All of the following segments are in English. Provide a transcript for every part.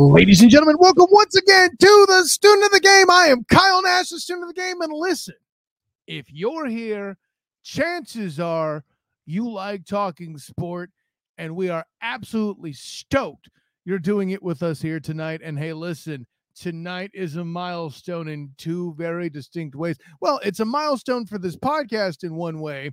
Ladies and gentlemen, welcome once again to the student of the game. I am Kyle Nash, the student of the game. And listen, if you're here, chances are you like talking sport, and we are absolutely stoked you're doing it with us here tonight. And hey, listen, tonight is a milestone in two very distinct ways. Well, it's a milestone for this podcast in one way,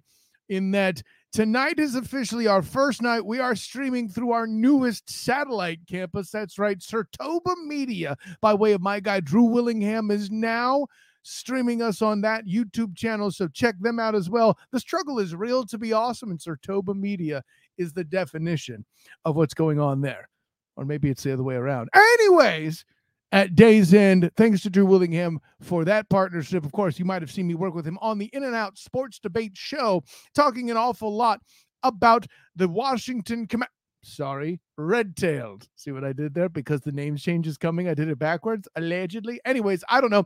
in that tonight is officially our first night. We are streaming through our newest satellite campus. That's right, Sertoba Media, by way of my guy Drew Willingham, is now streaming us on that YouTube channel. So check them out as well. The struggle is real to be awesome, and Sertoba Media is the definition of what's going on there. Or maybe it's the other way around. Anyways, at day's end. Thanks to Drew Willingham for that partnership. Of course, you might have seen me work with him on the In and Out Sports Debate Show, talking an awful lot about the Washington sorry, red tailed. See what I did there? Because the name change is coming. I did it backwards, allegedly. Anyways, I don't know.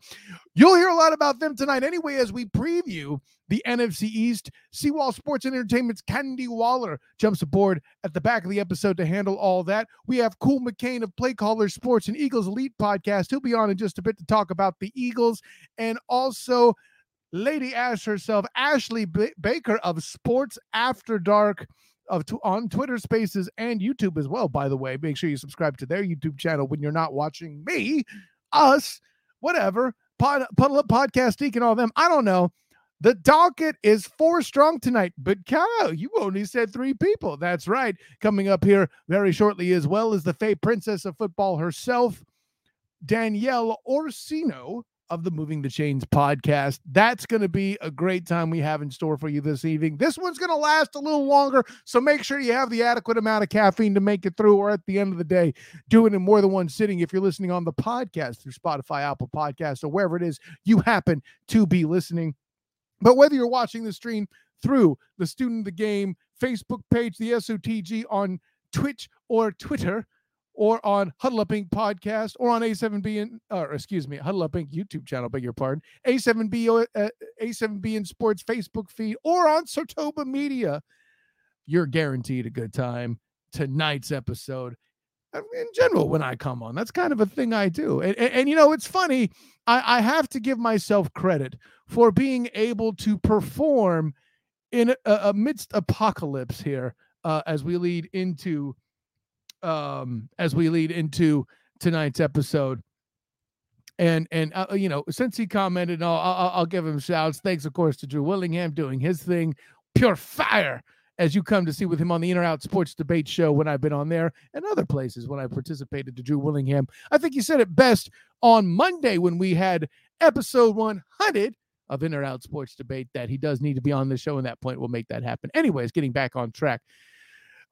You'll hear a lot about them tonight anyway as we preview the NFC East. CWall Sports and Entertainment's Candi Waller jumps aboard at the back of the episode to handle all that. We have Cool McCain of Play Caller Sports and Eagles Elite Podcast. He'll be on in just a bit to talk about the Eagles and also Lady Ash herself, Ashley B- Baker of Sports After Dark of t- on Twitter Spaces and YouTube as well. By the way, make sure you subscribe to their YouTube channel when you're not watching me, us, whatever, pod, pod, podcast geek and all them. I don't know. The docket is four strong tonight, but Kyle, you only said three people. That's right. Coming up here very shortly, as well as the Fay Princess of Football herself, Danielle Orsino of the Moving the Chains podcast. That's going to be a great time we have in store for you this evening. This one's going to last a little longer, so make sure you have the adequate amount of caffeine to make it through, or at the end of the day, do it in more than one sitting if you're listening on the podcast through Spotify, Apple Podcasts, or wherever it is you happen to be listening. But whether you're watching the stream through the Student of the Game Facebook page, the SOTG on Twitch or Twitter, or on Huddle Up Inc. podcast or on A7B and or excuse me, Huddle Up Inc. YouTube channel, beg your pardon, A7B uh, A7B in Sports Facebook feed or on Sertoba Media, you're guaranteed a good time. Tonight's episode, uh, in general, when I come on, that's kind of a thing I do. And, and, and you know, it's funny. I, I have to give myself credit for being able to perform in amidst apocalypse here uh, as we lead into um, as we lead into tonight's episode. And and uh, you know, since he commented, I'll, I'll, I'll give him shouts. Thanks, of course, to Drew Willingham doing his thing, pure fire. As you come to see with him on the In or Out Sports Debate Show when I've been on there and other places when I participated to Drew Willingham. I think he said it best on Monday when we had episode 100 of In or Out Sports Debate that he does need to be on the show, and that point will make that happen. Anyways, getting back on track.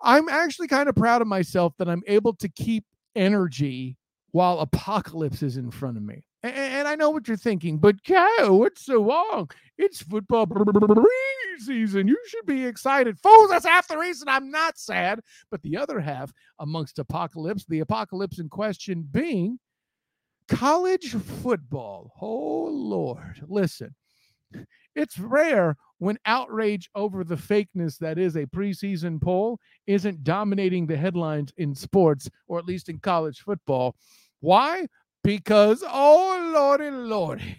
I'm actually kind of proud of myself that I'm able to keep energy while apocalypse is in front of me. And, and I know what you're thinking, but Kyle, what's so wrong? It's football season. You should be excited. Fools, that's half the reason I'm not sad. But the other half, amongst apocalypse, the apocalypse in question being college football. Oh, Lord. Listen, it's rare when outrage over the fakeness that is a preseason poll isn't dominating the headlines in sports or at least in college football. Why? Because, oh, lordy, lordy,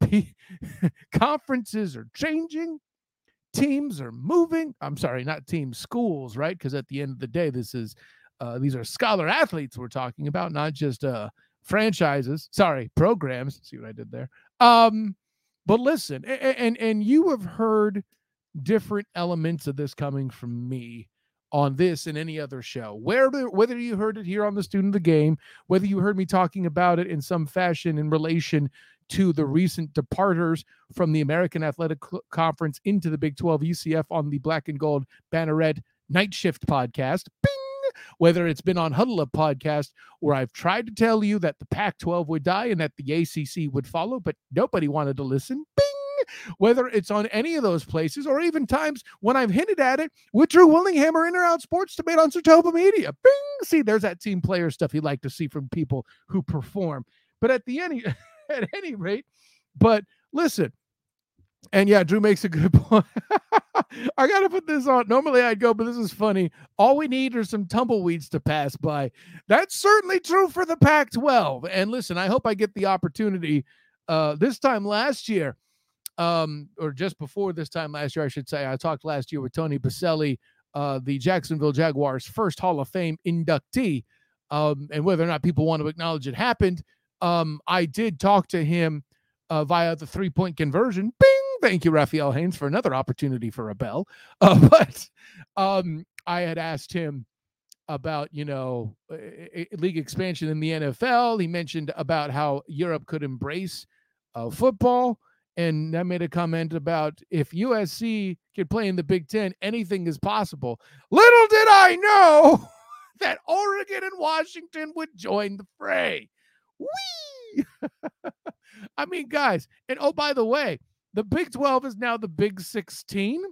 conferences are changing, teams are moving. I'm sorry, not teams, schools, right? Because at the end of the day, this is uh, these are scholar athletes we're talking about, not just uh, franchises. Sorry, programs. See what I did there? Um, but listen, and, and you have heard different elements of this coming from me on this and any other show. Where whether you heard it here on the Student of the Game, whether you heard me talking about it in some fashion in relation to the recent departures from the American Athletic Conference into the Big 12 UCF on the Black and Gold Banneret Night Shift podcast. Bing! Whether it's been on Huddle Up podcast, where I've tried to tell you that the Pac 12 would die and that the ACC would follow, but nobody wanted to listen. Bing! Whether it's on any of those places or even times when I've hinted at it with Drew Willingham or In or Out Sports Debate on Sertoba Media. Bing! See, there's that team player stuff you like to see from people who perform. But at the any at any rate, but listen, And yeah, Drew makes a good point. I got to put this on. Normally I'd go, but this is funny. All we need are some tumbleweeds to pass by. That's certainly true for the Pac 12. And listen, I hope I get the opportunity uh, this time last year, um, or just before this time last year, I should say. I talked last year with Tony Boselli, uh, the Jacksonville Jaguars' first Hall of Fame inductee. Um, and whether or not people want to acknowledge it happened, um, I did talk to him uh, via the three point conversion. Bing! Thank you, Raphael Haynes, for another opportunity for a bell. Uh, but um, I had asked him about, you know, league expansion in the NFL. He mentioned about how Europe could embrace uh, football. And I made a comment about if USC could play in the Big Ten, anything is possible. Little did I know that Oregon and Washington would join the fray. Whee! I mean, guys, and oh, by the way, the Big 12 is now the Big 16.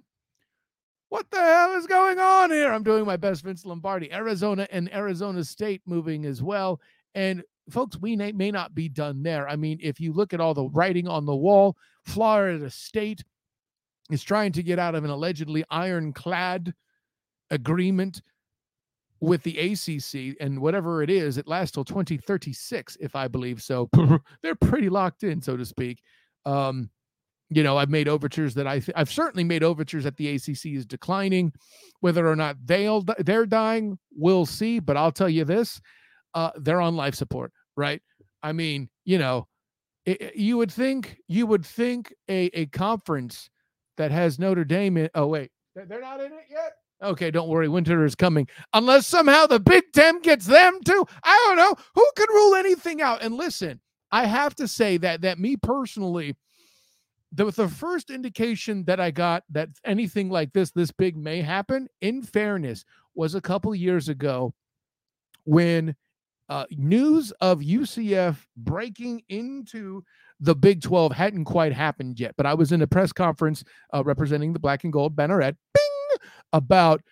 What the hell is going on here? I'm doing my best, Vince Lombardi. Arizona and Arizona State moving as well. And folks, we may, not be done there. I mean, if you look at all the writing on the wall, Florida State is trying to get out of an allegedly ironclad agreement with the ACC and whatever it is, it lasts till 2036, if I believe so. They're pretty locked in, so to speak. Um, you know, I've made overtures that I th- I've certainly made overtures that the ACC is declining. Whether or not they'll they're dying, we'll see. But I'll tell you this: uh, they're on life support, right? I mean, you know, it, you would think you would think a a conference that has Notre Dame in. Oh wait, they're not in it yet. Okay, don't worry, winter is coming. Unless somehow the Big Ten gets them too. I don't know who can rule anything out. And listen, I have to say that that me personally the, the first indication that I got that anything like this, this big may happen, in fairness, was a couple years ago when uh, news of UCF breaking into the Big 12 hadn't quite happened yet. But I was in a press conference uh, representing the black and gold banneret about.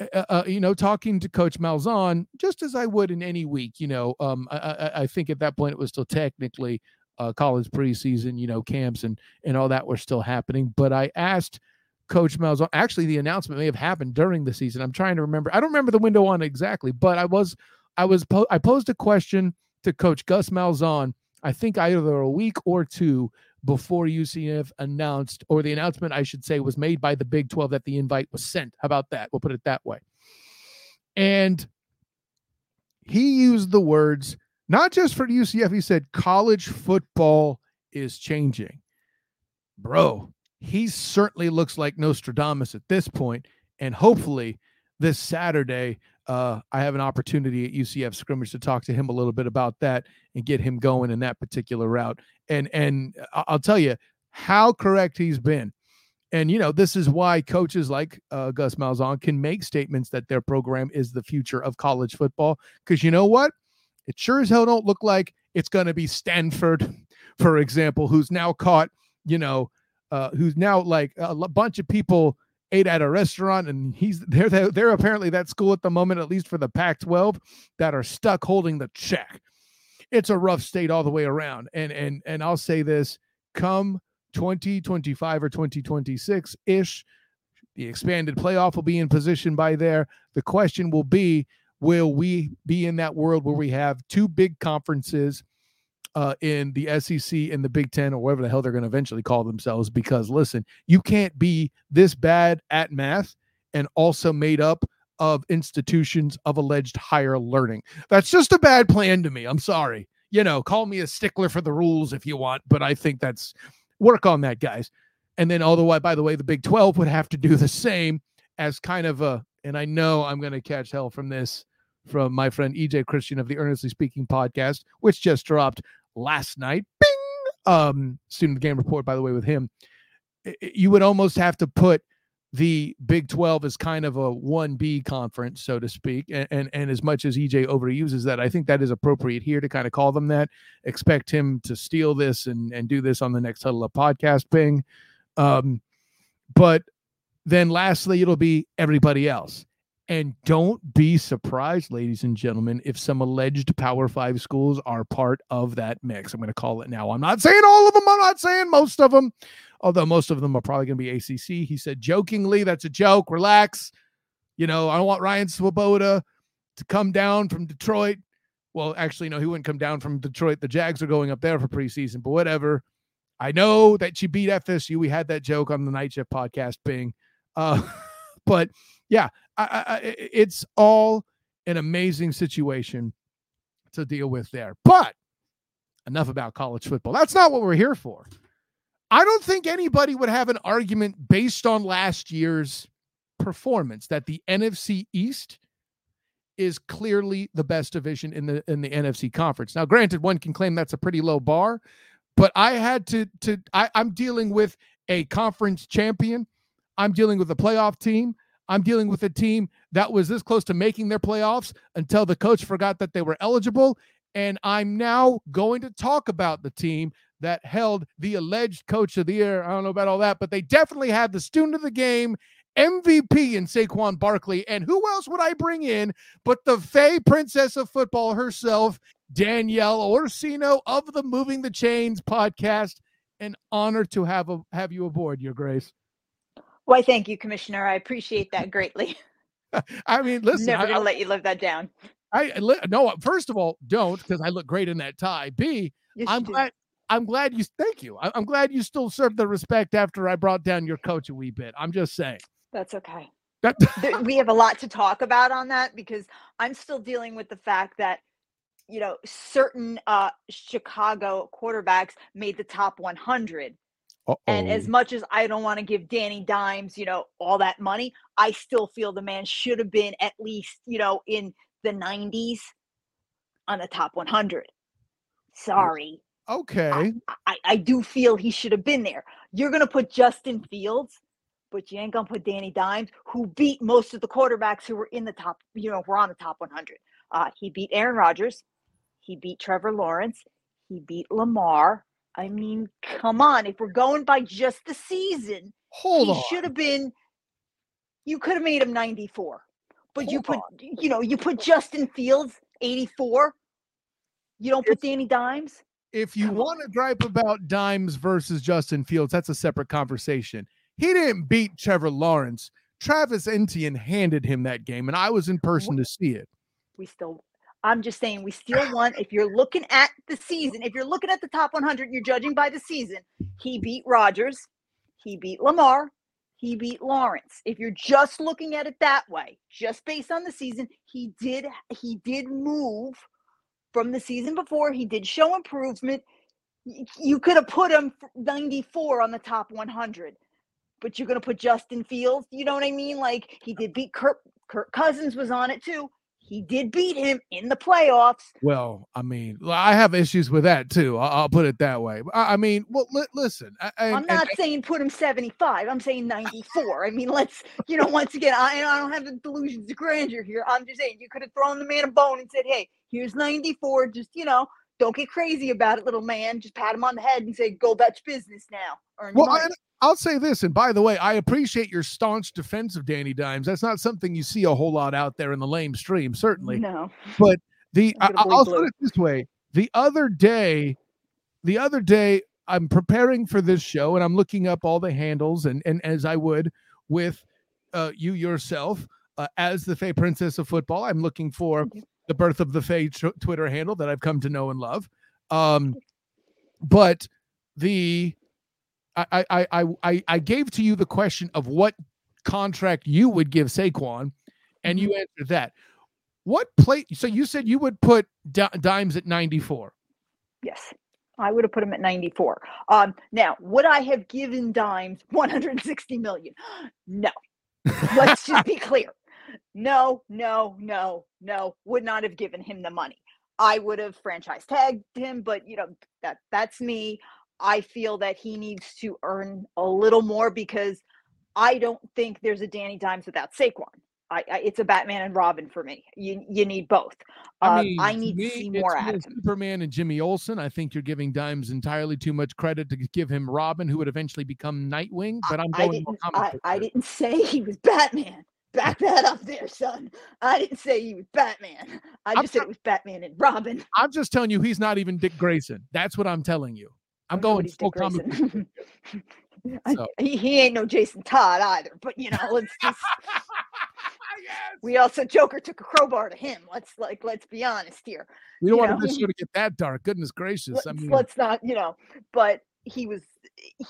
Uh, uh, uh you know, talking to Coach Malzahn, just as I would in any week. You know, um, I, I, I, think at that point it was still technically uh, college preseason, you know, camps and and all that were still happening. But I asked Coach Malzahn. Actually, the announcement may have happened during the season. I'm trying to remember. I don't remember the window on exactly, but I was I was po- I posed a question to Coach Gus Malzahn. I think either a week or two before UCF announced, or the announcement, I should say, was made by the Big 12 that the invite was sent. How about that? We'll put it that way. And he used the words not just for UCF. He said college football is changing. Bro, he certainly looks like Nostradamus at this point, and hopefully this Saturday, uh, I have an opportunity at UCF scrimmage to talk to him a little bit about that and get him going in that particular route. And and I'll tell you how correct he's been. And you know, this is why coaches like uh, Gus Malzahn can make statements that their program is the future of college football. Because you know what? It sure as hell don't look like it's going to be Stanford, for example, who's now caught, you know, uh, who's now like a bunch of people ate at a restaurant and he's they're, they're apparently that school at the moment, at least for the Pac 12, that are stuck holding the check. It's a rough state all the way around. And, and, and I'll say this come 2025 or 2026 ish, the expanded playoff will be in position by there. The question will be will we be in that world where we have two big conferences uh, in the SEC and the Big Ten or whatever the hell they're going to eventually call themselves? Because listen, you can't be this bad at math and also made up of institutions of alleged higher learning. That's just a bad plan to me. I'm sorry. You know, call me a stickler for the rules if you want, but I think that's work on that, guys. And then, although, by the way, the Big 12 would have to do the same as kind of a, and I know I'm going to catch hell from this from my friend EJ Christian of the Earnestly Speaking podcast, which just dropped last night. Bing! Um, student game report, by the way, with him. You would almost have to put the Big 12 as kind of a 1B conference, so to speak. And, and, and as much as EJ overuses that, I think that is appropriate here to kind of call them that. Expect him to steal this and, and do this on the next Huddle Up podcast ping. Um, but then lastly, it'll be everybody else. And don't be surprised, ladies and gentlemen, if some alleged Power Five schools are part of that mix. I'm going to call it now. I'm not saying all of them, I'm not saying most of them, although most of them are probably going to be ACC. He said jokingly, that's a joke. Relax. You know, I don't want Ryan Swoboda to come down from Detroit. Well, actually, no, he wouldn't come down from Detroit. The Jags are going up there for preseason, but whatever. I know that you beat FSU. We had that joke on the Night Shift podcast, Bing. Uh, but yeah, I, I, it's all an amazing situation to deal with there. But enough about college football. That's not what we're here for. I don't think anybody would have an argument based on last year's performance that the NFC East is clearly the best division in the in the NFC conference. Now, granted, one can claim that's a pretty low bar, but I had to to I, I'm dealing with a conference champion. I'm dealing with a playoff team. I'm dealing with a team that was this close to making their playoffs until the coach forgot that they were eligible. And I'm now going to talk about the team that held the alleged coach of the year. I don't know about all that, but they definitely had the student of the game MVP in Saquon Barkley. And who else would I bring in but the Fay Princess of Football herself, Danielle Orsino of the Moving the Chains podcast. An honor to have a, have you aboard, Your Grace. Why, thank you, Commissioner. I appreciate that greatly. I mean, listen, never I, gonna let you live that down. I no. First of all, don't because I look great in that tie. B, Yes, I'm you do. glad. I'm glad you. Thank you. I, I'm glad you still serve the respect after I brought down your coach a wee bit. I'm just saying. That's okay. That, we have a lot to talk about on that because I'm still dealing with the fact that you know certain uh Chicago quarterbacks made the top 100 and as much as I don't want to give Danny Dimes, you know, all that money, I still feel the man should have been at least, you know, in the 90s on the top 100. Sorry. okay. I, I do feel he should have been there. You're going to put Justin Fields, but you ain't going to put Danny Dimes, who beat most of the quarterbacks who were in the top, you know, were on the top 100. Uh, he beat Aaron Rodgers. He beat Trevor Lawrence. He beat Lamar. I mean, come on. If we're going by just the season, Hold he on. should have been, you could have made him 94. But you Hold put, you know, you put Justin Fields 84. You don't put Danny Dimes. if you want to gripe about Dimes versus Justin Fields, that's a separate conversation. He didn't beat Trevor Lawrence. Travis Etienne handed him that game, and I was in person to see it. we still i'm just saying we still want if you're looking at the season if you're looking at the top 100 and you're judging by the season he beat Rodgers, he beat lamar he beat lawrence. If you're just looking at it that way just based on the season he did he did move from the season before he did show improvement. You could have put him 94 on the top 100 but you're going to put justin fields you know what i mean? Like he did beat kirk kirk cousins was on it too he did beat him in the playoffs. Well, I mean, I have issues with that too. I'll, I'll put it that way. I, I mean, well, li- listen. I, and- I'm and- not saying put him 75. I'm saying 94. I mean, let's, you know, once again, I, I don't have the delusions of grandeur here. I'm just saying you could have thrown the man a bone and said, hey, here's 94. Just, you know, don't get crazy about it, little man. Just pat him on the head and say, go about your business now. Earn Well. I, I'll say this, and by the way, I appreciate your staunch defense of Danny Dimes. That's not something you see a whole lot out there in the lame stream, certainly. no. But the I, I'm gonna bleed I'll put it this way: the other day, the other day, I'm preparing for this show, and I'm looking up all the handles, and and as I would with uh, you yourself uh, as the Fay Princess of Football, I'm looking for. The birth of the Fay tr- Twitter handle that I've come to know and love. Um, but the I, I I I I gave to you the question of what contract you would give Saquon, and you answered that. What play? So you said you would put Di- Dimes at 94. Yes. I would have put him at 94. Um, now, would I have given Dimes 160 million? No. Let's just be clear. No, no, no, no. Would not have given him the money. I would have franchise tagged him, but you know that that's me. I feel that he needs to earn a little more because I don't think there's a Danny Dimes without Saquon. I, I it's a Batman and Robin for me. You you need both. I Uh, mean, I need me, to see more out of him. Superman and Jimmy Olsen. I think you're giving Dimes entirely too much credit to give him Robin, who would eventually become Nightwing. But I'm going more didn't. I, I didn't say he was Batman. Back that up there, son. I didn't say he was Batman. I I'm just said it was Batman and Robin. I'm just telling you, he's not even Dick Grayson. That's what I'm telling you. I'm I don't know going full comic. So- he, he ain't no Jason Todd either, but you know, let's just Yes. we also Joker took a crowbar to him. Let's like let's be honest here. We don't you want know. this show to get that dark. Goodness gracious. let's, I mean, let's not, you know, but he was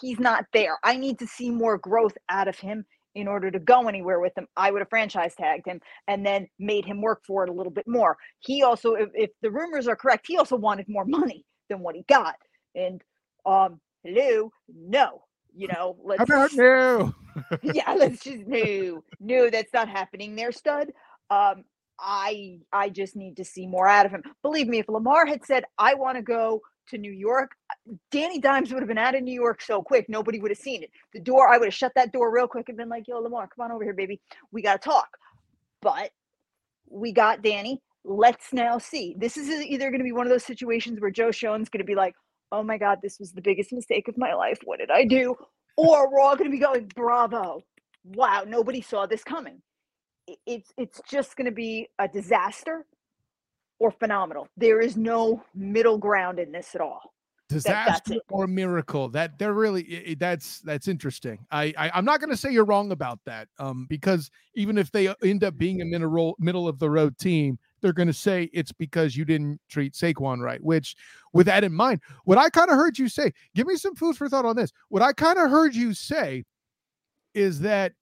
he's not there. I need to see more growth out of him in order to go anywhere with him. I would have franchise tagged him and then made him work for it a little bit more. He also, if, if the rumors are correct, he also wanted more money than what he got. And um, hello, no, you know, let's how about you? yeah, let's just no, no, that's not happening there, stud. Um, I I just need to see more out of him. Believe me, if Lamar had said I want to go to New York, Danny Dimes would have been out of New York so quick, nobody would have seen it. The door, I would have shut that door real quick and been like, "Yo, Lamar, come on over here, baby. We got to talk." But we got Danny. Let's now see. This is either going to be one of those situations where Joe Schoen's going to be like, "Oh my God, this was the biggest mistake of my life. What did I do?" Or we're all going to be going, "Bravo! Wow, nobody saw this coming." It's it's just going to be a disaster or phenomenal. There is no middle ground in this at all. disaster it. or miracle that they're really that's that's interesting i, I i'm not going to say you're wrong about that um because even if they end up being a middle middle of the road team they're going to say it's because you didn't treat Saquon right which with that in mind what i kind of heard you say give me some food for thought on this what i kind of heard you say is that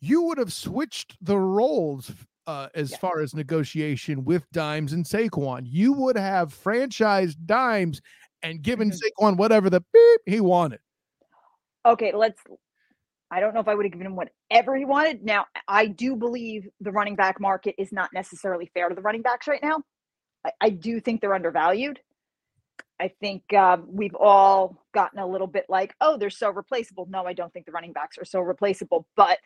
you would have switched the roles uh, as Yes. far as negotiation with Dimes and Saquon. You would have franchised Dimes and given Mhm. Saquon whatever the beep he wanted. Okay, let's. I don't know if I would have given him whatever he wanted. Now, I do believe the running back market is not necessarily fair to the running backs right now. I, I do think they're undervalued. I think um, we've all gotten a little bit like, oh, they're so replaceable. No, I don't think the running backs are so replaceable. But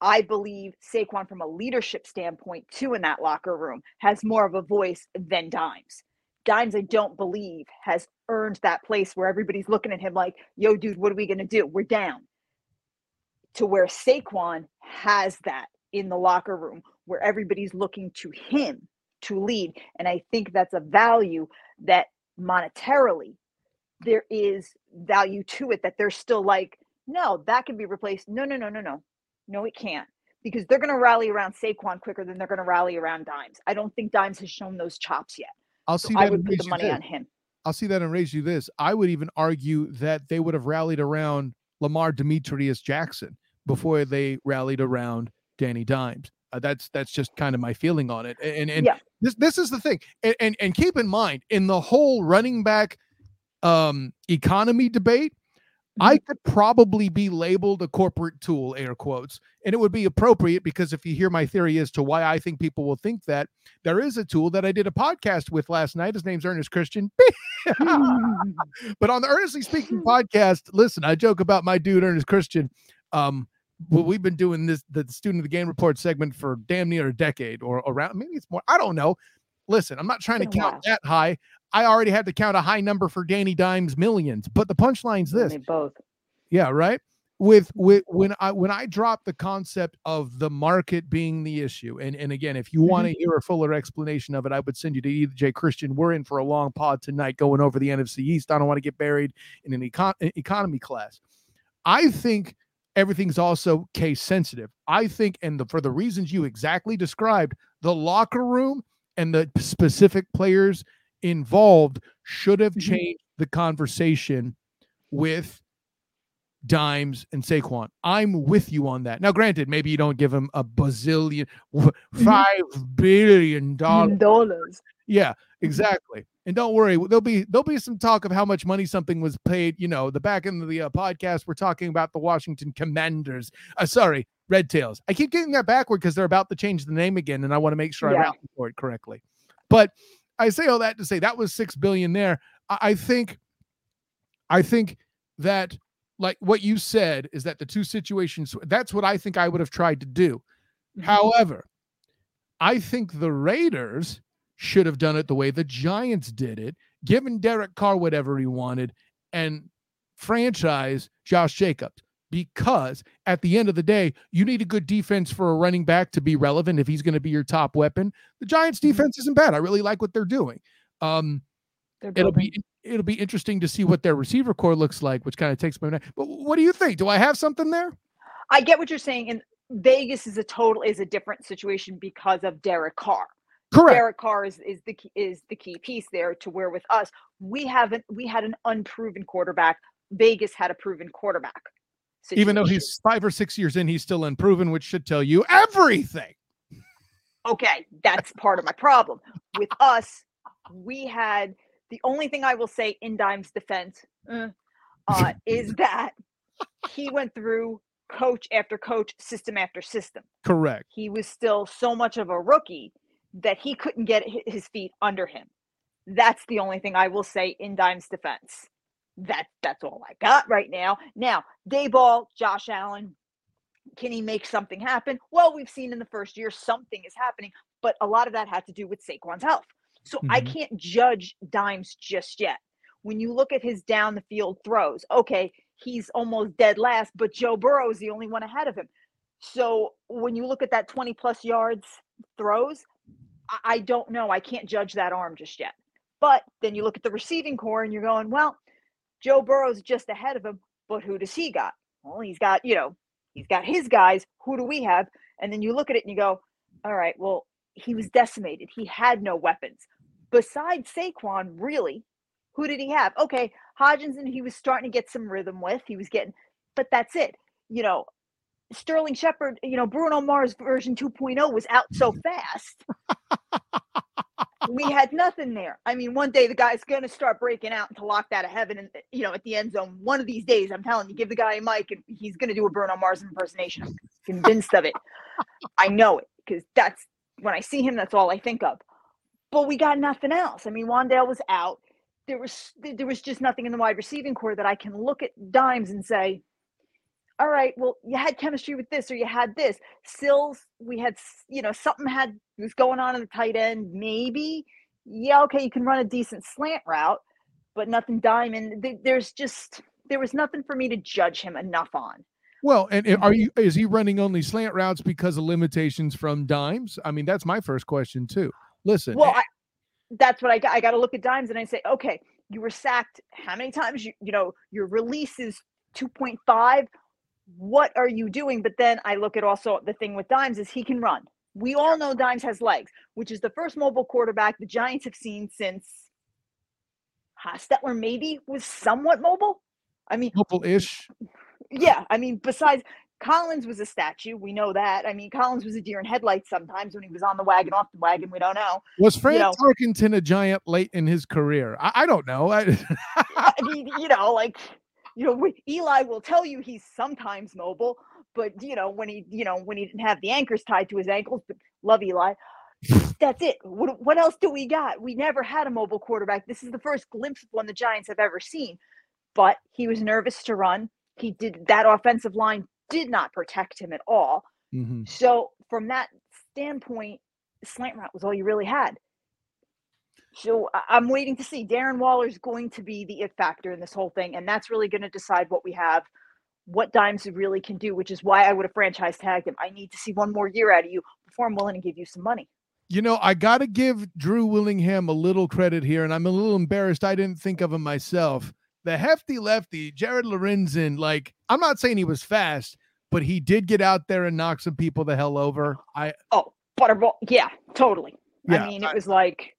I believe Saquon, from a leadership standpoint, too, in that locker room, has more of a voice than Dimes. Dimes, I don't believe, has earned that place where everybody's looking at him like, yo, dude, what are we going to do? We're down. To where Saquon has that in the locker room where everybody's looking to him to lead. And I think that's a value that monetarily there is value to it that they're still like, no, that can be replaced. No, no, no, no, no. No, it can't. Because they're going to rally around Saquon quicker than they're going to rally around Dimes. I don't think Dimes has shown those chops yet. I'll So see I that would and put raise the you money this. on him. I'll see that and raise you this. I would even argue that they would have rallied around Lamar Demetrius Jackson before they rallied around Danny Dimes. Uh, that's that's just kind of my feeling on it. And and Yeah. this this is the thing. And, and and keep in mind in the whole running back um economy debate, I could probably be labeled a corporate tool, air quotes, and it would be appropriate because if you hear my theory as to why I think people will think that, there is a tool that I did a podcast with last night. His name's Ernest Christian. but on the Earnestly Speaking podcast, listen, I joke about my dude Ernest Christian. Um, well, we've been doing this the student of the game report segment for damn near a decade or around maybe it's more. I don't know. Listen, I'm not trying to count that high. I already had to count a high number for Danny Dimes millions, but the punchline's this. They both. Yeah, right. With with when I when I dropped the concept of the market being the issue, and and again, if you mm-hmm. want to hear a fuller explanation of it, I would send you to either J Christian. We're in for a long pod tonight, going over the NFC East. I don't want to get buried in an econ- economy class. I think everything's also case sensitive. I think, and the, for the reasons you exactly described, the locker room and the specific players involved should have Mhm. changed the conversation with Dimes and Saquon. I'm with you on that. Now, granted, maybe you don't give him a bazillion, five billion dollars. Dollars. Yeah, exactly. And don't worry, there'll be there'll be some talk of how much money something was paid. You know, the back end of the uh, podcast, we're talking about the Washington Commanders. Uh, sorry, Red Tails. I keep getting that backward because they're about to change the name again, and I want to make sure I Yeah. round for it correctly. But I say all that to say that was six billion there. I, I think, I think that like what you said is that the two situations. That's what I think I would have tried to do. Mhm. However, I think the Raiders should have done it the way the Giants did it, given Derek Carr whatever he wanted, and franchise Josh Jacobs. Because at the end of the day, you need a good defense for a running back to be relevant if he's going to be your top weapon. The Giants Mhm. defense isn't bad. I really like what they're doing. Um, They're it'll be it'll be interesting to see what their receiver core looks like, which kind of takes my me. But what do you think? Do I have something there? I get what you're saying, and Vegas is a total is a different situation because of Derek Carr. Correct. Derek Carr is, is the key, is the key piece there to where with us we haven't we had an unproven quarterback. Vegas had a proven quarterback. Even though he's five or six years in, he's still unproven, which should tell you everything. okay, that's part of my problem. With us, we had the only thing I will say in Dime's defense uh, uh, is that he went through coach after coach, system after system. Correct. He was still so much of a rookie that he couldn't get his feet under him. That's the only thing I will say in Dime's defense. That that's all I got right now. Now, Daboll, Josh Allen, can he make something happen? Well, we've seen in the first year something is happening, but a lot of that had to do with Saquon's health. So I Mhm. can't judge Dimes just yet. When you look at his down the field throws, okay, he's almost dead last, but Joe Burrow is the only one ahead of him. So when you look at that 20 plus yards throws, I, I don't know. I can't judge that arm just yet. But then you look at the receiving core and you're going, well, Joe Burrow's just ahead of him, but who does he got? Well, he's got, you know, he's got his guys. Who do we have? And then you look at it and you go, all right, well, he was decimated. He had no weapons. Besides Saquon, really, who did he have? Okay, Hodginson, he was starting to get some rhythm with. He was getting, but that's it. You know, Sterling Shepard, you know, Bruno Mars version 2.0 was out so fast. we had nothing there. I mean, one day the guy's going to start breaking out into locked out of heaven and, you know, at the end zone. One of these days, I'm telling you, give the guy a mic and he's going to do a Bruno Mars impersonation. I'm convinced of it. I know it because that's when I see him, that's all I think of. But we got nothing else. I mean, Wan'Dale was out. There was there was just nothing in the wide receiving core that I can look at dimes and say, all right, well, you had chemistry with this or you had this. Sills, we had, you know, something had was going on in the tight end. Maybe, yeah, okay, you can run a decent slant route, but nothing diamond. There's just there was nothing for me to judge him enough on. Well, and, and are mm-hmm. you is he running only slant routes because of limitations from dimes? I mean, that's my first question too. Listen, Well, I, that's what I got. I got to look at dimes and I say, okay, you were sacked how many times? You you know your release is two point five. What are you doing? But then I look at also the thing with dimes is he can run. We all know Dimes has legs, which is the first mobile quarterback the Giants have seen since Hostetler maybe was somewhat mobile. I mean, mobile ish. yeah, I mean, besides Collins was a statue, we know that. I mean, Collins was a deer in headlights sometimes when he was on the wagon, off the wagon, we don't know. Was Frank know- Tarkenton a giant late in his career? I, I don't know. I, I mean, you know, like, you know, we- Eli will tell you he's sometimes mobile, but you know, when he, you know, when he didn't have the anchors tied to his ankles, but love Eli. That's it. What, what else do we got? We never had a mobile quarterback. This is the first glimpse of one the Giants have ever seen. But he was nervous to run. He did that offensive line did not protect him at all. Mhm. So from that standpoint, slant route was all you really had. So I'm waiting to see. Darren Waller's going to be the it factor in this whole thing, and that's really going to decide what we have, what Dimes really can do, which is why I would have franchise tagged him. I need to see one more year out of you before I'm willing to give you some money. You know, I got to give Drew Willingham a little credit here, and I'm a little embarrassed. I didn't think of him myself. The hefty lefty, Jared Lorenzen, like, I'm not saying he was fast, but he did get out there and knock some people the hell over. I Oh, butterball. Yeah, totally. Yeah, I mean, it was like,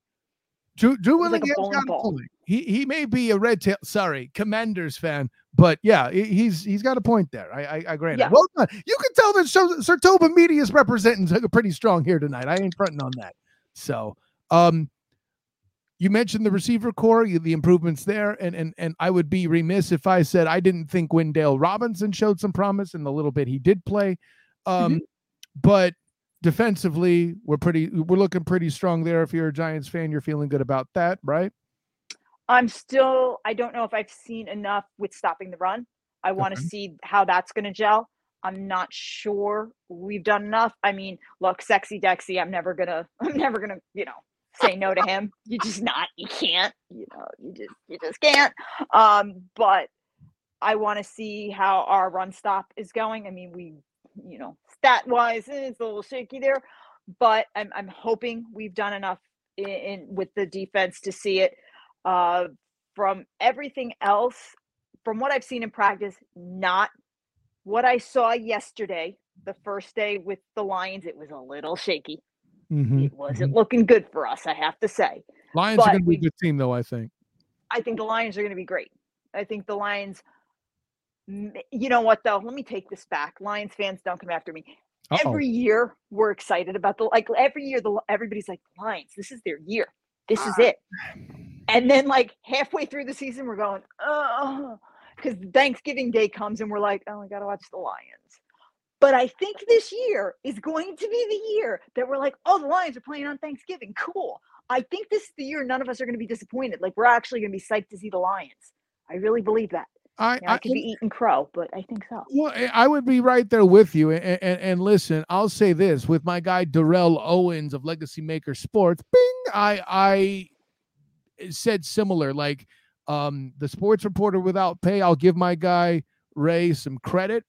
Drew, Drew was like a Willingham's bowling got a ball. He he may be a red tail, sorry, Commanders fan, but yeah, he- he's he's got a point there. I I, I grant Yeah. it. Well done. You can tell that Sir- Sartoba Media is representing pretty strong here tonight. I ain't fronting on that. So, um, you mentioned the receiver core, you- the improvements there, and and and I would be remiss if I said I didn't think Wan'Dale Robinson showed some promise in the little bit he did play. Um, but defensively, we're pretty we're looking pretty strong there. If you're a Giants fan, you're feeling good about that, right? I'm still, I don't know if I've seen enough with stopping the run. I want to Okay. see how that's going to gel. I'm not sure we've done enough. I mean, look, sexy Dexy, I'm never going to, I'm never going to, you know, say no to him. You just not, you can't, you know, you just, you just can't. Um, but I want to see how our run stop is going. I mean, we, you know, stat wise, eh, it's a little shaky there, but I'm I'm hoping we've done enough in, in with the defense to see it. Uh, from everything else, from what I've seen in practice, not what I saw yesterday, the first day with the Lions. It was a little shaky. Mhm, It wasn't mhm. looking good for us, I have to say. Lions but are going to be a good team, though. I think. I think the Lions are going to be great. I think the Lions. You know what though? Let me take this back. Lions fans, don't come after me. Uh-oh. Every year we're excited about the like. Every year the everybody's like Lions. This is their year. This is it. And then like halfway through the season, we're going oh, because Thanksgiving Day comes and we're like, oh, I gotta watch the Lions. But I think this year is going to be the year that we're like, oh, the Lions are playing on Thanksgiving. Cool. I think this is the year none of us are going to be disappointed. Like we're actually going to be psyched to see the Lions. I really believe that. I, I I, could be eating crow, but I think so. Well, I- I would be right there with you. And, and, and listen, I'll say this with my guy Darrell Owens of Legacy Maker Sports. Bing, I I said similar. Like um, the sports reporter without pay. I'll give my guy Ray some credit.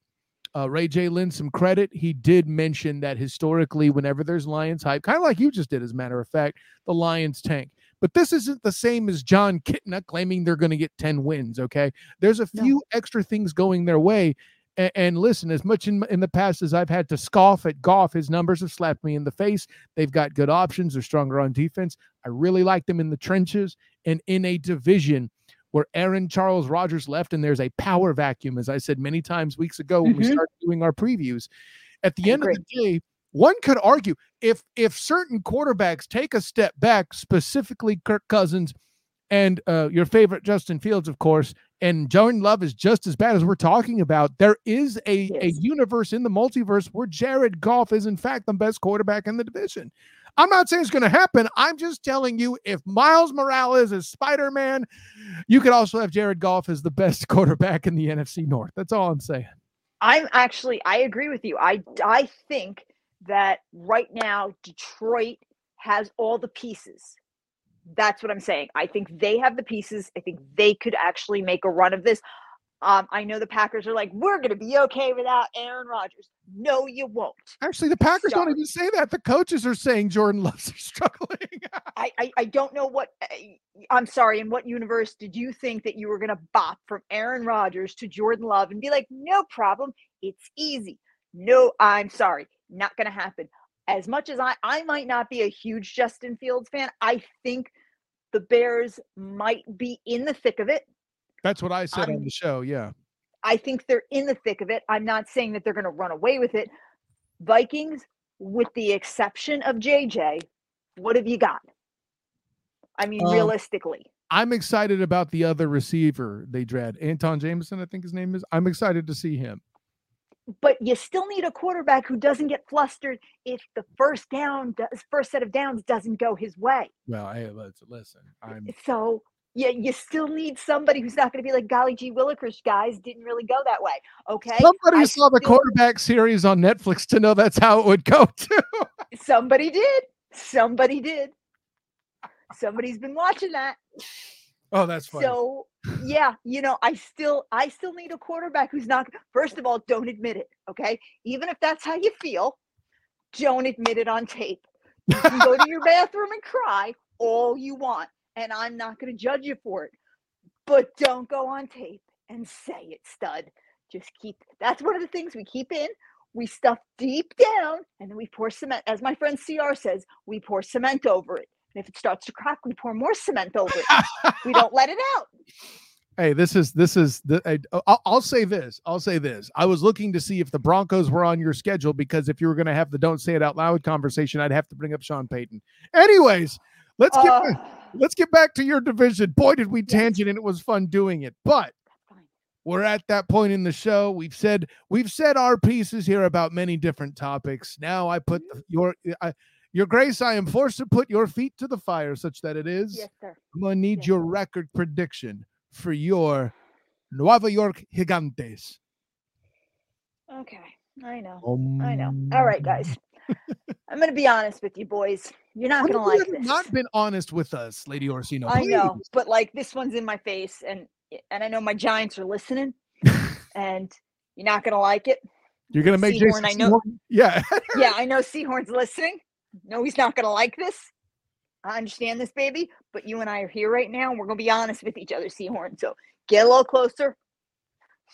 Uh, Ray J. Lynn some credit. He did mention that historically, whenever there's Lions hype, kind of like you just did, as a matter of fact, the Lions tank. But this isn't the same as Jon Kitna claiming they're going to get 10 wins. Okay. There's a No. few extra things going their way. And, and listen, as much in, in the past as I've had to scoff at Goff, his numbers have slapped me in the face. They've got good options. They're stronger on defense. I really like them in the trenches and in a division where Aaron Charles Rodgers left and there's a power vacuum, as I said many times weeks ago when we Mhm. started doing our previews. At the end of the day, one could argue if if certain quarterbacks take a step back, specifically Kirk Cousins and uh, your favorite Justin Fields, of course, and Jordan Love is just as bad as we're talking about. There is a, a universe in the multiverse where Jared Goff is, in fact, the best quarterback in the division. I'm not saying it's going to happen. I'm just telling you if Miles Morales is Spider Man, you could also have Jared Goff as the best quarterback in the NFC North. That's all I'm saying. I'm actually I agree with you. I I think that right now Detroit has all the pieces. That's what I'm saying. I think they have the pieces. I think they could actually make a run of this. Um, I know the Packers are like, we're going to be okay without Aaron Rodgers. No, you won't. Actually, the Packers don't even say that. The coaches are saying Jordan Love's struggling. I, I, I don't know what. I- I'm sorry. In what universe did you think that you were going to bop from Aaron Rodgers to Jordan Love and be like, no problem, it's easy. No, I'm sorry, not going to happen. As much as I, I might not be a huge Justin Fields fan, I think the Bears might be in the thick of it. That's what I said on I'm- the show. Yeah. I think they're in the thick of it. I'm not saying that they're going to run away with it. Vikings, with the exception of JJ, what have you got? I mean, Um, realistically. I'm excited about the other receiver they dread. Anton Jameson, I think his name is. I'm excited to see him. But you still need a quarterback who doesn't get flustered if the first down does first set of downs doesn't go his way. Well, hey, let's listen. I'm So yeah, you still need somebody who's not going to be like golly gee Willikers guys didn't really go that way. Okay. somebody I saw the still- quarterback series on Netflix to know that's how it would go too. Somebody did. Somebody did. Somebody's been watching that. Oh, that's funny. So yeah, you know, I still I still need a quarterback who's not first of all, don't admit it. Okay. Even if that's how you feel, don't admit it on tape. You can go to your bathroom and cry all you want, and I'm not gonna judge you for it. But don't go on tape and say it, stud. Just keep that's one of the things we keep in. We stuff deep down and then we pour cement. As my friend CR says, we pour cement over it. If it starts to crack, we pour more cement over it. we don't let it out. Hey, this is this is the. I- I'll, I'll say this. I'll say this. I was looking to see if the Broncos were on your schedule because if you were going to have the "Don't Say It Out Loud" conversation, I'd have to bring up Sean Payton. Anyways, let's get Uh, back, let's get back to your division. Boy, did we tangent, and it was fun doing it. But we're at that point in the show. We've said we've said our pieces here about many different topics. Now I put the, your I, your grace. I am forced to put your feet to the fire, such that it is. Yes, sir. I'm gonna need Yes. your record prediction for your Nueva York Gigantes. Okay. I know. Oh I know. All right, guys. I'm going to be honest with you, boys. You're not going to like this. Not been honest with us, Lady Orsino. I know, but like this one's in my face, and and I know my Giants are listening. and you're not gonna like it. You're gonna make Sehorn, Jason I know- Yeah. Yeah, I know Sehorn's listening. No, he's not gonna like this. I understand this, baby, but you and I are here right now, and we're gonna be honest with each other, Sehorn. So get a little closer.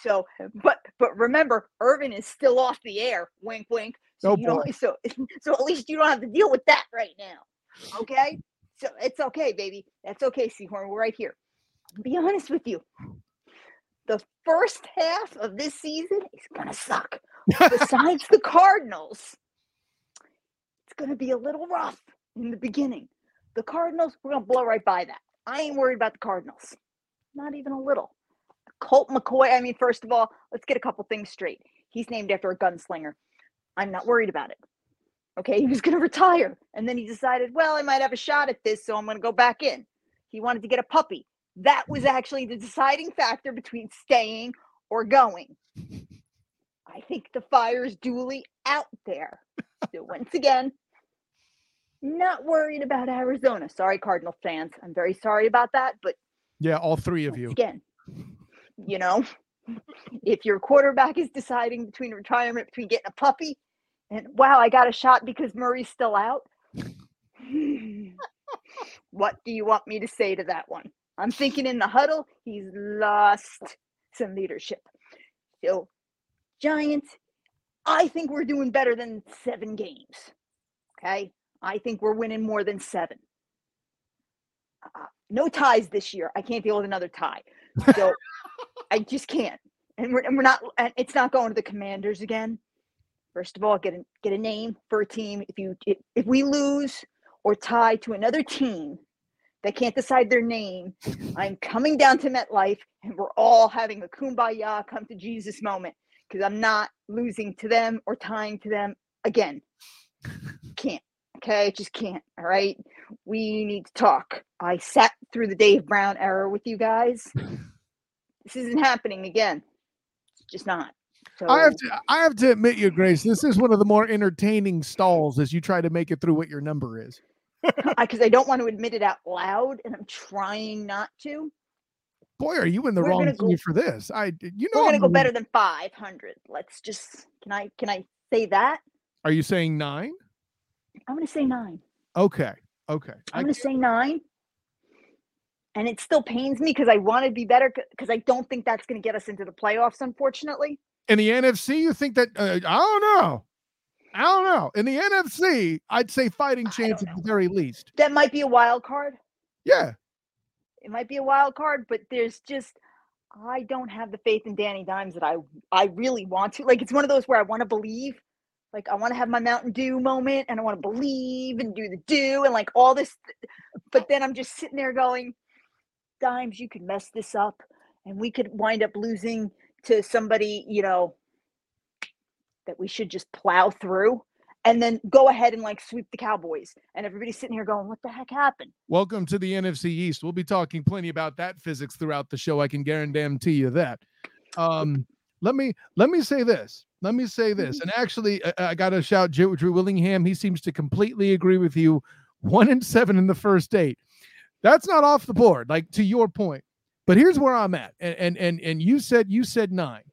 So, but but remember, Irvin is still off the air. Wink, wink. So Oh, you don't, so so at least you don't have to deal with that right now. Okay. So it's okay, baby. That's okay, Sehorn. We're right here. Be honest with you. The first half of this season is gonna suck. Besides the Cardinals, it's gonna be a little rough in the beginning. The Cardinals, we're gonna blow right by that. I ain't worried about the Cardinals. Not even a little. Colt McCoy. I mean, first of all, let's get a couple things straight. He's named after a gunslinger. I'm not worried about it. Okay, he was going to retire. And then he decided, well, I might have a shot at this, so I'm going to go back in. He wanted to get a puppy. That was actually the deciding factor between staying or going. I think the fire is duly out there. So, once again, not worried about Arizona. Sorry, Cardinal fans. I'm very sorry about that. But Yeah, all three of you. again, you know, if your quarterback is deciding between retirement, between getting a puppy, and wow, I got a shot because Murray's still out. what do you want me to say to that one? I'm thinking in the huddle, he's lost some leadership. So, Giants, I think we're doing better than seven games. Okay. I think we're winning more than seven. Uh, no ties this year. I can't deal with another tie. So I just can't. And we're, and we're not, and it's not going to the commanders again. First of all, get a, get a name for a team. If you, if, if we lose or tie to another team that can't decide their name, I'm coming down to MetLife and we're all having a kumbaya come to Jesus moment because I'm not losing to them or tying to them again. Okay. I just can't. All right. We need to talk. I sat through the Dave Brown era with you guys. This isn't happening again. It's just not. So I have to I have to admit you, Grace, this is one of the more entertaining stalls as you try to make it through what your number is. because I, don't want to admit it out loud, and I'm trying not to. Boy, are you in the We're wrong go- for this. I you know We're gonna I'm go better than 500. Let's just can I can I say that? Are you saying nine? I'm gonna say nine. Okay. Okay. I'm gonna say nine. And it still pains me because I want to be better because I don't think that's going to get us into the playoffs, unfortunately. in the NFC, you think that uh, I don't know. I don't know. In the NFC, I'd say fighting chance at the very least. That might be a wild card. Yeah. It might be a wild card, but there's just I don't have the faith in Danny Dimes that I I really want to. Like it's one of those where I want to believe. Like I want to have my Mountain Dew moment and I want to believe and do the do and like all this but then I'm just sitting there going Dimes you could mess this up and we could wind up losing to somebody, you know, that we should just plow through and then go ahead and like sweep the Cowboys and everybody's sitting here going what the heck happened? Welcome to the NFC East. We'll be talking plenty about that physics throughout the show. I can guarantee you that. Um, let me let me say this. Let me say this. And actually, I, I got to shout Drew, Drew Willingham. He seems to completely agree with you. One and seven in the first eight. That's not off the board. Like to your point. But here's where I'm at. And and and, and you said you said nine.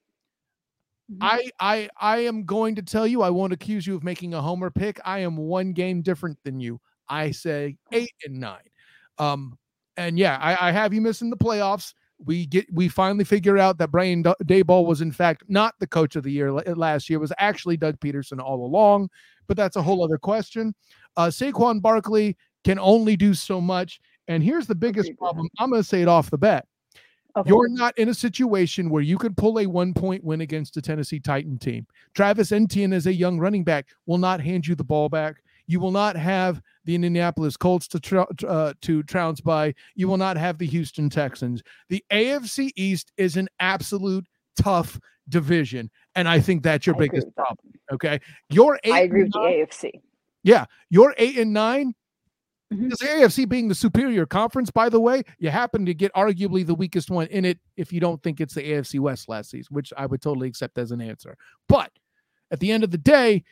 I I I am going to tell you I won't accuse you of making a homer pick. I am one game different than you. I say eight and nine. Um, and yeah, I, I have you missing the playoffs. We get we finally figure out that Brian Daboll was in fact not the coach of the year la- last year. It was actually Doug Pederson all along, but that's a whole other question. Uh, Saquon Barkley can only do so much, and here's the biggest problem. I'm going to say it off the bat. Okay. You're not in a situation where you could pull a one point win against a Tennessee Titan team. Travis Etienne, as a young running back, will not hand you the ball back. You will not have the Indianapolis Colts to tr- uh, to trounce by. You will not have the Houston Texans. The AFC East is an absolute tough division, and I think that's your I biggest that. problem. Okay, your eight. I agree with nine- the AFC. yeah, your eight and 9 Mhm. This AFC being the superior conference, by the way, you happen to get arguably the weakest one in it if you don't think it's the AFC West last season, which I would totally accept as an answer. But at the end of the day,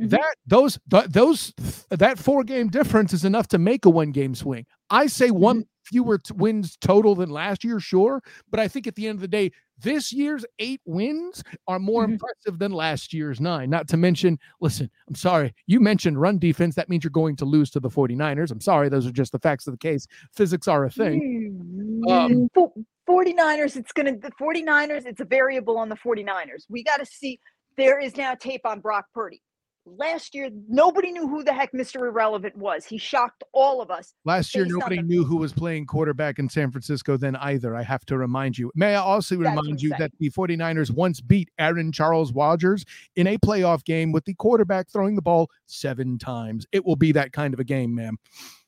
Mhm. That those th- those that four game difference is enough to make a one game swing. I say one fewer t- wins total than last year, sure, but I think at the end of the day, this year's eight wins are more Mhm. impressive than last year's nine. Not to mention, listen, I'm sorry, you mentioned run defense. That means you're going to lose to the 49ers. I'm sorry, those are just the facts of the case. Physics are a thing. Um, Fo- 49ers, it's going to, the 49ers, it's a variable on the 49ers. We got to see, there is now tape on Brock Purdy. Last year, nobody knew who the heck Mr. Irrelevant was. He shocked all of us. Last year, nobody the- knew who was playing quarterback in San Francisco then either. I have to remind you. May I also That's remind you that the 49ers once beat Aaron Charles Rodgers in a playoff game with the quarterback throwing the ball seven times. It will be that kind of a game, ma'am.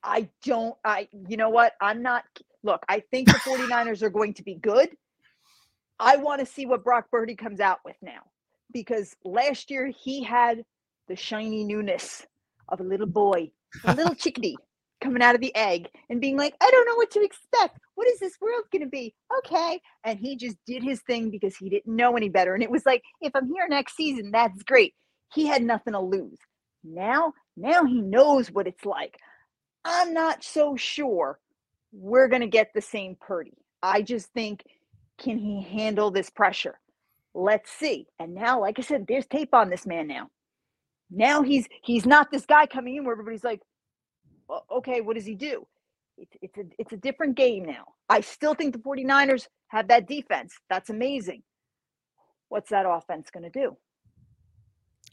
I don't, I, you know what? I'm not, look, I think the 49ers are going to be good. I want to see what Brock Purdy comes out with now because last year he had the shiny newness of a little boy, a little chickadee coming out of the egg and being like, I don't know what to expect. What is this world going to be? Okay. And he just did his thing because he didn't know any better. And it was like, if I'm here next season, that's great. He had nothing to lose. Now, now he knows what it's like. I'm not so sure we're going to get the same Purdy. I just think, can he handle this pressure? Let's see. And now, like I said, there's tape on this man now. Now he's he's not this guy coming in where everybody's like, "O- okay, what does he do? It's, it's a it's a different game now. I still think the 49ers have that defense. That's amazing. What's that offense going to do?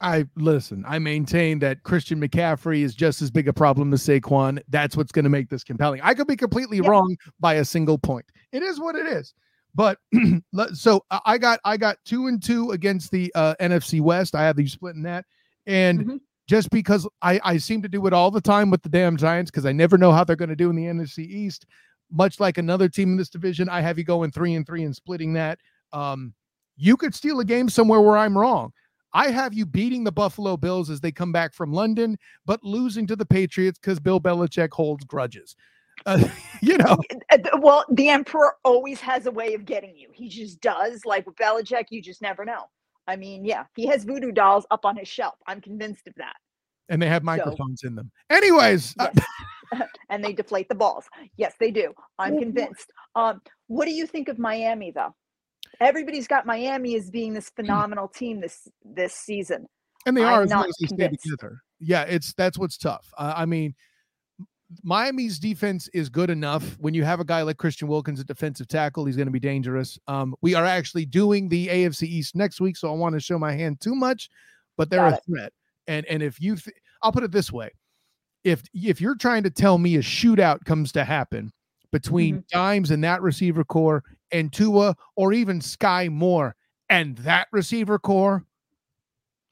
I listen, I maintain that Christian McCaffrey is just as big a problem as Saquon. That's what's going to make this compelling. I could be completely wrong by a single point. It is what it is. But so I I got I got two and two against the uh, NFC West. I have you splitting that, and Mhm. just because I I seem to do it all the time with the damn Giants because I never know how they're going to do in the NFC East. Much like another team in this division, I have you going three and three and splitting that. Um, you could steal a game somewhere where I'm wrong. I have you beating the Buffalo Bills as they come back from London, but losing to the Patriots because Bill Belichick holds grudges. Uh, you know, Well, the emperor always has a way of getting you. He just does. Like with Belichick, you just never know. I mean, yeah, he has voodoo dolls up on his shelf. I'm convinced of that. and they have microphones in them. Anyways, uh, Yes. and they deflate the balls. Yes, they do. I'm convinced. Um, what do you think of Miami, though? Everybody's got Miami as being this phenomenal team this this season. and they I'm are as long as they stay together. Yeah, it's that's what's tough. Uh, I mean, Miami's defense is good enough. When you have a guy like Christian Wilkins at defensive tackle, he's going to be dangerous. Um, we are actually doing the AFC East next week, so I want to show my hand too much, but they're Got a it. threat. And and if you, th- I'll put it this way: if if you're trying to tell me a shootout comes to happen between Mm-hmm. Dimes and that receiver corps and Tua, or even Sky Moore and that receiver corps,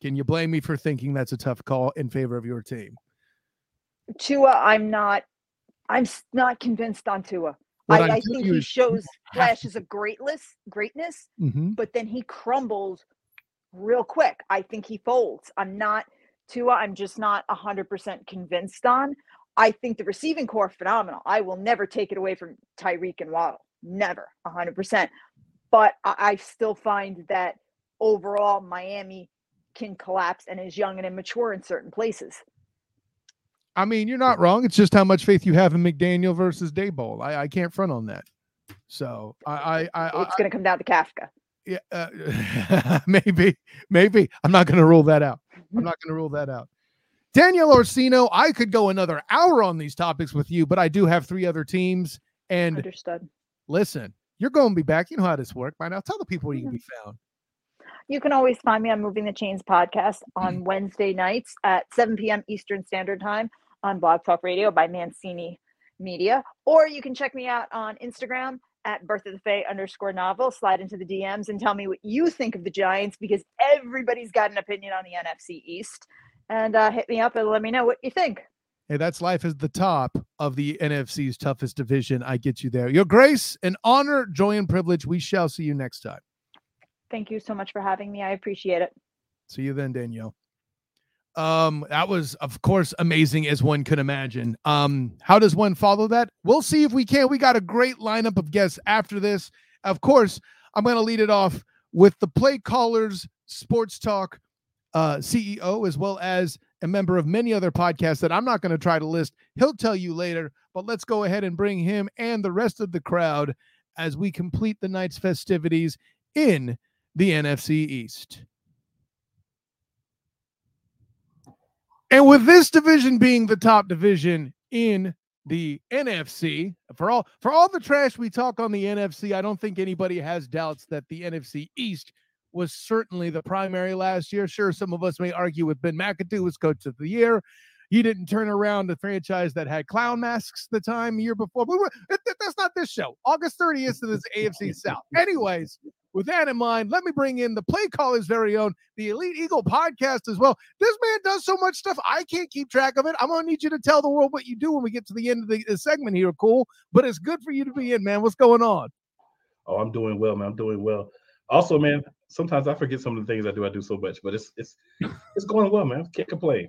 can you blame me for thinking that's a tough call in favor of your team? Tua, I'm not. I'm not convinced on Tua. What I, I think he shows flashes of greatness, greatness, Mhm. but then he crumbles real quick. I think he folds. I'm not Tua. I'm just not hundred percent convinced on. I think the receiving corps phenomenal. I will never take it away from Tyreek and Waddle. Never, hundred percent. But I, I still find that overall Miami can collapse and is young and immature in certain places. I mean, you're not wrong. It's just how much faith you have in McDaniel versus Daboll. I, I can't front on that. So I, I, I, It's going to come down to Kafka. yeah, uh, maybe, maybe I'm not going to rule that out. I'm not going to rule that out. Danielle Orsino, I could go another hour on these topics with you, but I do have three other teams. And Understood. listen, you're going to be back. You know how this works by now. Tell the people where you can be found. You can always find me on Moving the Chains podcast on Wednesday nights at 7 p.m. Eastern Standard Time on Blog Talk Radio by Mancini Media. Or you can check me out on Instagram at Birth of the Fae underscore novel. Slide into the DMs and tell me what you think of the Giants because everybody's got an opinion on the NFC East. And uh, hit me up and let me know what you think. Hey, that's life is the top of the NFC's toughest division. I get you there. Your grace and honor, joy and privilege. We shall see you next time. Thank you so much for having me. I appreciate it. See you then, Danielle. Um, that was, of course, amazing as one could imagine. Um, how does one follow that? We'll see if we can. We got a great lineup of guests after this. Of course, I'm going to lead it off with the play callers sports talk uh, CEO, as well as a member of many other podcasts that I'm not going to try to list. He'll tell you later, but let's go ahead and bring him and the rest of the crowd as we complete the night's festivities in the NFC East. And with this division being the top division in the NFC, for all for all the trash we talk on the NFC, I don't think anybody has doubts that the NFC East was certainly the primary last year. Sure, some of us may argue with Ben McAdoo was coach of the year. He didn't turn around the franchise that had clown masks the time year before. But that's not this show. August 30th is AFC South. Anyways, with that in mind, let me bring in the play caller's very own, the Elite Eagle podcast as well. This man does so much stuff, I can't keep track of it. I'm going to need you to tell the world what you do when we get to the end of the, the segment here, cool. But it's good for you to be in, man. What's going on? Oh, I'm doing well, man. I'm doing well. Also, man, sometimes I forget some of the things I do. I do so much, but it's it's it's going well, man. Can't complain.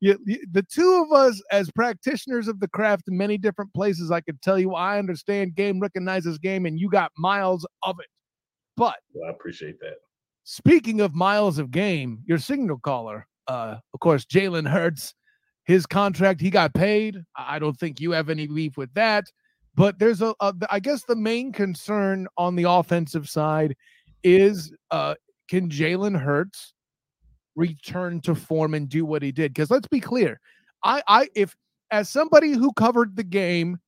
Yeah, the two of us as practitioners of the craft in many different places, I can tell you I understand game recognizes game, and you got miles of it. But well, I appreciate that. Speaking of miles of game, your signal caller, uh, of course, Jalen Hurts, his contract, he got paid. I don't think you have any beef with that. But there's a, a I guess the main concern on the offensive side is uh, can Jalen Hurts return to form and do what he did? Because let's be clear, I, I, if as somebody who covered the game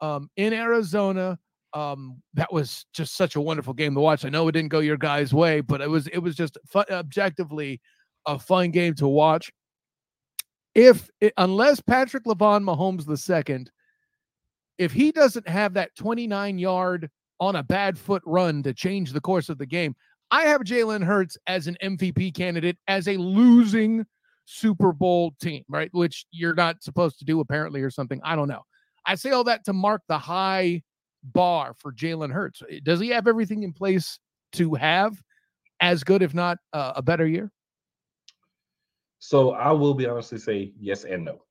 um, in Arizona um that was just such a wonderful game to watch i know it didn't go your guys way but it was it was just fun, objectively a fun game to watch if it, unless patrick lavon mahomes the second if he doesn't have that 29 yard on a bad foot run to change the course of the game i have jalen hurts as an mvp candidate as a losing super bowl team right which you're not supposed to do apparently or something i don't know i say all that to mark the high bar for Jalen Hurts. Eh, does he have everything in place to have as good, if not uh, a better year? So I will be honestly say yes and no,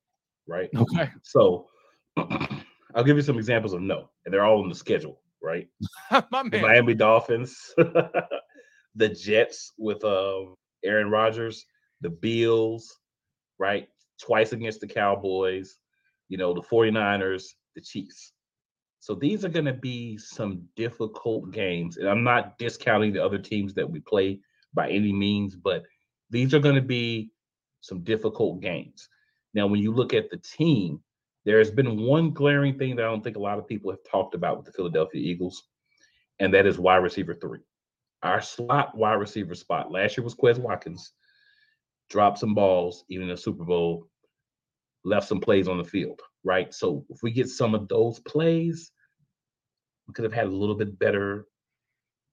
right? Okay. So I'll give you some examples of no, and they're all in the schedule, right? Miami Dolphins, the Jets with uh, Aaron Rodgers, the Bills, right? Twice against the Cowboys, you know, the 49ers, the Chiefs. So these are going to be some difficult games. And I'm not discounting the other teams that we play by any means, but these are going to be some difficult games. Now, when you look at the team, there has been one glaring thing that I don't think a lot of people have talked about with the Philadelphia Eagles, and that is wide receiver three. Our slot wide receiver spot last year was Quez Watkins, dropped some balls, even in the Super Bowl, left some plays on the field right? So if we get some of those plays, we could have had a little bit better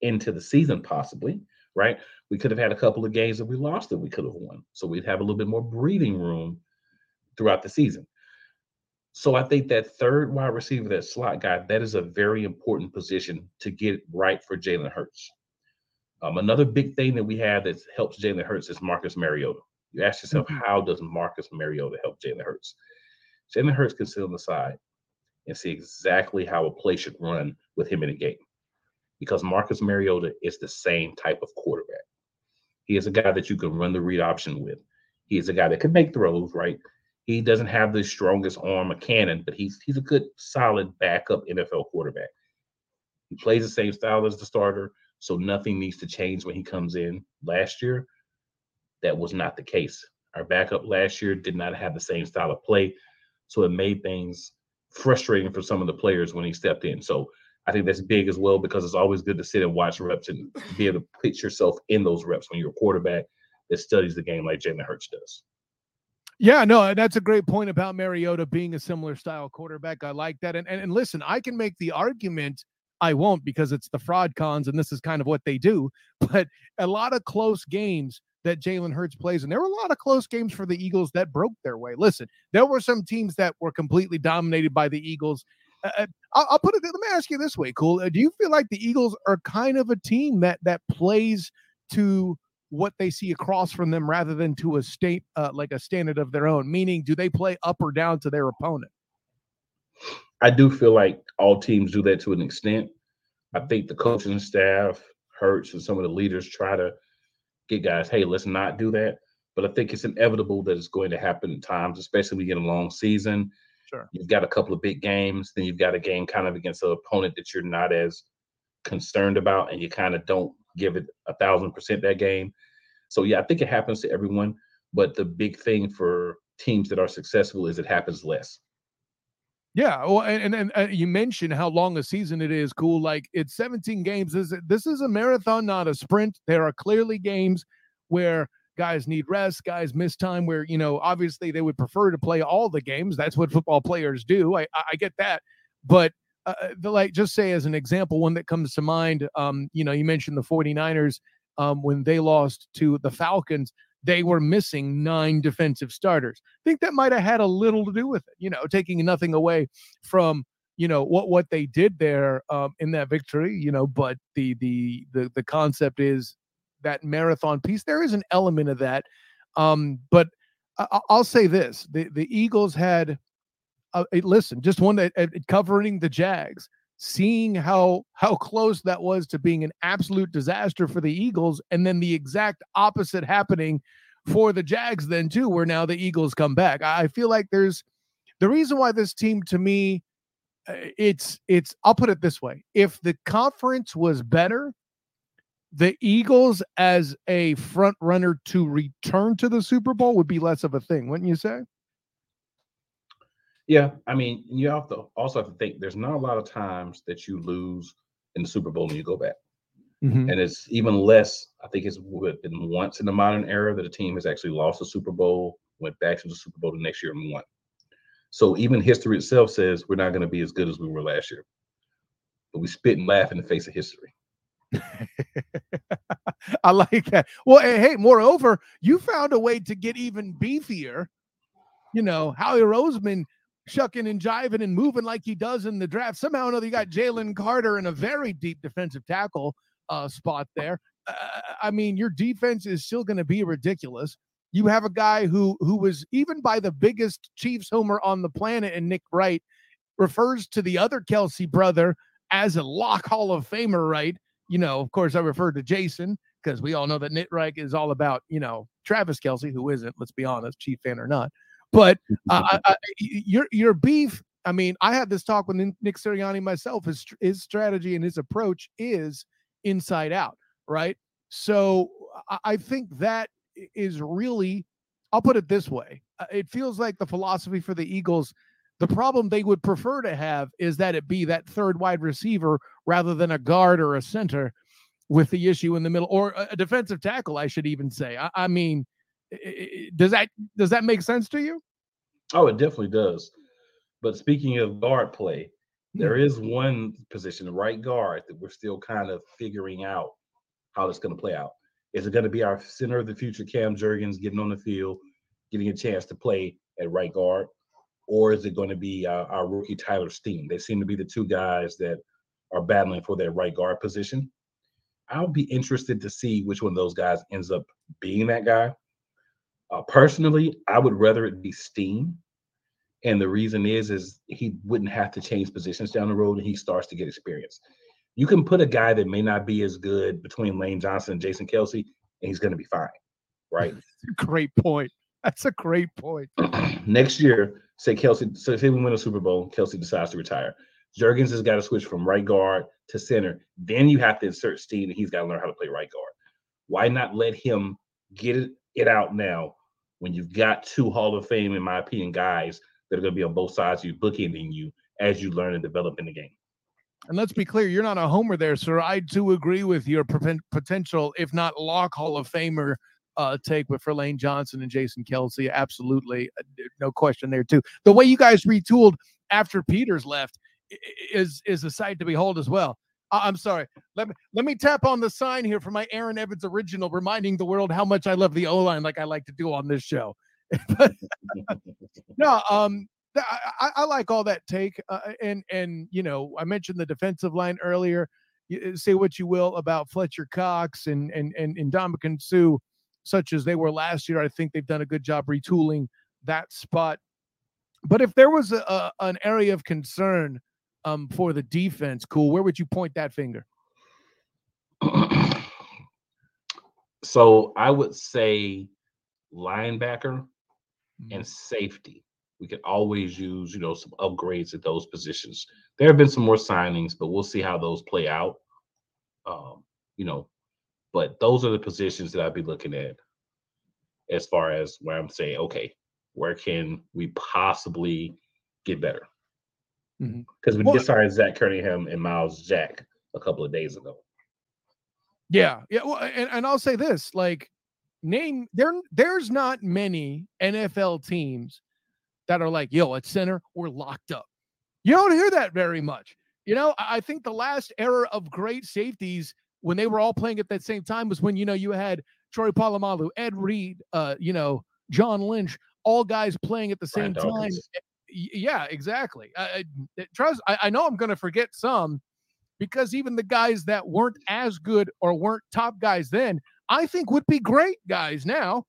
into the season, possibly, right? We could have had a couple of games that we lost that we could have won. So we'd have a little bit more breathing room throughout the season. So I think that third wide receiver, that slot guy, that is a very important position to get right for Jalen Hurts. Um, another big thing that we have that helps Jalen Hurts is Marcus Mariota. You ask yourself, mm-hmm. how does Marcus Mariota help Jalen Hurts? Jalen Hurts can sit on the side and see exactly how a play should run with him in a game. Because Marcus Mariota is the same type of quarterback. He is a guy that you can run the read option with. He is a guy that can make throws, right? He doesn't have the strongest arm, a cannon, but he's he's a good, solid backup NFL quarterback. He plays the same style as the starter, so nothing needs to change when he comes in. Last year, that was not the case. Our backup last year did not have the same style of play. So it made things frustrating for some of the players when he stepped in. So I think that's big as well because it's always good to sit and watch reps and be able to put yourself in those reps when you're a quarterback that studies the game like Jalen Hurts does. Yeah, no, that's a great point about Mariota being a similar style quarterback. I like that. And, and, and listen, I can make the argument. I won't because it's the fraud cons and this is kind of what they do. But a lot of close games that Jalen Hurts plays. And there were a lot of close games for the Eagles that broke their way. Listen, there were some teams that were completely dominated by the Eagles. Uh, uh I'll, I'll, put it. Let me ask you this way, cool. Uh, do you feel like the Eagles are kind of a team that that plays to what they see across from them rather than to a state uh, like a standard of their own? Meaning, do they play up or down to their opponent? I do feel like all teams do that to an extent. I mm-hmm. think the coaching staff, Hurts, and some of the leaders try to get guys, hey, let's not do that. But I think it's inevitable that it's going to happen at times, especially when we get a long season. Sure. You've got a couple of big games, then you've got a game kind of against an opponent that you're not as concerned about, and you kind of don't give it a thousand percent that game. So yeah, I think it happens to everyone. But the big thing for teams that are successful is it happens less. Yeah, well, and, and, and uh, you mentioned how long a season it is. Cool, like it's 17 games. This this is a marathon, not a sprint. There are clearly games where guys need rest, guys miss time. Where you know, obviously, they would prefer to play all the games. That's what football players do. I I get that, but uh, uh, the like just say as an example, one that comes to mind. Um, you know, you mentioned the 49ers um, when they lost to the Falcons they were missing nine defensive starters. I think that might have had a little to do with it, you know, taking nothing away from you know what what they did there um, in that victory, you know. But the the the the concept is that marathon piece. There is an element of that, um, but I, will say this: the the Eagles had. Uh, listen, just one that uh, covering the Jags seeing how how close that was to being an absolute disaster for the Eagles and then the exact opposite happening for the Jags then too where now the Eagles come back. I feel like there's the reason why this team to me uh, it's it's I'll put it this way. If the conference was better, the Eagles as a front runner to return to the Super Bowl would be less of a thing, wouldn't you say? Yeah, I mean, you have to also have to think there's not a lot of times that you lose in the Super Bowl and you go back. Mm-hmm. And it's even less, I think it's been once in the modern era that a team has actually lost a Super Bowl, went back to the Super Bowl the next year and won. So even history itself says we're not going to be as good as we were last year. But we spit and laugh in the face of history. I like that. Well, hey, moreover, you found a way to get even beefier. You know, Howie Roseman shucking and jiving and moving like he does in the draft. Somehow or another, you got Jalen Carter in a very deep defensive tackle uh, spot there. Uh, I mean, your defense is still going to be ridiculous. You have a guy who who was even by the biggest Chiefs homer on the planet, and Nick Wright refers to the other Kelce brother as a lock Hall of Famer, right? You know, of course, I refer to Jason because we all know that Nick Wright is all about, you know, Travis Kelce, who isn't, let's be honest, Chief fan or not. But uh, I, I, your your beef. I mean, I had this talk with Nick Sirianni myself. His his strategy and his approach is inside out, right? So I think that is really. I'll put it this way: uh, it feels like the philosophy for the Eagles. The problem they would prefer to have is that it be that third wide receiver rather than a guard or a center with the issue in the middle or a defensive tackle, I should even say. I, I mean, does that does that make sense to you? Oh, it definitely does. But speaking of guard play, there is one position, the right guard, that we're still kind of figuring out how it's going to play out. Is it going to be our center of the future, Cam Jurgens, getting on the field, getting a chance to play at right guard, or is it going to be uh, our rookie Tyler Steen? They seem to be the two guys that are battling for that right guard position. I'll be interested to see which one of those guys ends up being that guy. Uh, personally, I would rather it be Steen, and the reason is is he wouldn't have to change positions down the road, and he starts to get experience. You can put a guy that may not be as good between Lane Johnson and Jason Kelce, and he's going to be fine, right? great point. That's a great point. Next year, say Kelce, so say we win a Super Bowl, Kelce decides to retire. Jurgens has got to switch from right guard to center. Then you have to insert Steen, and he's got to learn how to play right guard. Why not let him get it it out now when you've got two Hall of Fame, in my opinion, guys that are going to be on both sides of you, bookending you as you learn and develop in the game. And let's be clear, you're not a homer there, sir. I do agree with your potential, if not lock Hall of Famer uh, take with for Lane Johnson and Jason Kelce, Absolutely. Uh, no question there, too. The way you guys retooled after Peters left is is a sight to behold as well. I'm sorry. Let me let me tap on the sign here for my Aaron Evans original, reminding the world how much I love the O line, like I like to do on this show. no, um, I, I, like all that take, uh, and and you know, I mentioned the defensive line earlier. You, uh, say what you will about Fletcher Cox and and and and Ndamukong Suh, such as they were last year. I think they've done a good job retooling that spot. But if there was a, a an area of concern um, for the defense, cool. Where would you point that finger? So I would say linebacker and mm-hmm. safety. We could always use, you know, some upgrades at those positions. There have been some more signings, but we'll see how those play out. Um, you know, but those are the positions that I'd be looking at as far as where I'm saying, okay, where can we possibly get better? Because mm-hmm. we well, just started Zach Cunningham and Myles Jack a couple of days ago. Yeah, yeah. Well, and, and I'll say this: like, name there. There's not many NFL teams that are like, "Yo, at center, we're locked up." You don't hear that very much. You know, I think the last era of great safeties when they were all playing at that same time was when you know you had Troy Polamalu, Ed Reed, uh, you know, John Lynch, all guys playing at the same time. Yeah, exactly. I, trust. I, I know I'm going to forget some because even the guys that weren't as good or weren't top guys then, I think would be great guys now.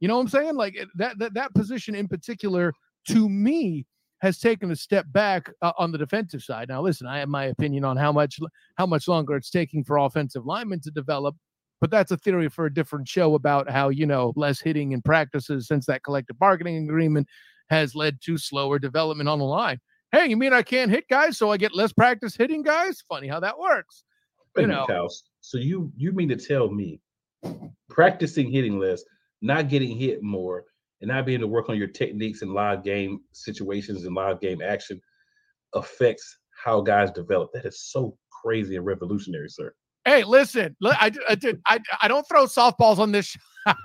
You know what I'm saying? Like that that that position in particular to me has taken a step back uh, on the defensive side. Now, listen, I have my opinion on how much how much longer it's taking for offensive linemen to develop, but that's a theory for a different show about how you know less hitting in practices since that collective bargaining agreement has led to slower development on the line. Hey, you mean I can't hit guys, so I get less practice hitting guys? Funny how that works. you know. House. So you you mean to tell me practicing hitting less, not getting hit more, and not being able to work on your techniques in live game situations and live game action affects how guys develop. That is so crazy and revolutionary, sir. Hey, listen, I, I, I, I don't throw softballs on this.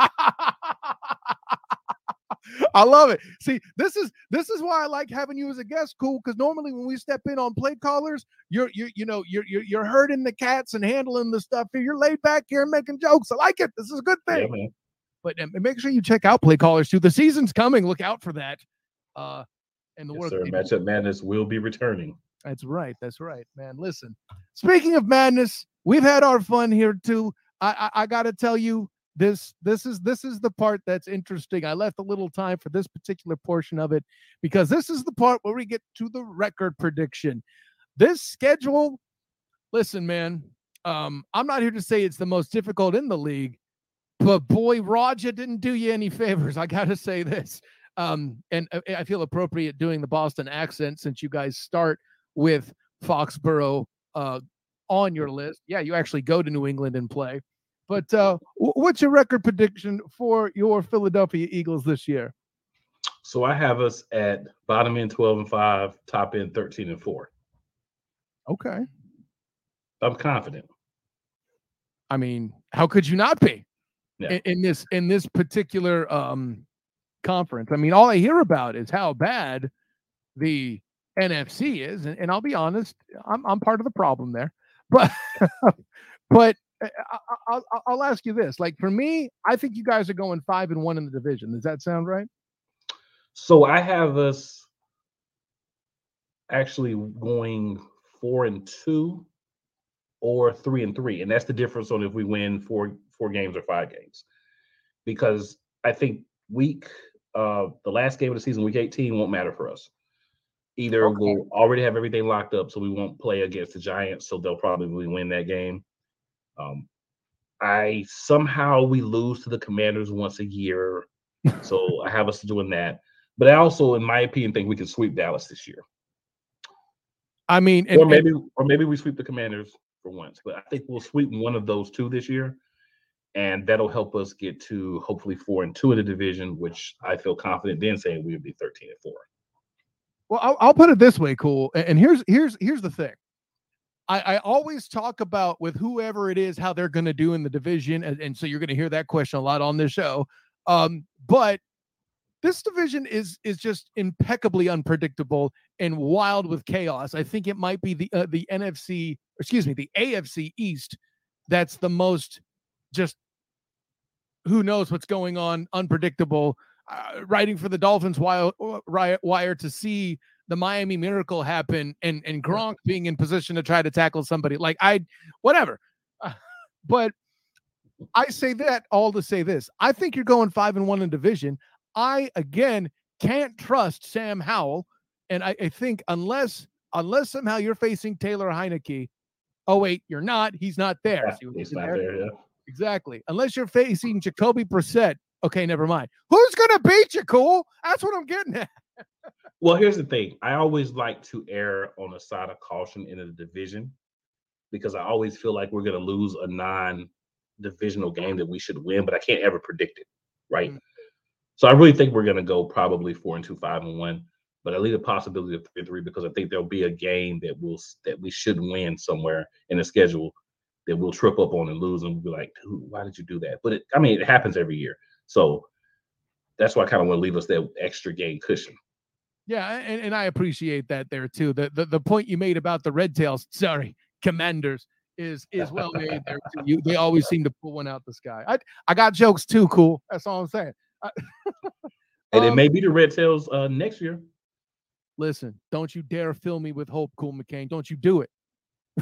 I love it. See, this is this is why I like having you as a guest, cool. Because normally when we step in on play callers, you're you you know you're you're you're herding the cats and handling the stuff here. You're laid back here and making jokes. I like it. This is a good thing. Yeah, but um, make sure you check out play callers too. The season's coming. Look out for that. Uh, and the yes, sir. Matchup madness will be returning. That's right. That's right, man. Listen, speaking of madness, we've had our fun here too. I I, I got to tell you, this this is this is the part that's interesting. I left a little time for this particular portion of it because this is the part where we get to the record prediction. This schedule listen man um i'm not here to say it's the most difficult in the league but boy roger didn't do you any favors i gotta say this. Um and uh, i feel appropriate doing the boston accent since you guys start with foxborough uh on your list. Yeah you actually go to new england and play but uh, what's your record prediction for your Philadelphia Eagles this year? So I have us at bottom end 12 and 5, top end 13 and 4. Okay. I'm confident. I mean, how could you not be yeah. in, in, this in this particular um conference? I mean, all I hear about is how bad the NFC is, and, and I'll be honest, I'm I'm part of the problem there. But but I'll, I'll ask you this: like for me, I think you guys are going five and one in the division. Does that sound right? So I have us actually going four and two or three and three, and that's the difference on if we win four four games or five games. Because I think week uh the last game of the season, week 18, won't matter for us. Either okay. we'll already have everything locked up, so we won't play against the Giants, so they'll probably win that game um, I somehow we lose to the Commanders once a year, so I have us doing that. But I also, in my opinion, think we can sweep Dallas this year. I mean, and, or maybe, and, or maybe we sweep the Commanders for once. But I think we'll sweep one of those two this year, and that'll help us get to hopefully four and two in the division, which I feel confident then saying we would be thirteen and four. Well, I'll, I'll put it this way, cool. And here's here's here's the thing. I, I, always talk about with whoever it is how they're going to do in the division, and, and so you're going to hear that question a lot on this show. Um, but this division is is just impeccably unpredictable and wild with chaos. I think it might be the uh, the NFC, excuse me, the AFC East that's the most just who knows what's going on, unpredictable. Uh, writing for the Dolphins wire, wire to see the Miami Miracle happen and and Gronk being in position to try to tackle somebody. Like I, whatever. Uh, but I say that all to say this: I think you're going five and one in division. I again can't trust Sam Howell, and I, I think unless unless somehow you're facing Taylor Heinicke. Oh wait, you're not. He's not there. Yeah, he's not there. there yeah. Exactly. Unless you're facing Jacoby Brissett. Okay, never mind. Who's gonna beat you, cool? That's what I'm getting at. well, here's the thing. I always like to err on the side of caution in a division because I always feel like we're gonna lose a non-divisional game that we should win, but I can't ever predict it, right? Mm-hmm. So I really think we're gonna go probably four and two, five and one but I leave the possibility of three and three because I think there'll be a game that will that we should win somewhere in the schedule that we'll trip up on and lose, and we'll be like, why did you do that? But it, I mean, it happens every year, so that's why I kind of want to leave us that extra game cushion. Yeah, and, and I appreciate that there too. The, the the point you made about the red tails, sorry, commanders, is is well made there too. You they always seem to pull one out the sky. I I got jokes too, cool. That's all I'm saying. and um, it may be the red tails uh, next year. Listen, don't you dare fill me with hope, Cool McCain. Don't you do it.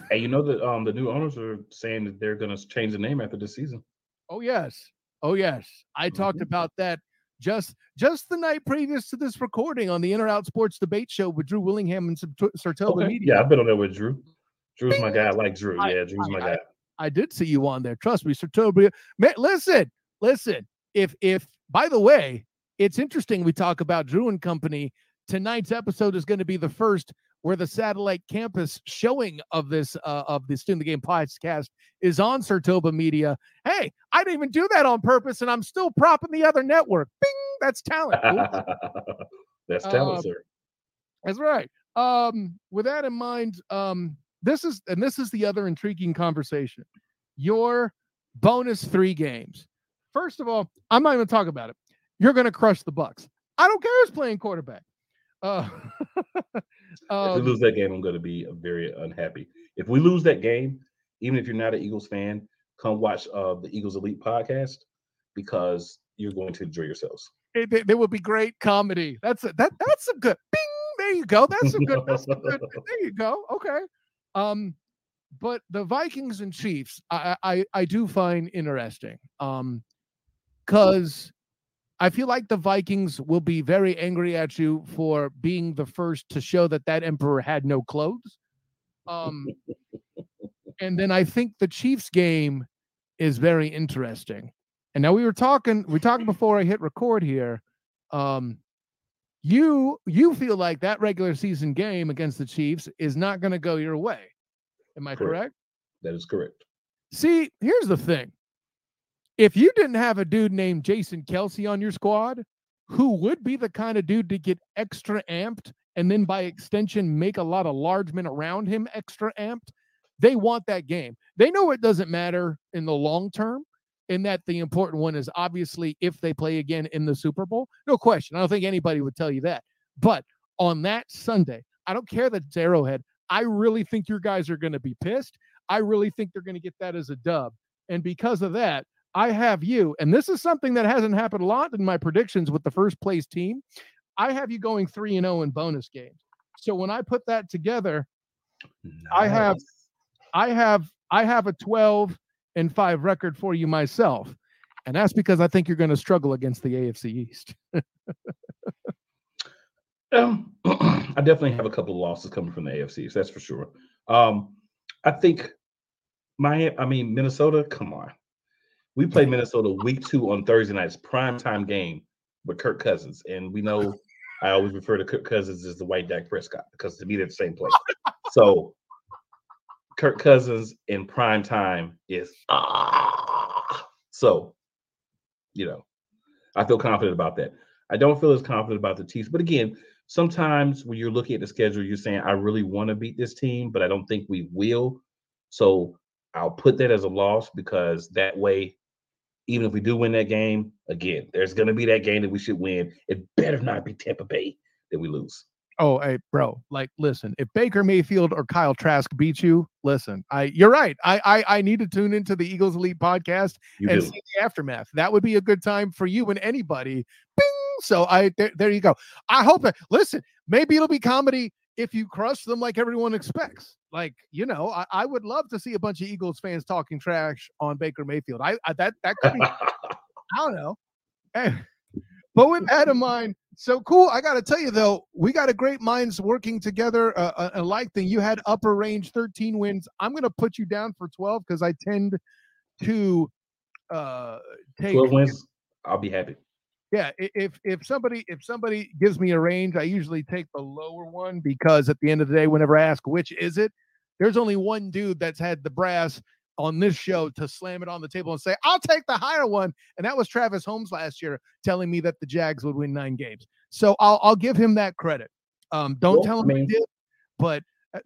hey, you know that um the new owners are saying that they're gonna change the name after this season. Oh yes. Oh yes. I mm-hmm. talked about that just just the night previous to this recording on the In or Out Sports Debate Show with Drew Willingham and Sartoba okay. Media. Yeah, I've been on there with Drew. Drew's my guy. I like Drew. I, yeah, Drew's I, my guy. I, I, did see you on there. Trust me, Sartoba. Man, listen, listen. If if by the way, it's interesting we talk about Drew and Company tonight's episode is going to be the first where the satellite campus showing of this uh, of the student the game podcast is on Sartoba Media. Hey, I didn't even do that on purpose, and I'm still propping the other network. Bing, that's talent. that's talent, uh, sir. That's right. Um, with that in mind, um, this is and this is the other intriguing conversation. Your bonus three games. First of all, I'm not even talk about it. You're going to crush the Bucks. I don't care who's playing quarterback. Uh, um, if we lose that game, I'm going to be very unhappy. If we lose that game, even if you're not an Eagles fan, come watch uh, the Eagles Elite podcast because you're going to enjoy yourselves. It, it, will be great comedy. That's a, that. That's a good. Bing. There you go. That's a good. That's a good. There you go. Okay. Um, but the Vikings and Chiefs, I I, I do find interesting. Um, because I feel like the Vikings will be very angry at you for being the first to show that that emperor had no clothes. Um, and then I think the Chiefs game is very interesting. And now we were talking, we talked before I hit record here. Um, you you feel like that regular season game against the Chiefs is not going to go your way. Am I correct. correct? That is correct. See, here's the thing if you didn't have a dude named Jason Kelce on your squad, who would be the kind of dude to get extra amped and then by extension make a lot of large men around him extra amped, they want that game. They know it doesn't matter in the long term, And that the important one is obviously if they play again in the Super Bowl. No question. I don't think anybody would tell you that. But on that Sunday, I don't care that it's Arrowhead. I really think your guys are going to be pissed. I really think they're going to get that as a dub. And because of that, I have you, and this is something that hasn't happened a lot in my predictions with the first place team. I have you going 3 and 0 in bonus games. So when I put that together, nice. I have I have I have a 12 and 5 record for you myself. And that's because I think you're going to struggle against the AFC East. um, I definitely have a couple of losses coming from the AFC, that's for sure. Um, I think my I mean Minnesota, come on. We played Minnesota week two on Thursday night's prime time game with Kirk Cousins. And we know I always refer to Kirk Cousins as the white Dak Prescott because to me they're the same place. so Kirk Cousins in prime time is ah. So, you know, I feel confident about that. I don't feel as confident about the Chiefs. But again, sometimes when you're looking at the schedule, you're saying, I really want to beat this team, but I don't think we will. So I'll put that as a loss because that way even if we do win that game, again, there's going to be that game that we should win. It better not be Tampa Bay that we lose. Oh, hey, bro. Like, listen, if Baker Mayfield or Kyle Trask beat you, listen, I you're right. I I, I need to tune into the Eagles Elite podcast you and do. see the aftermath. That would be a good time for you and anybody. Bing! So I there, there you go. I hope that listen, maybe it'll be comedy if you crush them like everyone expects. Like, you know, I, I, would love to see a bunch of Eagles fans talking trash on Baker Mayfield. I, I that that could be I don't know. Hey, but with that in mind, so cool. I got to tell you though, we got a great minds working together. Uh, uh a, a like thing. You had upper range 13 wins. I'm going to put you down for 12 because I tend to uh take 12 wins, I'll be happy. Yeah, if if somebody if somebody gives me a range, I usually take the lower one because at the end of the day, whenever I ask which is it, there's only one dude that's had the brass on this show to slam it on the table and say, I'll take the higher one. And that was Travis Holmes last year telling me that the Jags would win nine games. So I'll I'll give him that credit. Um, don't well, tell him I mean, did, but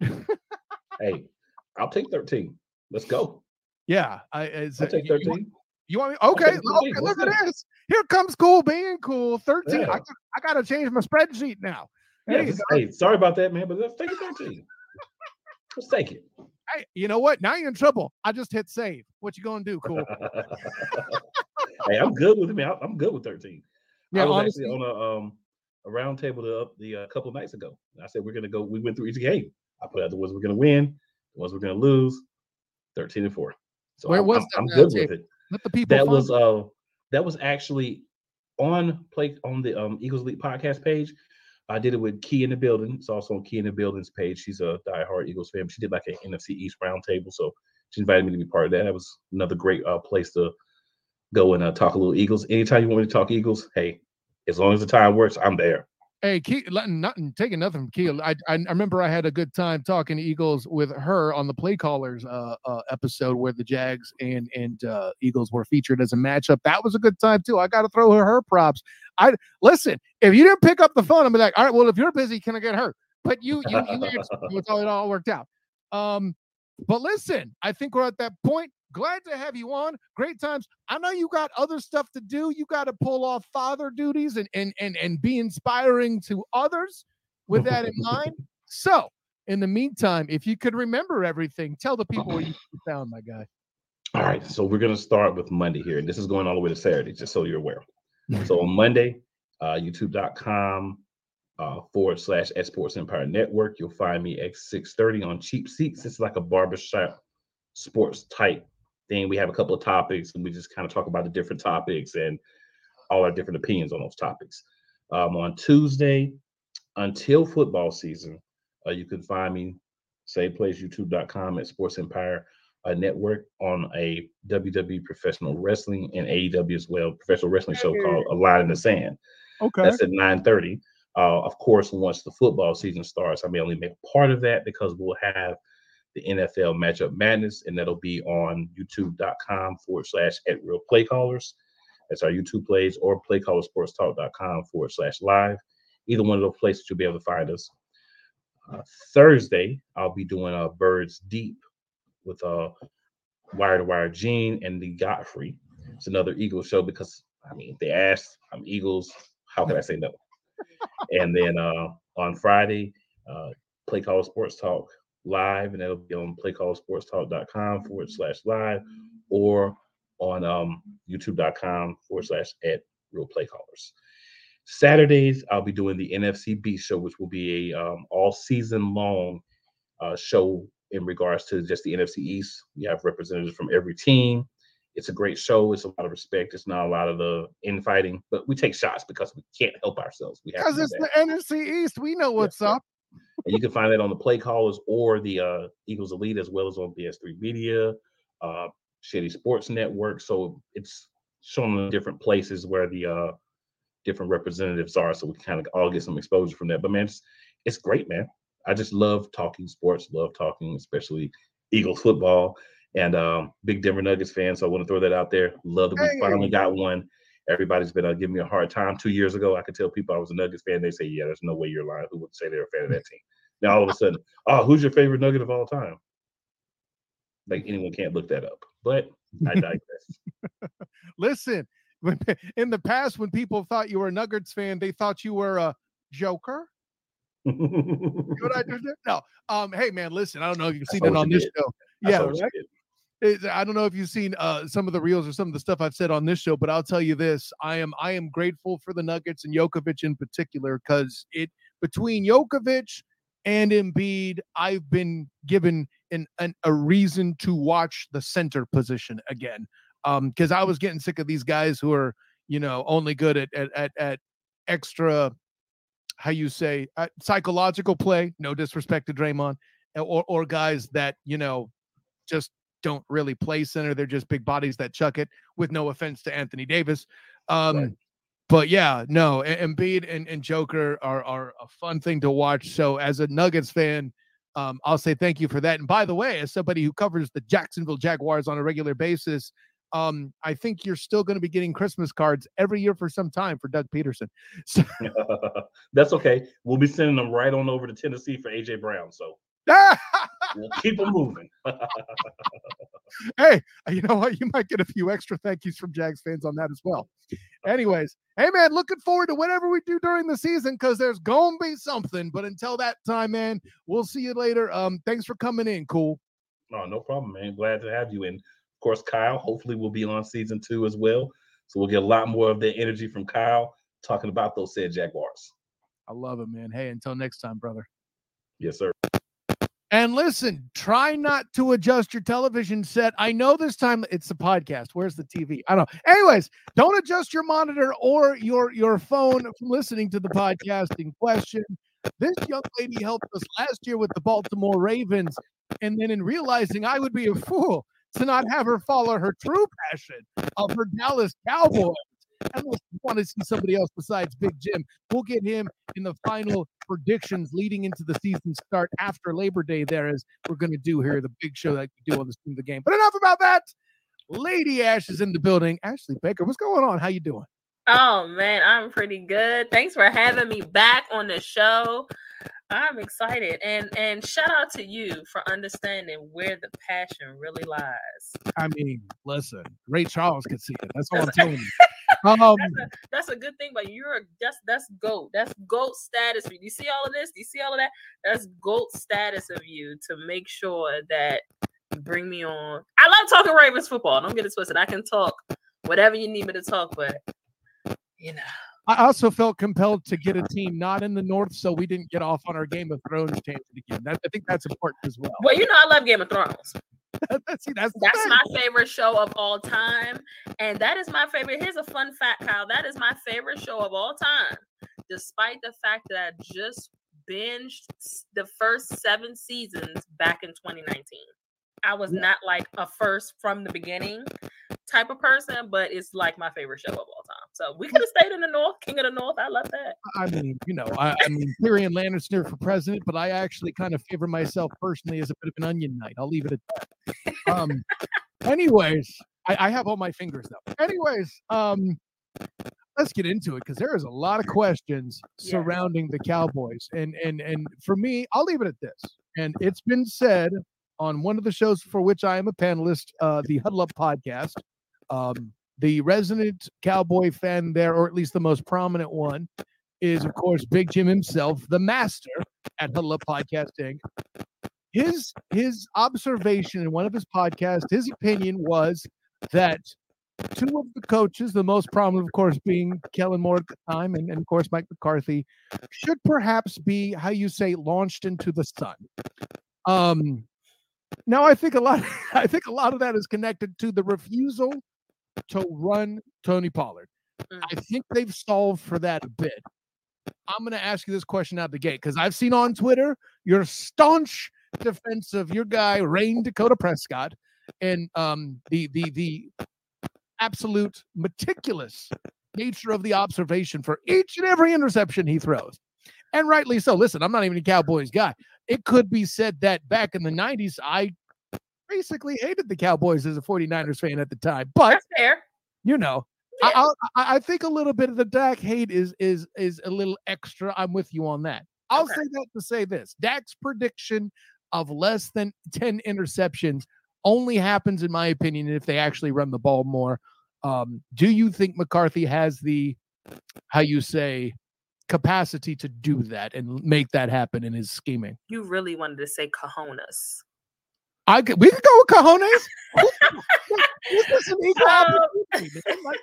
hey, I'll take 13. Let's go. Yeah, I I'll take 13. You want me? Okay, okay look at this. Here comes cool being cool. 13. Yeah. I, I got to change my spreadsheet now. Hey, hey, sorry about that, man, but let's take it 13. let's take it. Hey, you know what? Now you're in trouble. I just hit save. What you gonna do? Cool. hey, I'm good with it. I'm good with 13. Yeah, I was honestly, actually on a um a round table the the uh, couple nights ago. I said we're gonna go. We went through each game. I put out the ones we're gonna win, the ones we're gonna lose. 13 and four. So Where I'm, was I'm, I'm good with it. Let the people. That was uh that was actually on play on the um Eagles League podcast page. I did it with Key in the building. It's also on Key in the building's page. She's a diehard Eagles fan. She did like an NFC East roundtable, so she invited me to be part of that. That was another great uh, place to go and uh, talk a little Eagles. Anytime you want me to talk Eagles, hey, as long as the time works, I'm there. Hey, Key, nothing, taking nothing from Keel. I, I remember I had a good time talking to Eagles with her on the Play Callers uh, uh, episode where the Jags and and uh, Eagles were featured as a matchup. That was a good time too. I got to throw her her props. I listen. If you didn't pick up the phone, I'm like, all right, well, if you're busy, can I get her? But you, you, you it's all it all worked out. Um, but listen, I think we're at that point glad to have you on. Great times. I know you got other stuff to do. You got to pull off father duties and and and and be inspiring to others with that in mind. So, in the meantime, if you could remember everything, tell the people where you found my guy. All right, so we're gonna start with Monday here, and this is going all the way to Saturday, just so you're aware. so on Monday, uh, YouTube.com uh, forward slash Sports Empire Network, you'll find me at 6:30 on Cheap Seats. It's like a barbershop sports type thing. We have a couple of topics, and we just kind of talk about the different topics and all our different opinions on those topics. Um, on Tuesday, until football season, uh, you can find me same place youtube.com at Sports Empire uh, Network on a WWE Professional Wrestling and AEW as well professional wrestling show called A Line in the Sand. Okay, that's at nine thirty. Uh, of course, once the football season starts, I may only make part of that because we'll have the NFL Matchup Madness, and that'll be on youtube.com forward slash at real play callers. That's our YouTube plays or playcallersportstalk.com forward slash live. Either one of those places you'll be able to find us. Uh, Thursday, I'll be doing a uh, Birds Deep with uh, Wire to Wire Gene and the Godfrey. It's another Eagles show because I mean they asked, I'm Eagles. How can I say no? and then uh, on Friday, uh, Play Caller Sports Talk live, and that'll be on playcallsportstalk.com forward slash live or on um, youtube.com forward slash at real play callers. Saturdays, I'll be doing the NFC Beast show, which will be a um, all season long uh, show in regards to just the NFC East. We have representatives from every team. It's a great show. It's a lot of respect. It's not a lot of the infighting, but we take shots because we can't help ourselves. We Because it's that. the NFC East. We know what's yeah. up and you can find that on the play callers or the uh, Eagles Elite as well as on BS3 Media, uh, Shady Sports Network. So it's shown in different places where the uh, different representatives are. So we kind of all get some exposure from that. But man, it's, it's great, man. I just love talking sports, love talking, especially Eagles football. And um, big Denver Nuggets fan, so I want to throw that out there. Love that we finally got one. Everybody's been uh, giving me a hard time. Two years ago, I could tell people I was a Nuggets fan. They say, "Yeah, there's no way you're lying." Who would say they're a fan of that team? Now all of a sudden, oh, who's your favorite Nugget of all time? Like anyone can't look that up. But I digress. Listen, when, in the past, when people thought you were a Nuggets fan, they thought you were a Joker. what I just No. Um, hey man, listen, I don't know if you've seen it on this did. show. yeah, right? I don't know if you've seen uh, some of the reels or some of the stuff I've said on this show, but I'll tell you this: I am I am grateful for the Nuggets and Jokovic in particular because it between Jokovic and Embiid, I've been given an, an a reason to watch the center position again. Um, because I was getting sick of these guys who are you know only good at at at, at extra how you say uh, psychological play. No disrespect to Draymond, or or guys that you know just don't really play center. They're just big bodies that chuck it. With no offense to Anthony Davis, um, right. but yeah, no, Embiid and, and Joker are are a fun thing to watch. So as a Nuggets fan, um, I'll say thank you for that. And by the way, as somebody who covers the Jacksonville Jaguars on a regular basis, um, I think you're still going to be getting Christmas cards every year for some time for Doug Pederson. So that's okay. We'll be sending them right on over to Tennessee for AJ Brown. So we'll keep them moving. hey, you know what? You might get a few extra thank yous from Jags fans on that as well. Anyways, hey man, looking forward to whatever we do during the season because there's gonna be something. But until that time, man, we'll see you later. Um, thanks for coming in. Cool. Oh, no problem, man. Glad to have you. And of course, Kyle, hopefully we'll be on season two as well. So we'll get a lot more of the energy from Kyle talking about those said Jaguars. I love it, man. Hey, until next time, brother. Yes, sir. And listen, try not to adjust your television set. I know this time it's a podcast. Where's the TV? I don't know. Anyways, don't adjust your monitor or your your phone from listening to the podcast in question. This young lady helped us last year with the Baltimore Ravens, and then in realizing I would be a fool to not have her follow her true passion of her Dallas Cowboys I want to see somebody else besides Big Jim. We'll get him in the final predictions leading into the season start after Labor Day. There, as we're going to do here, the big show that we do on the stream of the game. But enough about that. Lady Ash is in the building. Ashley Baker, what's going on? How you doing? Oh man, I'm pretty good. Thanks for having me back on the show. I'm excited and and shout out to you for understanding where the passion really lies. I mean, listen, Ray Charles could see it. That's all I'm telling you. Um, that's, a, that's, a, good thing, but you're a, that's that's goat. That's goat status for you. Do you see all of this? Do you see all of that? That's goat status of you to make sure that you bring me on. I love talking Ravens football. Don't get it twisted. I can talk whatever you need me to talk, but you know. I also felt compelled to get a team not in the north, so we didn't get off on our Game of Thrones tangent again. That, I think that's important as well. Well, you know, I love Game of Thrones. See, that's that's my favorite show of all time, and that is my favorite. Here's a fun fact, Kyle. That is my favorite show of all time, despite the fact that I just binged the first seven seasons back in 2019. I was not like a first from the beginning type of person, but it's like my favorite show of all time. So we could have stayed in the North, King of the North. I love that. I mean, you know, I, I mean, Tyrion Lannister for president, but I actually kind of favor myself personally as a bit of an onion knight. I'll leave it at that. Um, anyways, I, I have all my fingers though. Anyways, um, let's get into it because there is a lot of questions yeah. surrounding the Cowboys, and and and for me, I'll leave it at this. And it's been said on one of the shows for which I am a panelist, uh, the Huddle Up podcast. Um, the resident cowboy fan there, or at least the most prominent one, is of course Big Jim himself, the master at Up Podcasting. His his observation in one of his podcasts, his opinion was that two of the coaches, the most prominent, of course, being Kellen Moore at the time, and, and of course Mike McCarthy, should perhaps be how you say launched into the sun. Um, now I think a lot I think a lot of that is connected to the refusal to run Tony Pollard. Mm. I think they've solved for that a bit. I'm going to ask you this question out the gate because I've seen on Twitter your staunch defense of your guy Rayne Dakota Prescott and um, the the the absolute meticulous nature of the observation for each and every interception he throws. And rightly so. Listen, I'm not even a Cowboys guy. It could be said that back in the 90s, I basically hated the Cowboys as a 49ers fan at the time. But That's fair. You know, yeah. I, I, I think a little bit of the Dak hate is is is a little extra. I'm with you on that. I'll okay. say that to say this: Dak's prediction of less than 10 interceptions only happens, in my opinion, if they actually run the ball more. Um, do you think McCarthy has the how you say capacity to do that and make that happen in his scheming? You really wanted to say cojones. I could, we could go with cojones. this is an equal opportunity. Like,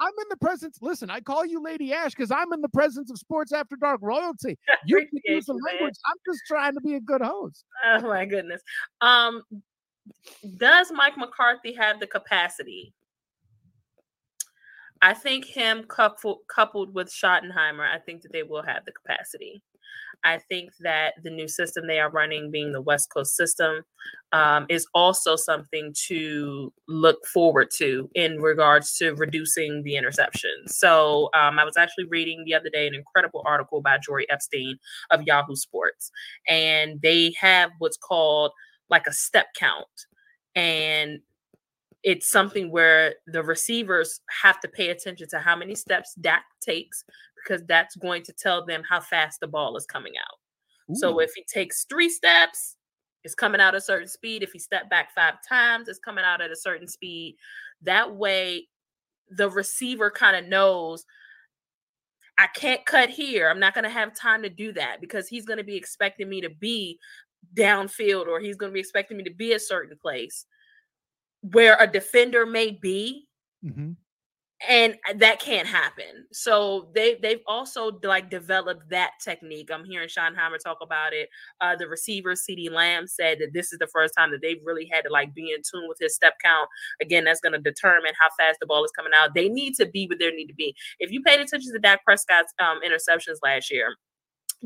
I, am in the presence. Listen, I call you Lady Ash because I'm in the presence of Sports After Dark royalty. You can use the language. I'm just trying to be a good host. Oh my goodness. Um, does Mike McCarthy have the capacity? I think him coupled coupled with Schottenheimer, I think that they will have the capacity. I think that the new system they are running, being the West Coast system, um, is also something to look forward to in regards to reducing the interceptions. So um, I was actually reading the other day an incredible article by Jori Epstein of Yahoo Sports, and they have what's called like a step count. And it's something where the receivers have to pay attention to how many steps Dak takes because that's going to tell them how fast the ball is coming out. Ooh. So if he takes three steps, it's coming out at a certain speed. If he step back five times, it's coming out at a certain speed. That way, the receiver kind of knows I can't cut here. I'm not going to have time to do that because he's going to be expecting me to be downfield or he's going to be expecting me to be a certain place where a defender may be. Mm-hmm and uh, that can't happen. So they they've also like developed that technique. I'm hearing Schottenheimer talk about it. Uh, the receiver CeeDee Lamb said that this is the first time that they've really had to like be in tune with his step count. Again, that's going to determine how fast the ball is coming out. They need to be where they need to be. If you paid attention to Dak Prescott's um, interceptions last year,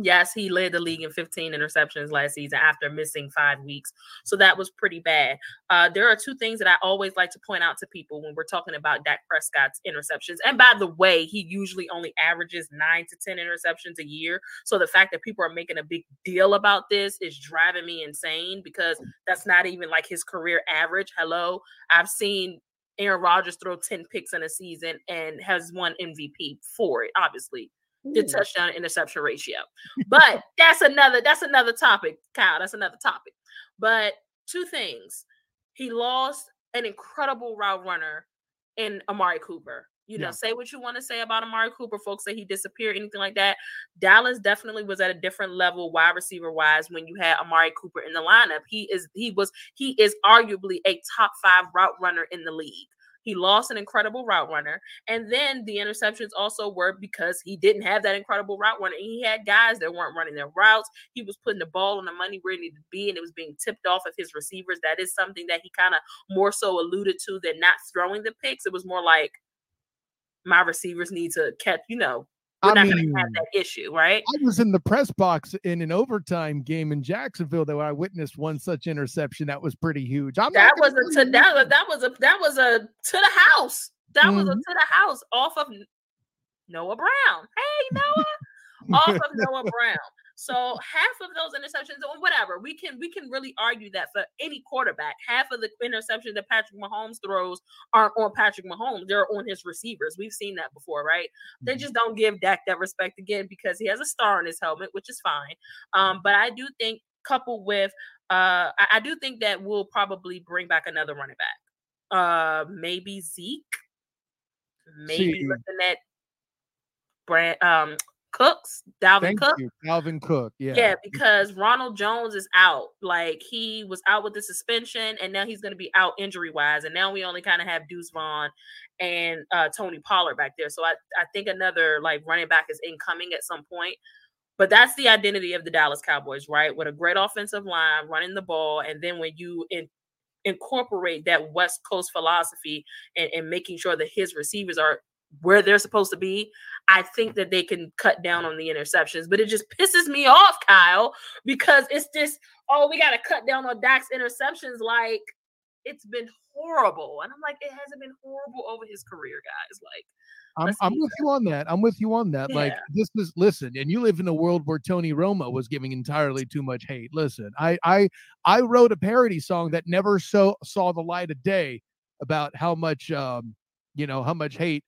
Yes, he led the league in 15 interceptions last season after missing five weeks. So that was pretty bad. Uh, there are two things that I always like to point out to people when we're talking about Dak Prescott's interceptions. And by the way, he usually only averages nine to 10 interceptions a year. So the fact that people are making a big deal about this is driving me insane because that's not even like his career average. Hello. I've seen Aaron Rodgers throw 10 picks in a season and has won MVP for it, obviously the touchdown interception ratio. But that's another that's another topic, Kyle. That's another topic. But two things. He lost an incredible route runner in Amari Cooper. You know, yeah. say what you want to say about Amari Cooper. Folks say he disappeared, anything like that. Dallas definitely was at a different level, wide receiver wise, when you had Amari Cooper in the lineup. He is he was he is arguably a top five route runner in the league. He lost an incredible route runner. And then the interceptions also were because he didn't have that incredible route runner. He had guys that weren't running their routes. He was putting the ball on the money where it needed to be, and it was being tipped off of his receivers. That is something that he kind of more so alluded to than not throwing the picks. It was more like my receivers need to catch, you know, we're I not going to have that issue, right? I was in the press box in an overtime game in Jacksonville that I witnessed one such interception that was pretty huge. I'm that was a to, that, that was a that was a to the house. That mm-hmm. was a mm-hmm. to the house off of Noah Brown. Hey Noah, off of Noah Brown. So half of those interceptions, or whatever, we can we can really argue that for any quarterback, half of the interceptions that Patrick Mahomes throws aren't on Patrick Mahomes; they're on his receivers. We've seen that before, right? They mm-hmm. just don't give Dak that respect again because he has a star on his helmet, which is fine. Um, but I do think, coupled with, uh, I, I do think that we'll probably bring back another running back. Uh, maybe Zeke. Maybe looking at Brand, um, Cooks, Dalvin Thank Cook. You. Dalvin Cook, yeah. Yeah, because Ronald Jones is out. Like he was out with the suspension, and now he's going to be out injury wise. And now we only kind of have Deuce Vaughn and uh, Tony Pollard back there. So I, I think another like running back is incoming at some point. But that's the identity of the Dallas Cowboys, right? With a great offensive line, running the ball, and then when you in, incorporate that West Coast philosophy and, and making sure that his receivers are where they're supposed to be, I think that they can cut down on the interceptions. But it just pisses me off, Kyle, because it's just, oh, we got to cut down on Dak's interceptions. Like, it's been horrible. And I'm like, it hasn't been horrible over his career, guys. Like, I'm, I'm with you on that. I'm with you on that. Yeah. Like this is listen, and you live in a world where Tony Romo was giving entirely too much hate. Listen, I I I wrote a parody song that never so saw the light of day about how much um you know how much hate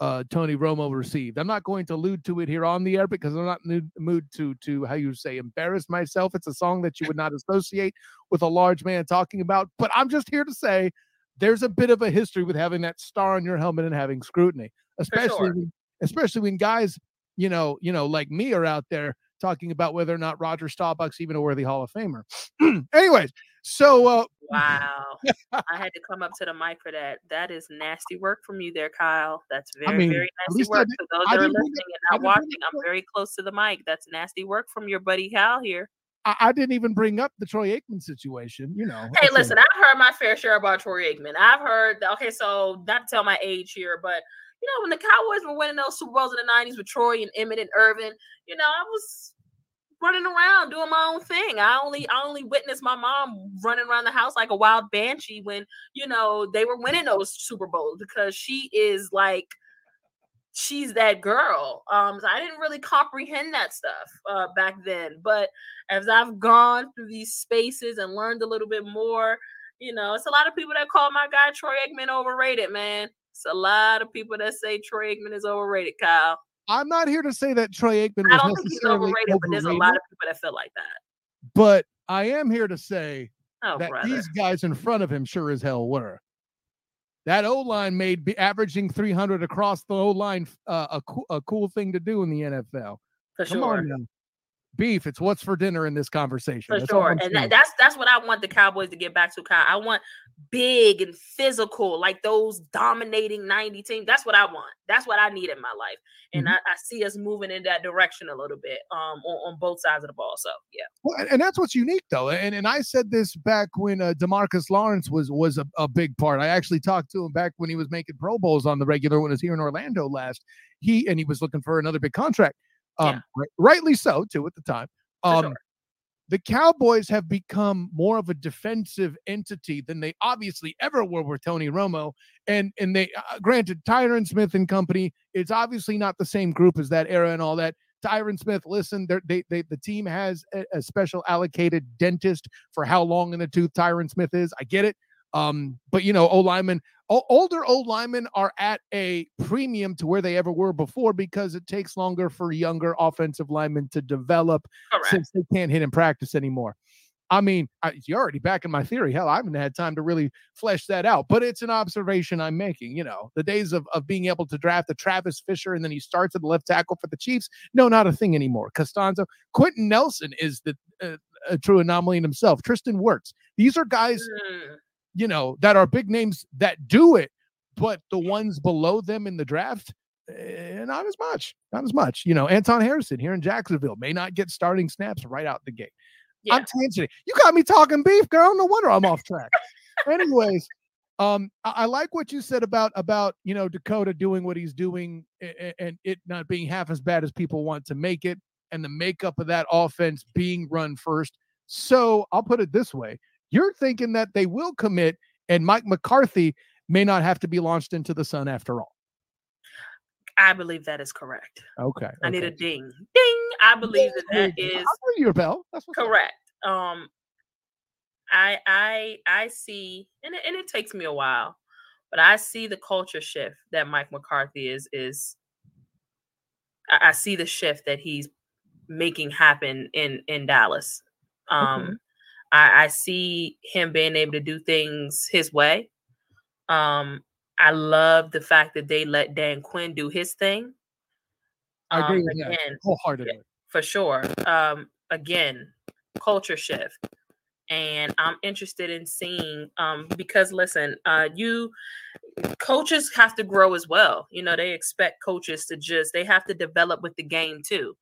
uh, Tony Romo received. I'm not going to allude to it here on the air because I'm not in the mood to to how you say embarrass myself. It's a song that you would not associate with a large man talking about. But I'm just here to say there's a bit of a history with having that star on your helmet and having scrutiny, especially sure. especially when guys, you know, you know, like me are out there talking about whether or not Roger Staubach's even a worthy Hall of Famer. Anyways, so uh, wow, I had to come up to the mic for that. That is nasty work from you there, Kyle. That's very I mean, very nasty work. For those that are listening and not watching, I'm very close to the mic. That's nasty work from your buddy Kyle here. I, I didn't even bring up the Troy Aikman situation. You know. Hey, listen, I've heard my fair share about Troy Aikman. I've heard. Okay, so not to tell my age here, but you know, when the Cowboys were winning those Super Bowls in the '90s with Troy and Emmitt and Irvin, you know, I was running around doing my own thing. I only I only witnessed my mom running around the house like a wild banshee when you know they were winning those Super Bowls because she is like she's that girl. Um, so I didn't really comprehend that stuff uh, back then. But as I've gone through these spaces and learned a little bit more, you know, it's a lot of people that call my guy Troy Aikman overrated, man. It's a lot of people that say Troy Aikman is overrated, Kyle. I'm not here to say that Troy Aikman. I don't think he's overrated, overrated, but there's a lot of people that feel like that. But I am here to say oh, that brother. these guys in front of him sure as hell were. That O line made be averaging 300 across the O line uh, a, co- a cool thing to do in the NFL. For Come sure. On, beef. It's what's for dinner in this conversation. For that's sure, and that, that's that's what I want the Cowboys to get back to. Kyle. I want big and physical, like those dominating ninety teams. That's what I want. That's what I need in my life, and mm-hmm. I, I, see us moving in that direction a little bit um, on, on, both sides of the ball. So yeah, well, and that's what's unique though. And and I said this back when uh, Demarcus Lawrence was was a, a big part. I actually talked to him back when he was making Pro Bowls on the regular when he was here in Orlando last. He and he was looking for another big contract. Um, yeah. rightly so too at the time. Um, sure. The Cowboys have become more of a defensive entity than they obviously ever were with Tony Romo. And and they uh, granted Tyron Smith and company. It's obviously not the same group as that era and all that. Tyron Smith, listen, they, they the team has a, a special allocated dentist for how long in the tooth Tyron Smith is. I get it. Um, but you know, O linemen, older O linemen are at a premium to where they ever were before because it takes longer for younger offensive linemen to develop Correct. since they can't hit in practice anymore. I mean, I, you're already back in my theory. Hell, I haven't had time to really flesh that out, but it's an observation I'm making. You know, the days of, of being able to draft a Travis Fisher and then he starts at the left tackle for the Chiefs, no, not a thing anymore. Castonzo, Quenton Nelson is the uh, a true anomaly in himself. Tristan Wirfs. These are guys mm you know, that are big names that do it, but the ones below them in the draft, eh, not as much, not as much. You know, Anton Harrison here in Jacksonville may not get starting snaps right out the gate. Yeah. I'm tangenting. You got me talking beef, girl. No wonder I'm off track. Anyways, um, I, I, like what you said about about you know Dakota doing what he's doing and, and it not being half as bad as people want to make it, and the makeup of that offense being run first. So I'll put it this way: you're thinking that they will commit, and Mike McCarthy may not have to be launched into the sun after all. I believe that is correct. Okay. I need a ding. Ding. I believe that that is I'll your bell. That's correct. Um I I I see and it, and it takes me a while, but I see the culture shift that Mike McCarthy is is I, I see the shift that he's making happen in in Dallas. Um okay. I, I see him being able to do things his way. Um, I love the fact that they let Dan Quinn do his thing. I agree um, with again, that wholeheartedly. For sure. Um, again, culture shift. And I'm interested in seeing um, because listen, uh, you coaches have to grow as well. You know, they expect coaches to just they have to develop with the game too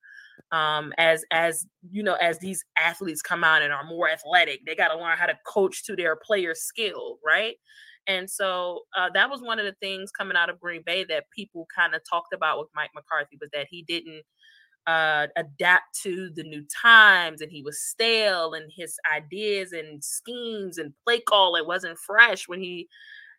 um, as as you know as these athletes come out and are more athletic they got to learn how to coach to their player skill right? And so uh, that was one of the things coming out of green bay that people kind of talked about with mike mccarthy was that he didn't uh, adapt to the new times and he was stale and his ideas and schemes and play call it wasn't fresh when he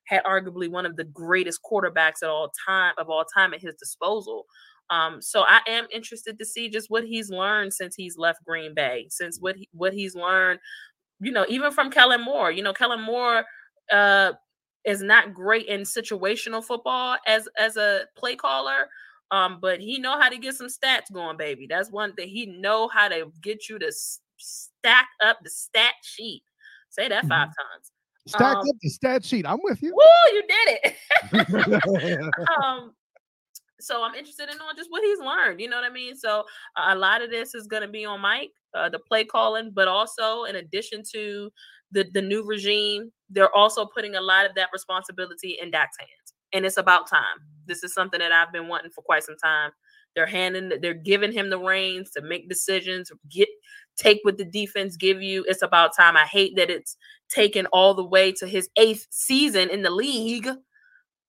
had arguably one of the greatest quarterbacks at all time of all time at his disposal um, so I am interested to see just what he's learned since he's left Green Bay, since what he, what he's learned, you know, even from Kellen Moore. You know, Kellen Moore uh, is not great in situational football as as a play caller, um, but he know how to get some stats going, baby. That's one thing he know how to get you to stack up the stat sheet. Say that 5 mm-hmm. times. Stack um, up the stat sheet. I'm with you. Woo, you did it. um, so I'm interested in knowing just what he's learned. You know what I mean? So a lot of this is going to be on Mike, uh, the play calling, but also in addition to the the new regime, they're also putting a lot of that responsibility in Dak's hands, and it's about time. This is something that I've been wanting for quite some time. They're handing, they're giving him the reins to make decisions, get take what the defense give you. It's about time. I hate that it's taken all the way to his eighth season in the league,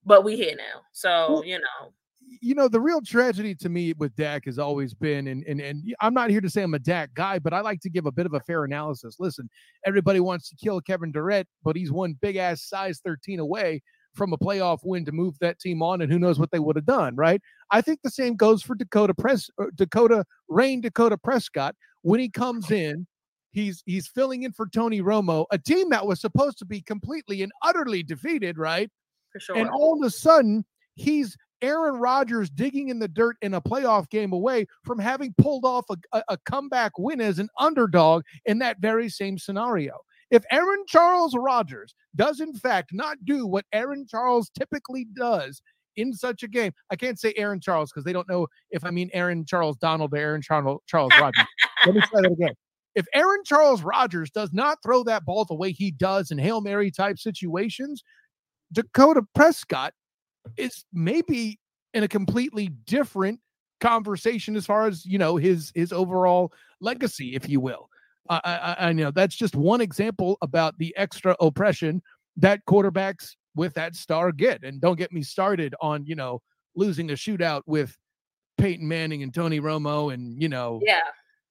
but we here now. So you know you know, the real tragedy to me with Dak has always been, and, and and I'm not here to say I'm a Dak guy, but I like to give a bit of a fair analysis. Listen, everybody wants to kill Kevin Durant, but he's one big ass size 13 away from a playoff win to move that team on, and who knows what they would have done, right? I think the same goes for Dakota Press, uh, Dakota Rayne, Dakota Prescott when he comes in. He's he's filling in for Tony Romo, a team that was supposed to be completely and utterly defeated, right? Sure. And all of a sudden, he's Aaron Rodgers digging in the dirt in a playoff game away from having pulled off a, a, a, comeback win as an underdog in that very same scenario. If Aaron Charles Rodgers does, in fact, not do what Aaron Charles typically does in such a game, I can't say Aaron Charles because they don't know if I mean Aaron Charles Donald or Aaron Charles, Charles Rodgers. Let me try that again. If Aaron Charles Rodgers does not throw that ball the way he does in Hail Mary type situations, Dakota Prescott is maybe in a completely different conversation as far as you know his his overall legacy, if you will. I, I, I know that's just one example about the extra oppression that quarterbacks with that star get. And don't get me started on you know losing a shootout with Peyton Manning and Tony Romo, and you know yeah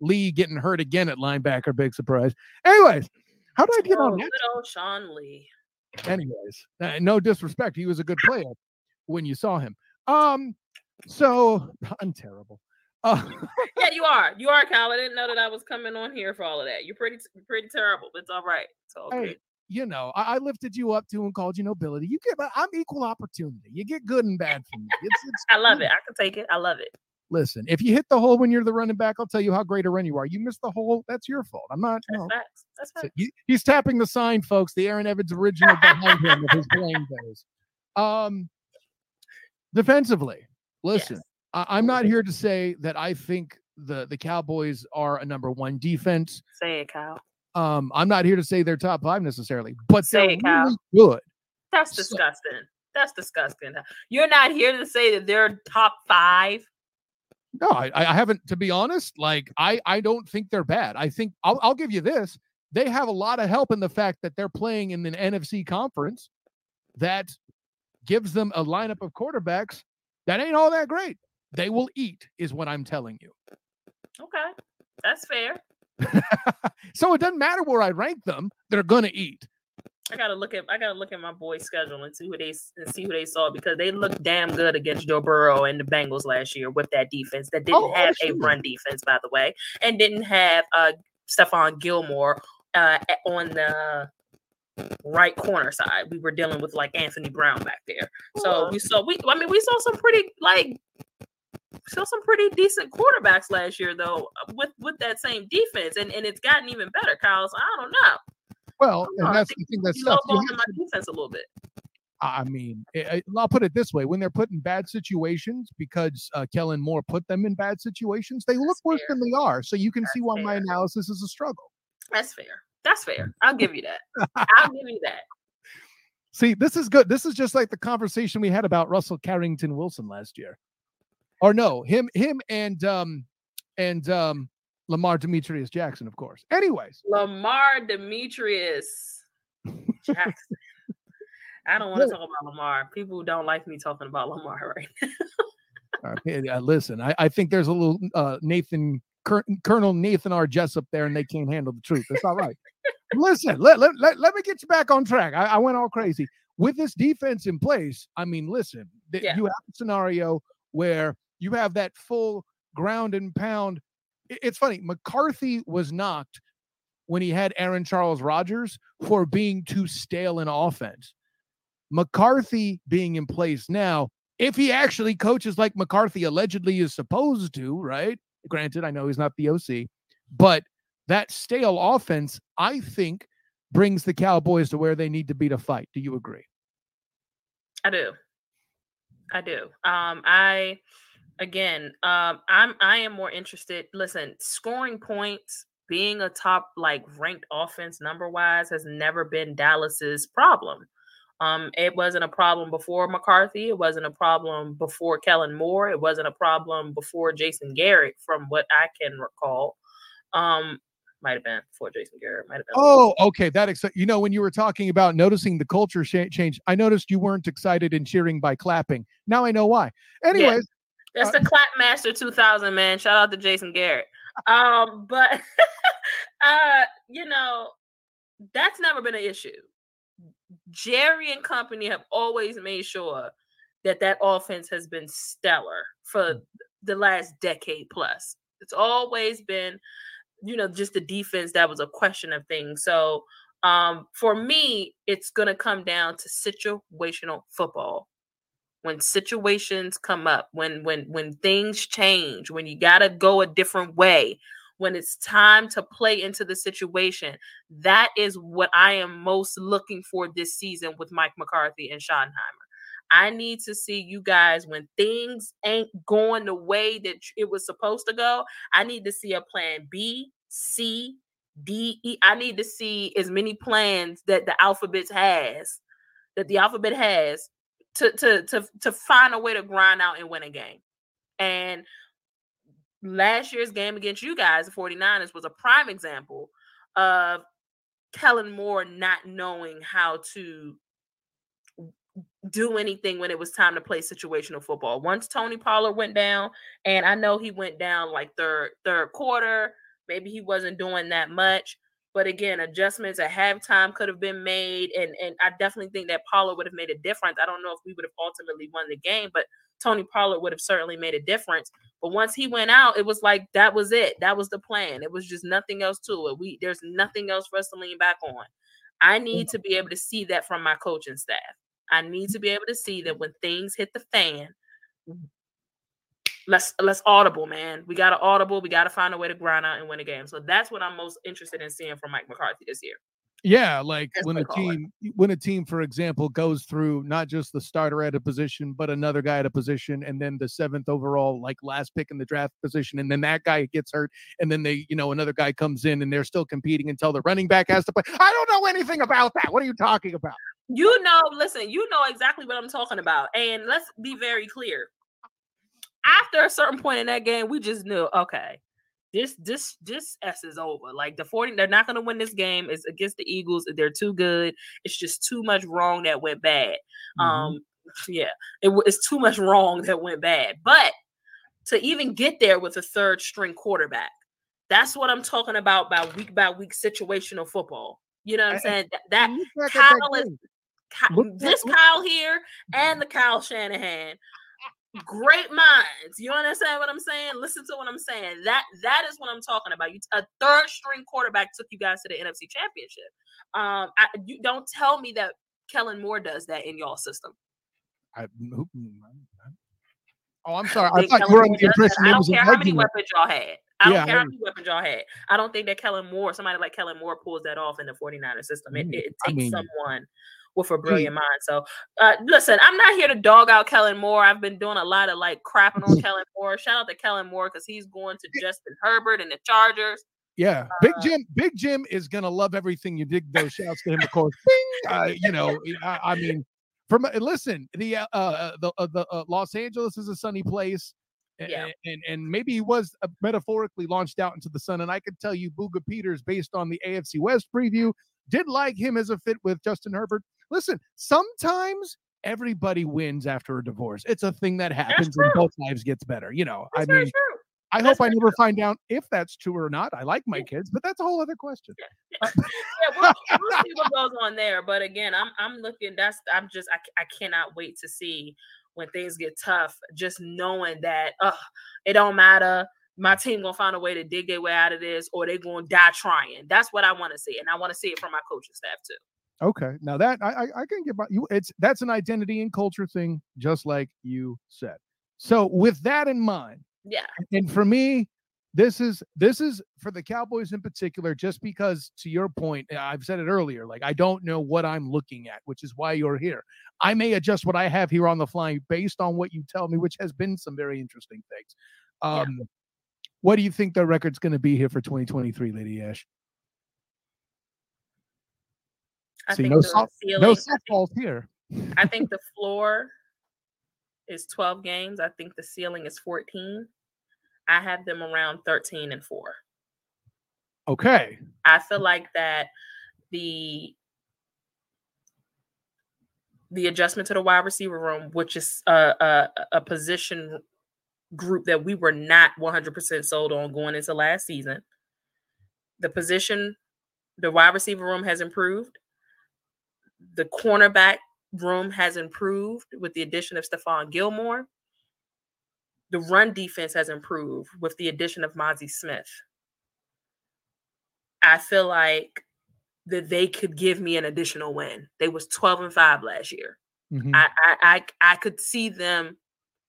Lee getting hurt again at linebacker. Big surprise. Anyways, how did I get oh, on that? Little Sean Lee. Anyways, uh, no disrespect, he was a good player when you saw him. Um, so I'm terrible. Uh, yeah, you are. You are, Kyle. I didn't know that I was coming on here for all of that. You're pretty, pretty terrible. But it's all right. It's all hey, You know, I, I, lifted you up too and called you nobility. You get, I'm equal opportunity. You get good and bad from me. It's, it's, I love it. I can take it. I love it. Listen, if you hit the hole when you're the running back, I'll tell you how great a run you are. You missed the hole, that's your fault. I'm not. That's no. facts. That's facts. So he, he's tapping the sign, folks. The Aaron Evans original behind him with his playing days. Um, defensively, listen, yes. I, am not here to say that I think the the Cowboys are a number one defense. Say it, Kyle. Um, I'm not here to say they're top five necessarily, but say they're it, really good. That's disgusting. That's disgusting. You're not here to say that they're top five. No, I, I haven't. To be honest, like I, I don't think they're bad. I think I'll, I'll give you this. They have a lot of help in the fact that they're playing in an NFC conference that gives them a lineup of quarterbacks that ain't all that great. They will eat, is what I'm telling you. Okay, that's fair. so it doesn't matter where I rank them; they're gonna eat. I gotta look at I gotta look at my boys' schedule and see who they and see who they saw because they looked damn good against Joe Burrow and the Bengals last year with that defense that didn't oh, have a run defense, by the way, and didn't have uh Stephon Gilmore uh on the right corner side. We were dealing with like Anthony Brown back there. So we saw we I mean we saw some pretty like saw some pretty decent quarterbacks last year though with with that same defense and and it's gotten even better Kyle so I don't know well, and that's the thing that's tough. You have my defense a little bit. I mean, it, eh, eh, I'll put it this way: when they're put in bad situations, because uh, Kellen Moore put them in bad situations, they that's look worse than they are. So you can that's see why fair. my analysis is a struggle. That's fair. That's fair. I'll give you that. I'll give you that. See, this is good. This is just like the conversation we had about Russell Carrington Wilson last year, or no, him, him, and um, and um, Lamar Demetrius Jackson, of course. Anyways, Lamar Demetrius Jackson. I don't want to talk about Lamar. People don't like me talking about Lamar right now. uh, listen, I, I, think there's a little uh, Nathan Colonel Nathan R. Jessup there, and they can't handle the truth. That's all right. listen, let, let, let, let, me get you back on track. I, I, went all crazy with this defense in place. I mean, listen, th- yeah. you have a scenario where you have that full ground and pound it's funny. McCarthy was knocked when he had Aaron Charles Rodgers for being too stale in offense. McCarthy being in place now, if he actually coaches like McCarthy allegedly is supposed to, right? Granted, I know he's not the OC, but that stale offense, I think, brings the Cowboys to where they need to be to fight. Do you agree? I do. I do. Um, I again, um, I'm I am more interested. Listen, scoring points, being a top like ranked offense number wise has never been Dallas's problem. Um, it wasn't a problem before McCarthy. It wasn't a problem before Kellen Moore. It wasn't a problem before Jason Garrett, from what I can recall. Um, Might have been before Jason Garrett. Might have been. Oh, okay. That ex- you know when you were talking about noticing the culture sh- change, I noticed you weren't excited and cheering by clapping. Now I know why. Anyways, yeah. that's uh, the Clap Master 2000 man. Shout out to Jason Garrett. Um, but uh, you know, that's never been an issue. Jerry and company have always made sure that that offense has been stellar for the last decade plus. It's always been, you know, just the defense that was a question of things. So um, for me, it's going to come down to situational football. When situations come up, when when when things change, when you got to go a different way, when it's time to play into the situation, that is what I am most looking for this season with Mike McCarthy and Schottenheimer. I need to see you guys when things ain't going the way that it was supposed to go. I need to see a plan B, C, D, E. I need to see as many plans that the alphabet has, that the alphabet has to to to to find a way to grind out and win a game. And last year's game against you guys, the 49ers, was a prime example of Kellen Moore not knowing how to do anything when it was time to play situational football. Once Tony Pollard went down, and I know he went down like third third quarter, maybe he wasn't doing that much. But again, adjustments at halftime could have been made, and and I definitely think that Pollard would have made a difference. I don't know if we would have ultimately won the game, but Tony Pollard would have certainly made a difference. But once he went out, it was like that was it. That was the plan. It was just nothing else to it. We there's nothing else for us to lean back on. I need to be able to see that from my coaching staff. I need to be able to see that when things hit the fan, let's let's audible, man. We got to audible. We got to find a way to grind out and win a game. So that's what I'm most interested in seeing from Mike McCarthy this year. Yeah, like That's when a team it. when a team, for example, goes through not just the starter at a position, but another guy at a position, and then the seventh overall, like last pick in the draft position, and then that guy gets hurt, and then they, you know, another guy comes in and they're still competing until the running back has to play. I don't know anything about that. What are you talking about? You know, listen, you know exactly what I'm talking about. And let's be very clear. After a certain point in that game, we just knew, okay, this this this S is over. Like the 40, they're not gonna win this game. It's against the Eagles. They're too good. It's just too much wrong that went bad. Mm-hmm. Um, yeah, it, it's too much wrong that went bad. But to even get there with a third string quarterback, that's what I'm talking about by week by week situational football. You know what I'm saying? That, that Kyle is this Kyle here and the Kyle Shanahan great minds. You understand what I'm saying? Listen to what I'm saying. That that is what I'm talking about. You a third string quarterback took you guys to the NFC Championship. Um, I, you don't tell me that Kellen Moore does that in y'all system. I, oh, I'm sorry. I, I thought you were under the impression I don't care how many weapons y'all had. I don't yeah, care how many weapons y'all had. I don't think that Kellen Moore, somebody like Kellen Moore, pulls that off in the 49er system. It, it, it takes mean, someone with a brilliant mind. So, uh, listen, I'm not here to dog out Kellen Moore. I've been doing a lot of like crapping on Kellen Moore. Shout out to Kellen Moore because he's going to Justin Herbert and the Chargers. Yeah, uh, Big Jim. Big Jim is gonna love everything you dig. Those shouts to him, of course. Uh, you know, I, I, mean, from listen, the uh, uh the uh, the uh, Los Angeles is a sunny place. Yeah. And, and maybe he was metaphorically launched out into the sun. And I could tell you, Booga Peters, based on the AFC West preview, did like him as a fit with Justin Herbert. Listen, sometimes everybody wins after a divorce. It's a thing that happens and both lives gets better. You know, that's I mean, I that's hope I never true. find out if that's true or not. I like my kids, but that's a whole other question. Yeah, we'll, we'll, see what goes on there. But again, I'm I'm looking. That's I'm just I, I cannot wait to see when things get tough. Just knowing that uh, it don't matter. My team gonna find a way to dig their way out of this, or they gonna die trying. That's what I want to see, and I want to see it from my coaching staff too. Okay, now that I, I, I can get by you. It's that's an identity and culture thing, just like you said. So with that in mind, yeah. And for me, this is this is for the Cowboys in particular, just because to your point, I've said it earlier. Like I don't know what I'm looking at, which is why you're here. I may adjust what I have here on the fly based on what you tell me, which has been some very interesting things. Um, yeah. What do you think the record's going to be here for 2023, Lady Ash? I See, think no, soft, ceiling, no softballs here. I think the floor is 12 games. I think the ceiling is 14. I have them around 13 and 4. Okay. I feel like that the the adjustment to the wide receiver room, which is a, a, a position group that we were not 100% sold on going into last season. The position, the wide receiver room has improved. The cornerback room has improved with the addition of Stephon Gilmore. The run defense has improved with the addition of Mazi Smith. I feel like that they could give me an additional win. They was 12 and 5 last year. Mm-hmm. I, I, I I could see them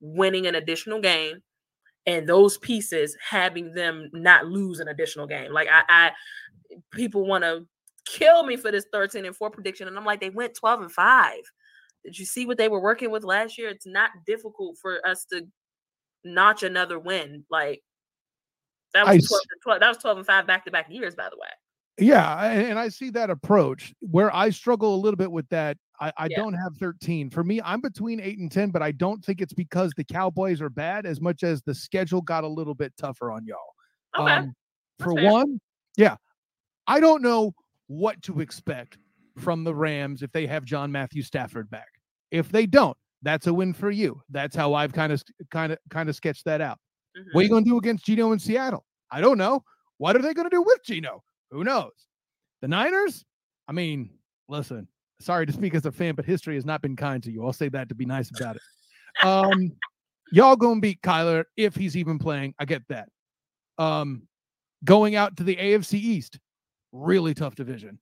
winning an additional game and those pieces having them not lose an additional game. Like I, I people want to kill me for this 13 and 4 prediction. And I'm like, they went 12 and 5. Did you see what they were working with last year? It's not difficult for us to notch another win. Like that was 12, 12 that was 12 and 5 back to back years, by the way. Yeah, and I see that approach where I struggle a little bit with that. I, I yeah. don't have 13. For me, I'm between eight and 10, but I don't think it's because the Cowboys are bad as much as the schedule got a little bit tougher on y'all. Okay. Um, for fair. one, yeah, I don't know what to expect from the Rams if they have John Matthew Stafford back. If they don't, that's a win for you. That's how I've kind of kind of kind of sketched that out. Mm-hmm. What are you going to do against Geno in Seattle? I don't know. What are they going to do with Geno? Who knows? The Niners? I mean, listen, sorry to speak as a fan, but history has not been kind to you. I'll say that to be nice about it. Um, y'all gonna beat Kyler if he's even playing. I get that. Um, going out to the AFC East, really tough division.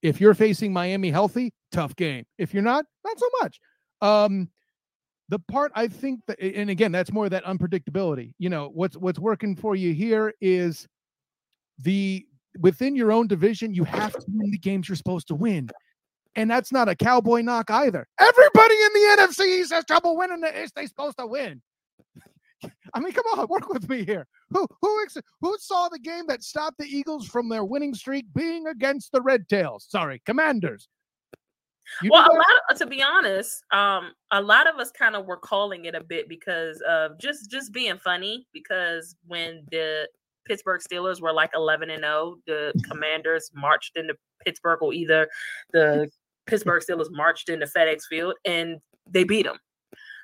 If you're facing Miami healthy, tough game. If you're not, not so much. Um, the part I think that, and again, that's more of that unpredictability. You know, what's what's working for you here is the within your own division, you have to win the games you're supposed to win. And that's not a cowboy knock either. Everybody in the NFC has trouble winning the East. They're supposed to win. I mean, come on, work with me here. Who who who saw the game that stopped the Eagles from their winning streak being against the Red Tails? Sorry, Commanders. You well, a lot of, to be honest, um, a lot of us kind of were calling it a bit because of just just being funny. Because when the Pittsburgh Steelers were like 11 and 0. The Commanders marched into Pittsburgh, or either the Pittsburgh Steelers marched into FedEx Field and they beat them.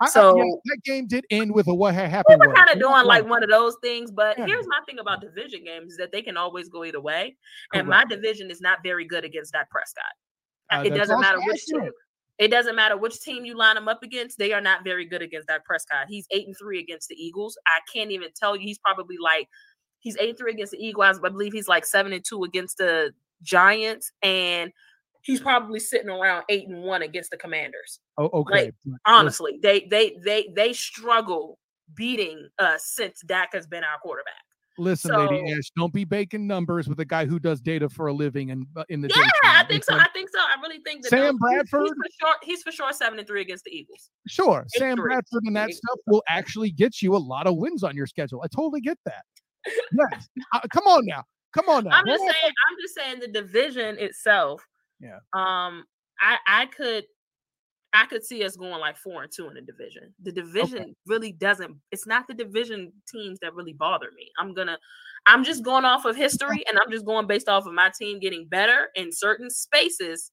So I, yeah, that game did end with a what had happened. We were kind of doing like one of those things, but yeah. here's my thing about division games is that they can always go either way. And Correct. my division is not very good against Dak Prescott. Uh, it doesn't matter which team. It doesn't matter which team you line them up against. They are not very good against Dak Prescott. He's eight and three against the Eagles. I can't even tell you. He's probably like He's eight three against the Eagles. I believe he's like seven and two against the Giants, and he's probably sitting around eight and one against the Commanders. Oh, okay. Like, honestly, they they they they struggle beating us since Dak has been our quarterback. Listen, so, Lady Ash, don't be baking numbers with a guy who does data for a living and uh, in the yeah, I think so. I think so. I really think that Sam Bradford, he's, he's, for sure, he's for sure seven and three against the Eagles. Sure, Sam three. Bradford and that stuff will actually get you a lot of wins on your schedule. I totally get that yes. Uh, come on now. Come on now. I'm just saying. I'm just saying the division itself. Yeah. Um. I I could. I could see us going like four and two in the division. The division okay. really doesn't. It's not the division teams that really bother me. I'm gonna. I'm just going off of history, and I'm just going based off of my team getting better in certain spaces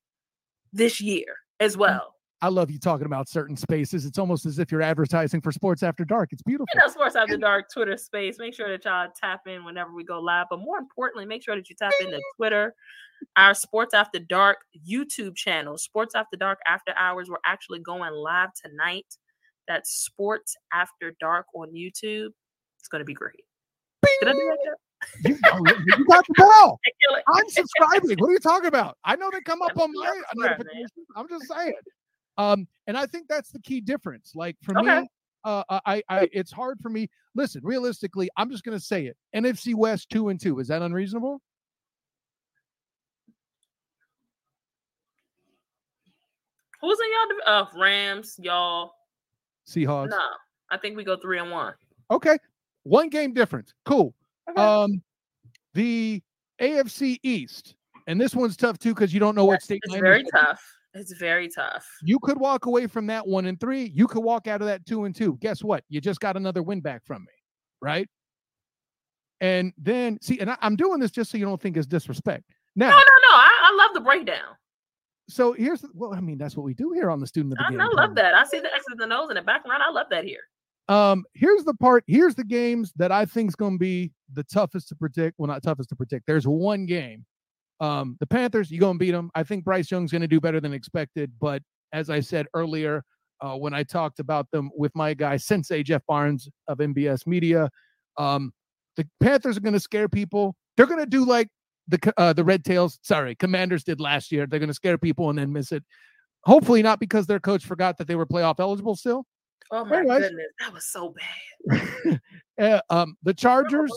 this year as mm. well. I love you talking about certain spaces. It's almost as if you're advertising for Sports After Dark. It's beautiful. You know, Sports After Dark Twitter space. Make sure that y'all tap in whenever we go live. But more importantly, make sure that you tap into Twitter, our Sports After Dark YouTube channel, Sports After Dark After Hours. We're actually going live tonight. That's Sports After Dark on YouTube. It's going to be great. Did I do that? You, you, got the ball. I'm subscribing. What are you talking about? I know they come up on my notifications. I'm just saying. Um, and I think that's the key difference. Like for okay. me, uh, I, I, it's hard for me. Listen, realistically, I'm just going to say it. NFC West two and two. Is that unreasonable? Who's in y'all? Uh, Rams, y'all. Seahawks. No, I think we go three and one. Okay, one game difference. Cool. Okay. Um, the AFC East, and this one's tough too because you don't know what state. It's very tough. It's very tough. You could walk away from that one and three. You could walk out of that two and two. Guess what? You just got another win back from me, right? And then see, and I, am doing this just so you don't think it's disrespect. Now, no, no, no. I, I love the breakdown. So here's well, I mean, that's what we do here on the student the I. I love that. I see the X's and the nose in the background. I love that here. Um, here's the part. Here's the games that I think is going to be the toughest to predict. Well, not toughest to predict. There's one game. Um, the Panthers, you're going to beat them. I think Bryce Young's going to do better than expected. But as I said earlier, uh, when I talked about them with my guy Sensei Jeff Barnes of MBS Media, um, the Panthers are going to scare people. They're going to do like the uh, the Red Tails, sorry, Commanders did last year. They're going to scare people and then miss it. Hopefully, not because their coach forgot that they were playoff eligible still. Oh my Anyways. goodness, that was so bad. uh, um, the Chargers.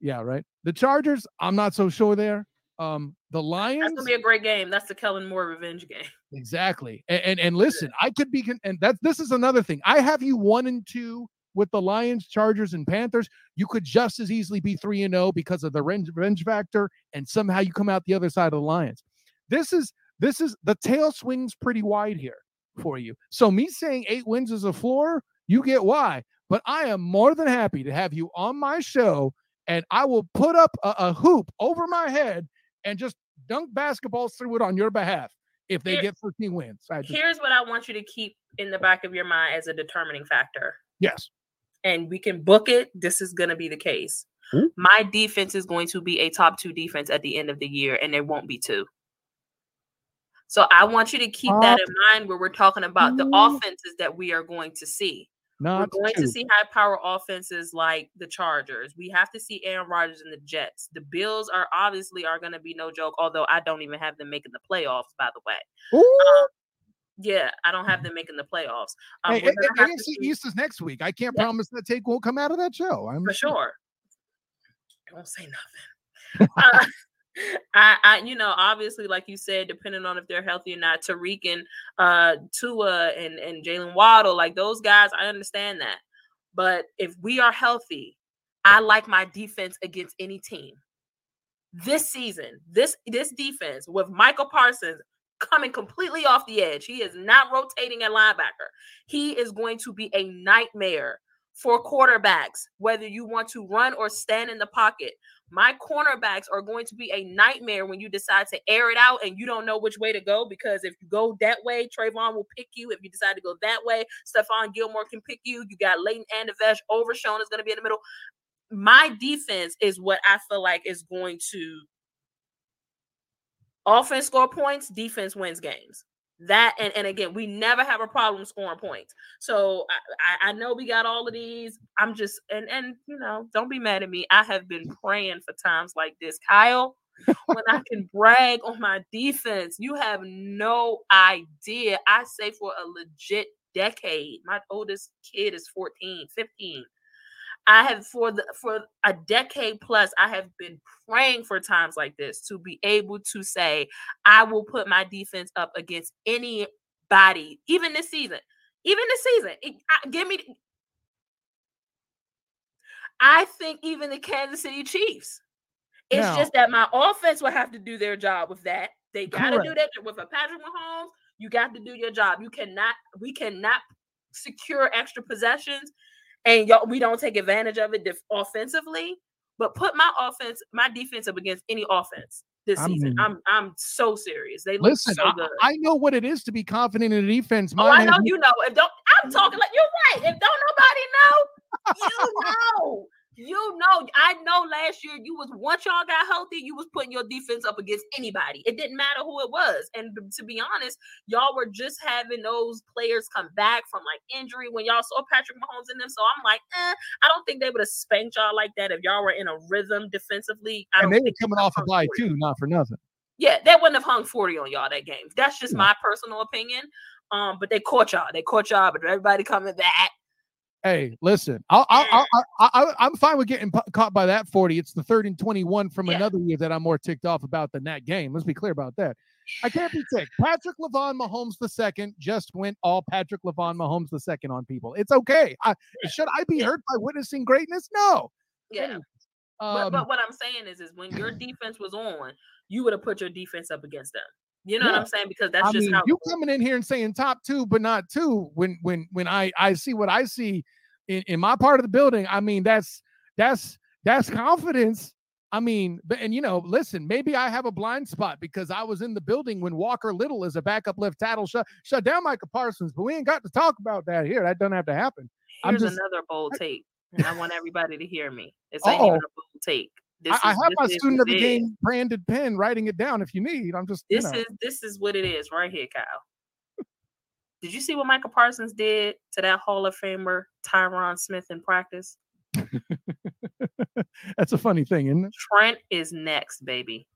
Yeah, right. The Chargers. I'm not so sure there. Um, the Lions. That's gonna be a great game. That's the Kellen Moore revenge game. Exactly. And and, and listen, I could be, and that this is another thing. I have you one and two with the Lions, Chargers, and Panthers, you could just as easily be 3 and 0 because of the revenge factor and somehow you come out the other side of the Lions. This is this is the tail swings pretty wide here for you. So me saying 8 wins is a floor, you get why. But I am more than happy to have you on my show and I will put up a, a hoop over my head and just dunk basketballs through it on your behalf if they Here, get 13 wins. Just, here's what I want you to keep in the back of your mind as a determining factor. Yes and we can book it, this is going to be the case. Mm-hmm. My defense is going to be a top two defense at the end of the year, and there won't be two. So I want you to keep uh, that in mind where we're talking about the offenses that we are going to see. we're going two. to see high power offenses like the Chargers. We have to see Aaron Rodgers and the Jets. The Bills are obviously are going to be no joke, although I don't even have them making the playoffs, by the way. Um, yeah, I don't have them making the playoffs. Um, hey, AFC East is next week. I can't yeah. promise that take won't come out of that show. I'm for sure. Don't say nothing. uh, I, I, you know, obviously, like you said, depending on if they're healthy or not, Tyreek and uh, Tua and and Jaylen Waddle, like those guys, I understand that. But if we are healthy, I like my defense against any team. This season, this this defense with Micah Parsons, coming completely off the edge. He is not rotating at linebacker. He is going to be a nightmare for quarterbacks, whether you want to run or stand in the pocket. My cornerbacks are going to be a nightmare when you decide to air it out and you don't know which way to go because if you go that way, Trevon will pick you. If you decide to go that way, Stephon Gilmore can pick you. You got Leighton Vander Esch, Overshown is going to be in the middle. My defense is what I feel like is going to Offense score points, defense wins games. That and, and again, we never have a problem scoring points. So I, I know we got all of these. I'm just and and you know, don't be mad at me. I have been praying for times like this, Kyle. when I can brag on my defense, you have no idea. I say for a legit decade. My oldest kid is 14, 15. I have for the for a decade plus, I have been praying for times like this to be able to say, I will put my defense up against anybody, even this season. Even this season. It, I, give me I think even the Kansas City Chiefs. It's now, just that my offense will have to do their job with that. They got to do that with a Patrick Mahomes. You got to do your job. You cannot. We cannot secure extra possessions and y'all we don't take advantage of it def- offensively. But put my offense, my defense up against any offense this I season. Mean, I'm I'm so serious. They look listen, so good. I, I, know what it is to be confident in a defense. oh, I know you know. If don't I'm talking like you're right. If don't nobody know, you know. You know, I know last year you was once y'all got healthy, you was putting your defense up against anybody. It didn't matter who it was. And to be honest, y'all were just having those players come back from like injury when y'all saw Patrick Mahomes in them. So I'm like, eh, I don't think they would have spanked y'all like that if y'all were in a rhythm defensively. I and they were coming off a bye too, not for nothing. Yeah, they wouldn't have hung 40 on y'all that game. That's just yeah. my personal opinion. Um, but they caught y'all. They caught y'all, but everybody coming back Hey, listen, I'll, I'll, i am fine with getting caught by that 40. It's the third and 21 from yeah. another year that I'm more ticked off about than that game. Let's be clear about that. I can't be ticked. Patrick Lavon Mahomes the second just went all Patrick Lavon Mahomes the second on people. It's okay. I, yeah. Should I be hurt by witnessing greatness? No. Yeah. Um, but, but what I'm saying is, is when your defense was on, you would have put your defense up against them. You know yeah. what I'm saying? Because that's I just mean, how you coming in here and saying top two, but not two. When when when I I see what I see in, in my part of the building, I mean that's that's That's confidence. I mean, but and you know, listen, maybe I have a blind spot because I was in the building when Walker Little as a backup left tackle shut shut down Micah Parsons, but we ain't got to talk about that here. That doesn't have to happen. Here's just, another bold take, and I want everybody to hear me. It's ain't even a bold take. I, is, I have my student of the game branded pen writing it down if you need. I'm just this you know. is this is what it is right here, Kyle. did you see what Micah Parsons did to that Hall of Famer Tyron Smith in practice? That's a funny thing, isn't it? Trent is next, baby.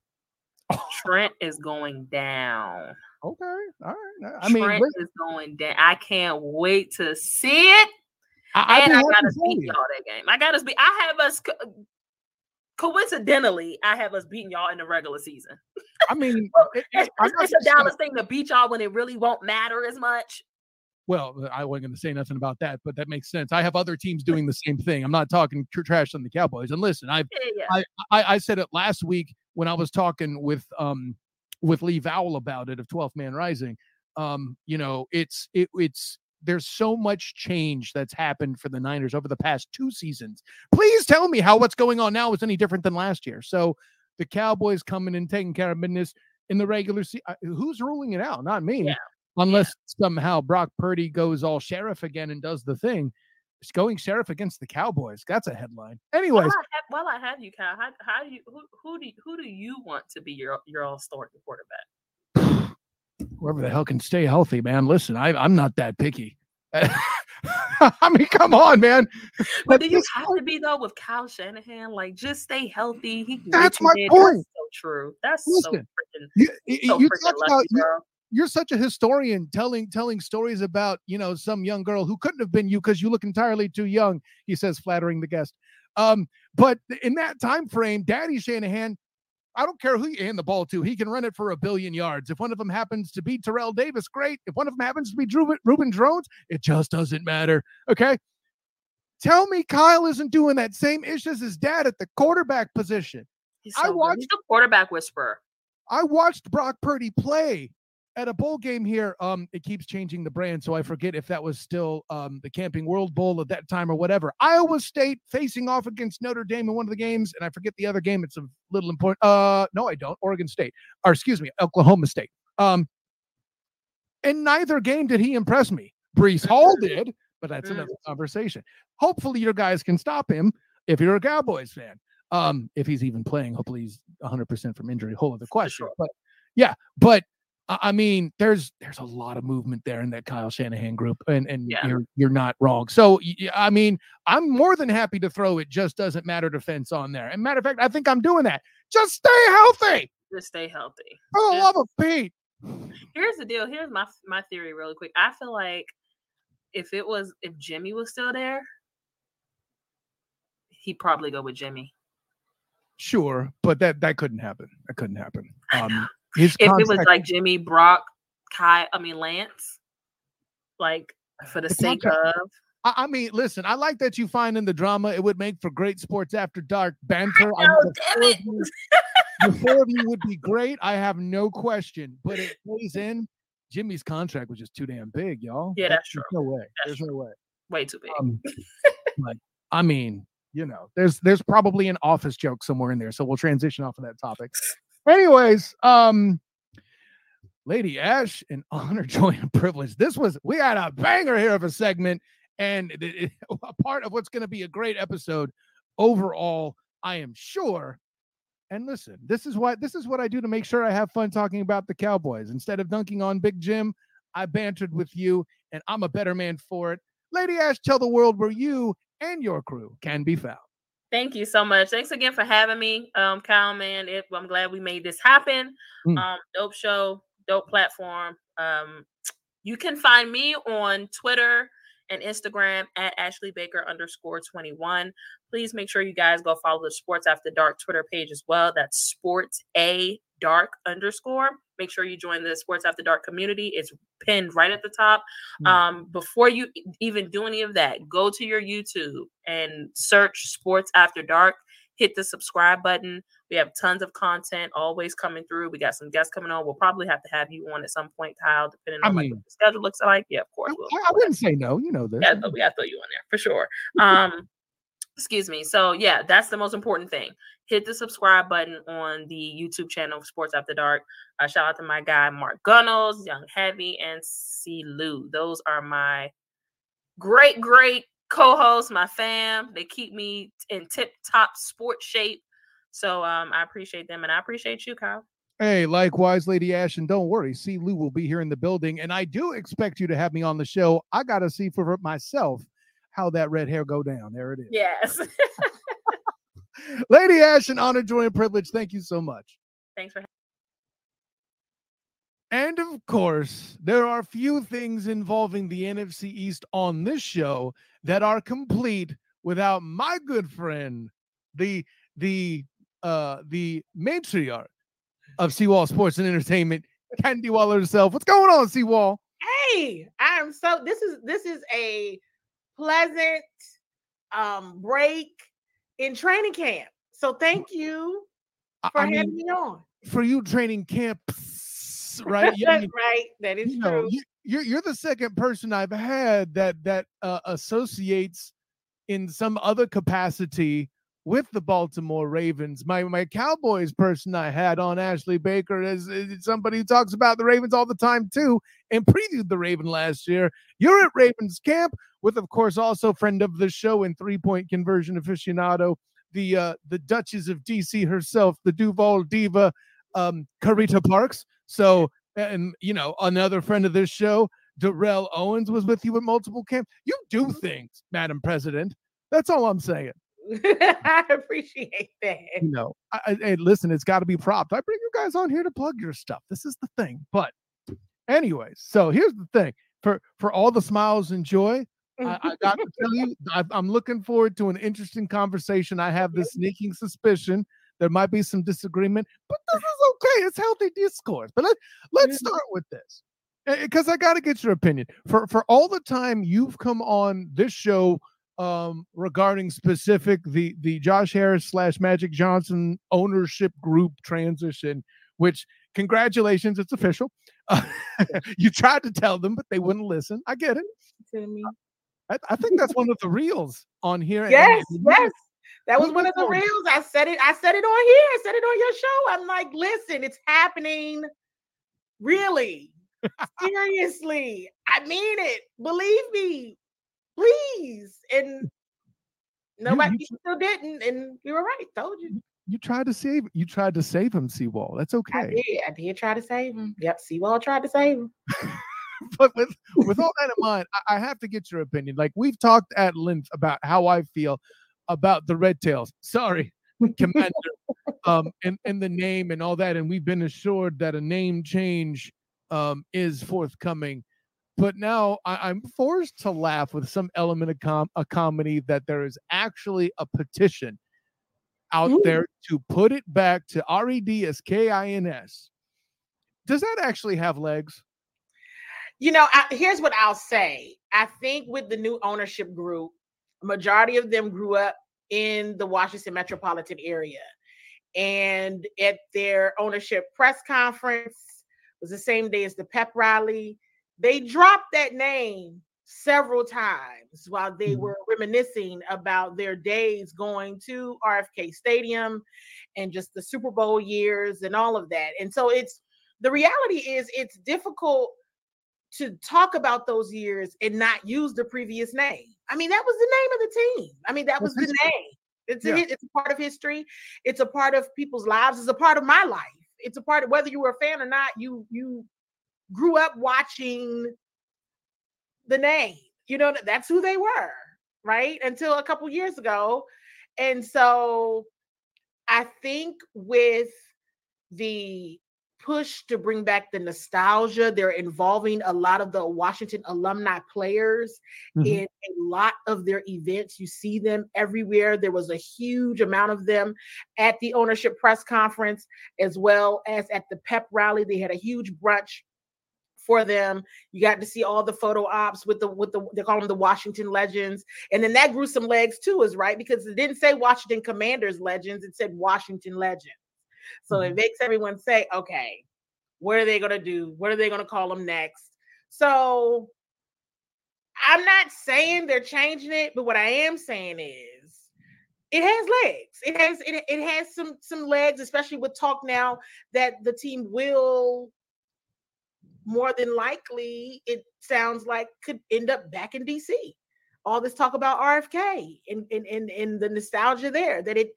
Oh. Trent is going down. Okay, all right. I mean, Trent is going down. I can't wait to see it. I, and I gotta beat y'all that game. I gotta be. I have us. Coincidentally, I have us beating y'all in the regular season. I mean, it, it, it's, it's a Dallas thing to beat y'all when it really won't matter as much. Well, I wasn't going to say nothing about that, but that makes sense. I have other teams doing the same thing. I'm not talking tr- trash on the Cowboys. And listen, I've, yeah, yeah. I, I, I said it last week when I was talking with um with Lee Vowell about it of 12th Man Rising. Um, you know, it's it it's there's so much change that's happened for the Niners over the past two seasons. Please tell me how what's going on now is any different than last year. So the Cowboys coming and taking care of business in the regular season. Uh, who's ruling it out? Not me. Yeah unless yeah. somehow Brock Purdy goes all sheriff again and does the thing. It's going sheriff against the Cowboys. That's a headline. Anyways, while I have, while I have you, Kyle, how, how do you who, who do you, who do you want to be your your all starting quarterback? Whoever the hell can stay healthy, man. Listen, I, I'm not that picky. I mean, come on, man. But do you have to be though with Kyle Shanahan? Like, just stay healthy. He that's my point. That's so true. That's Listen, so freaking. You, so you talk about you, you're such a historian telling telling stories about you know some young girl who couldn't have been you because you look entirely too young he says flattering the guest um but in that time frame daddy shanahan i don't care who you hand the ball to he can run it for a billion yards. If one of them happens to be terrell davis great. If one of them happens to be Drew, reuben droughns it just doesn't matter okay? Tell me kyle isn't doing that same ish as his dad at the quarterback position. So i watched the quarterback whisperer. I watched Brock Purdy play at a bowl game here, um, it keeps changing the brand, so I forget if that was still um, the Camping World Bowl at that time or whatever. Iowa State facing off against Notre Dame in one of the games, and I forget the other game. It's a little important. Uh, no, I don't. Oregon State, or excuse me, Oklahoma State. Um, in neither game did he impress me. Breece Hall did, but that's another mm. conversation. Hopefully, your guys can stop him if you're a Cowboys fan. Um, if he's even playing, hopefully he's 100% from injury. Whole other question. But yeah, but I mean, there's there's a lot of movement there in that Kyle Shanahan group, and and yeah. you're you're not wrong. So I mean, I'm more than happy to throw it. Just doesn't matter defense on there. And matter of fact, I think I'm doing that. Just stay healthy. Just stay healthy. For the Just, love of Pete. Here's the deal. Here's my my theory, really quick. I feel like if it was if Jimmy was still there, he'd probably go with Jimmy. Sure, but that that couldn't happen. That couldn't happen. Um, his if it was like Jimmy, Brock, Kai, I mean Lance, like for the sake of. I mean, listen, I like that you find in the drama. It would make for great sports after dark banter. I know, damn it. the four of you would be great. I have no question. But it plays in. Jimmy's contract was just too damn big, y'all. Yeah, that's true. no way. That's there's true. no way. Way too big. Um, like, I mean, you know, there's there's probably an office joke somewhere in there. So we'll transition off of that topic. Anyways, um, Lady Ash, an honor, joy, and privilege. This was we had a banger here of a segment, and it, a part of what's going to be a great episode overall. I am sure. And listen, this is what this is what I do to make sure I have fun talking about the Cowboys. Instead of dunking on Big Jim, I bantered with you, and I'm a better man for it. Lady Ash, tell the world where you and your crew can be found. Thank you so much. Thanks again for having me, um, Kyle. Man, it, I'm glad we made this happen. Mm. Um, dope show, dope platform. Um, you can find me on Twitter and Instagram at Ashley Baker underscore 21. Please make sure you guys go follow the Sports After Dark Twitter page as well. That's Sports A Dark underscore. Make sure you join the Sports After Dark community. It's pinned right at the top. Mm. Um, before you even do any of that, go to your YouTube and search Sports After Dark. Hit the subscribe button. We have tons of content always coming through. We got some guests coming on. We'll probably have to have you on at some point, Kyle, depending on I mean, what the schedule looks like. Yeah, of course. We'll I, I wouldn't say no. You know this. Yeah, we got to throw you on there for sure. Um, Excuse me. So yeah, that's the most important thing. Hit the subscribe button on the YouTube channel Sports After Dark. Uh, shout out to my guy Mark Gunnels, Young Heavy, and C. Lou. Those are my great, great co-hosts, my fam. They keep me in tip-top sport shape. So um, I appreciate them, and I appreciate you, Kyle. Hey, likewise, Lady Ash, and don't worry, see Lou will be here in the building, and I do expect you to have me on the show. I gotta see for myself how that red hair go down. There it is. Yes. Lady Ash, an honor, joy, and privilege. Thank you so much. Thanks for. Having me. And of course, there are few things involving the NFC East on this show that are complete without my good friend, the the uh the matriarch of CWall Sports and Entertainment, Candi Waller herself. What's going on, CWall? Hey, I am so this is this is a pleasant um break in training camp. So thank you for I having mean, me on. For you training camps, right? I mean, right. That is you true. Know, you, you're you're the second person I've had that that uh, associates in some other capacity with the Baltimore Ravens. My my Cowboys person I had on Ashley Baker is, is, somebody who talks about the Ravens all the time too and previewed the Raven last year. You're at Ravens camp with, of course, also friend of the show and three point conversion aficionado, the uh, the Duchess of DC herself, the Duval diva, um, Carita Parks. So, and you know, another friend of this show, Darrell Owens, was with you at multiple camps. You do things, Madam President. That's all I'm saying. I appreciate that. You know, I, I, listen, it's got to be propped. I bring you guys on here to plug your stuff. This is the thing. But, anyways, so here's the thing for for all the smiles and joy. I, I got to tell you, I, I'm looking forward to an interesting conversation. I have this sneaking suspicion there might be some disagreement, but this is okay. It's healthy discourse. But let let's start with this because I got to get your opinion for for all the time you've come on this show um, regarding specific the the Josh Harris slash Magic Johnson ownership group transition, which congratulations, it's official. Uh, you tried to tell them, but they wouldn't listen. I get it. I, I, think that's one of the reels on here. Yes, yes. That was one of the reels. I said it. I said it on here. I said it on your show. I'm like, listen, it's happening. Really, seriously, I mean it. Believe me please. And nobody you, you, still didn't. And you were right. Told you. You tried to save you tried to save him, CWall. That's okay. I did. I did try to save him. Yep, CWall tried to save him. but with with all that in mind, I, I have to get your opinion. Like we've talked at length about how I feel about the Red Tails. Sorry, Commander, um, and, and the name and all that. And we've been assured that a name change um, is forthcoming but now I, am forced to laugh with some element of com- a comedy that there is actually a petition out Ooh. there to put it back to R E D S K I N S. Does that actually have legs? You know, I, here's what I'll say. I think with the new ownership group, majority of them grew up in the Washington metropolitan area. And at their ownership press conference was the same day as the pep rally they dropped that name several times while they mm-hmm. were reminiscing about their days going to RFK Stadium and just the Super Bowl years and all of that. And so it's the reality is it's difficult to talk about those years and not use the previous name. I mean, that was the name of the team. I mean, that was the name. It's yeah. a, it's a part of history. It's a part of people's lives. It's a part of my life. It's a part of whether you were a fan or not. You you grew up watching the name. You know, that's who they were, right? Until a couple years ago. And so I think with the push to bring back the nostalgia, they're involving a lot of the Washington alumni players mm-hmm. in a lot of their events. You see them everywhere. There was a huge amount of them at the ownership press conference, as well as at the pep rally. They had a huge brunch for them. You got to see all the photo ops with the with the they call them the Washington Legends, and then that grew some legs too, is right because it didn't say Washington Commanders Legends, it said Washington Legends. So mm-hmm. it makes everyone say, okay, what are they gonna do? What are they gonna call them next? So I'm not saying they're changing it, but what I am saying is it has legs. It has it, it has some some legs, especially with talk now that the team will more than likely it sounds like could end up back in DC. All this talk about RFK and and and, and the nostalgia there that it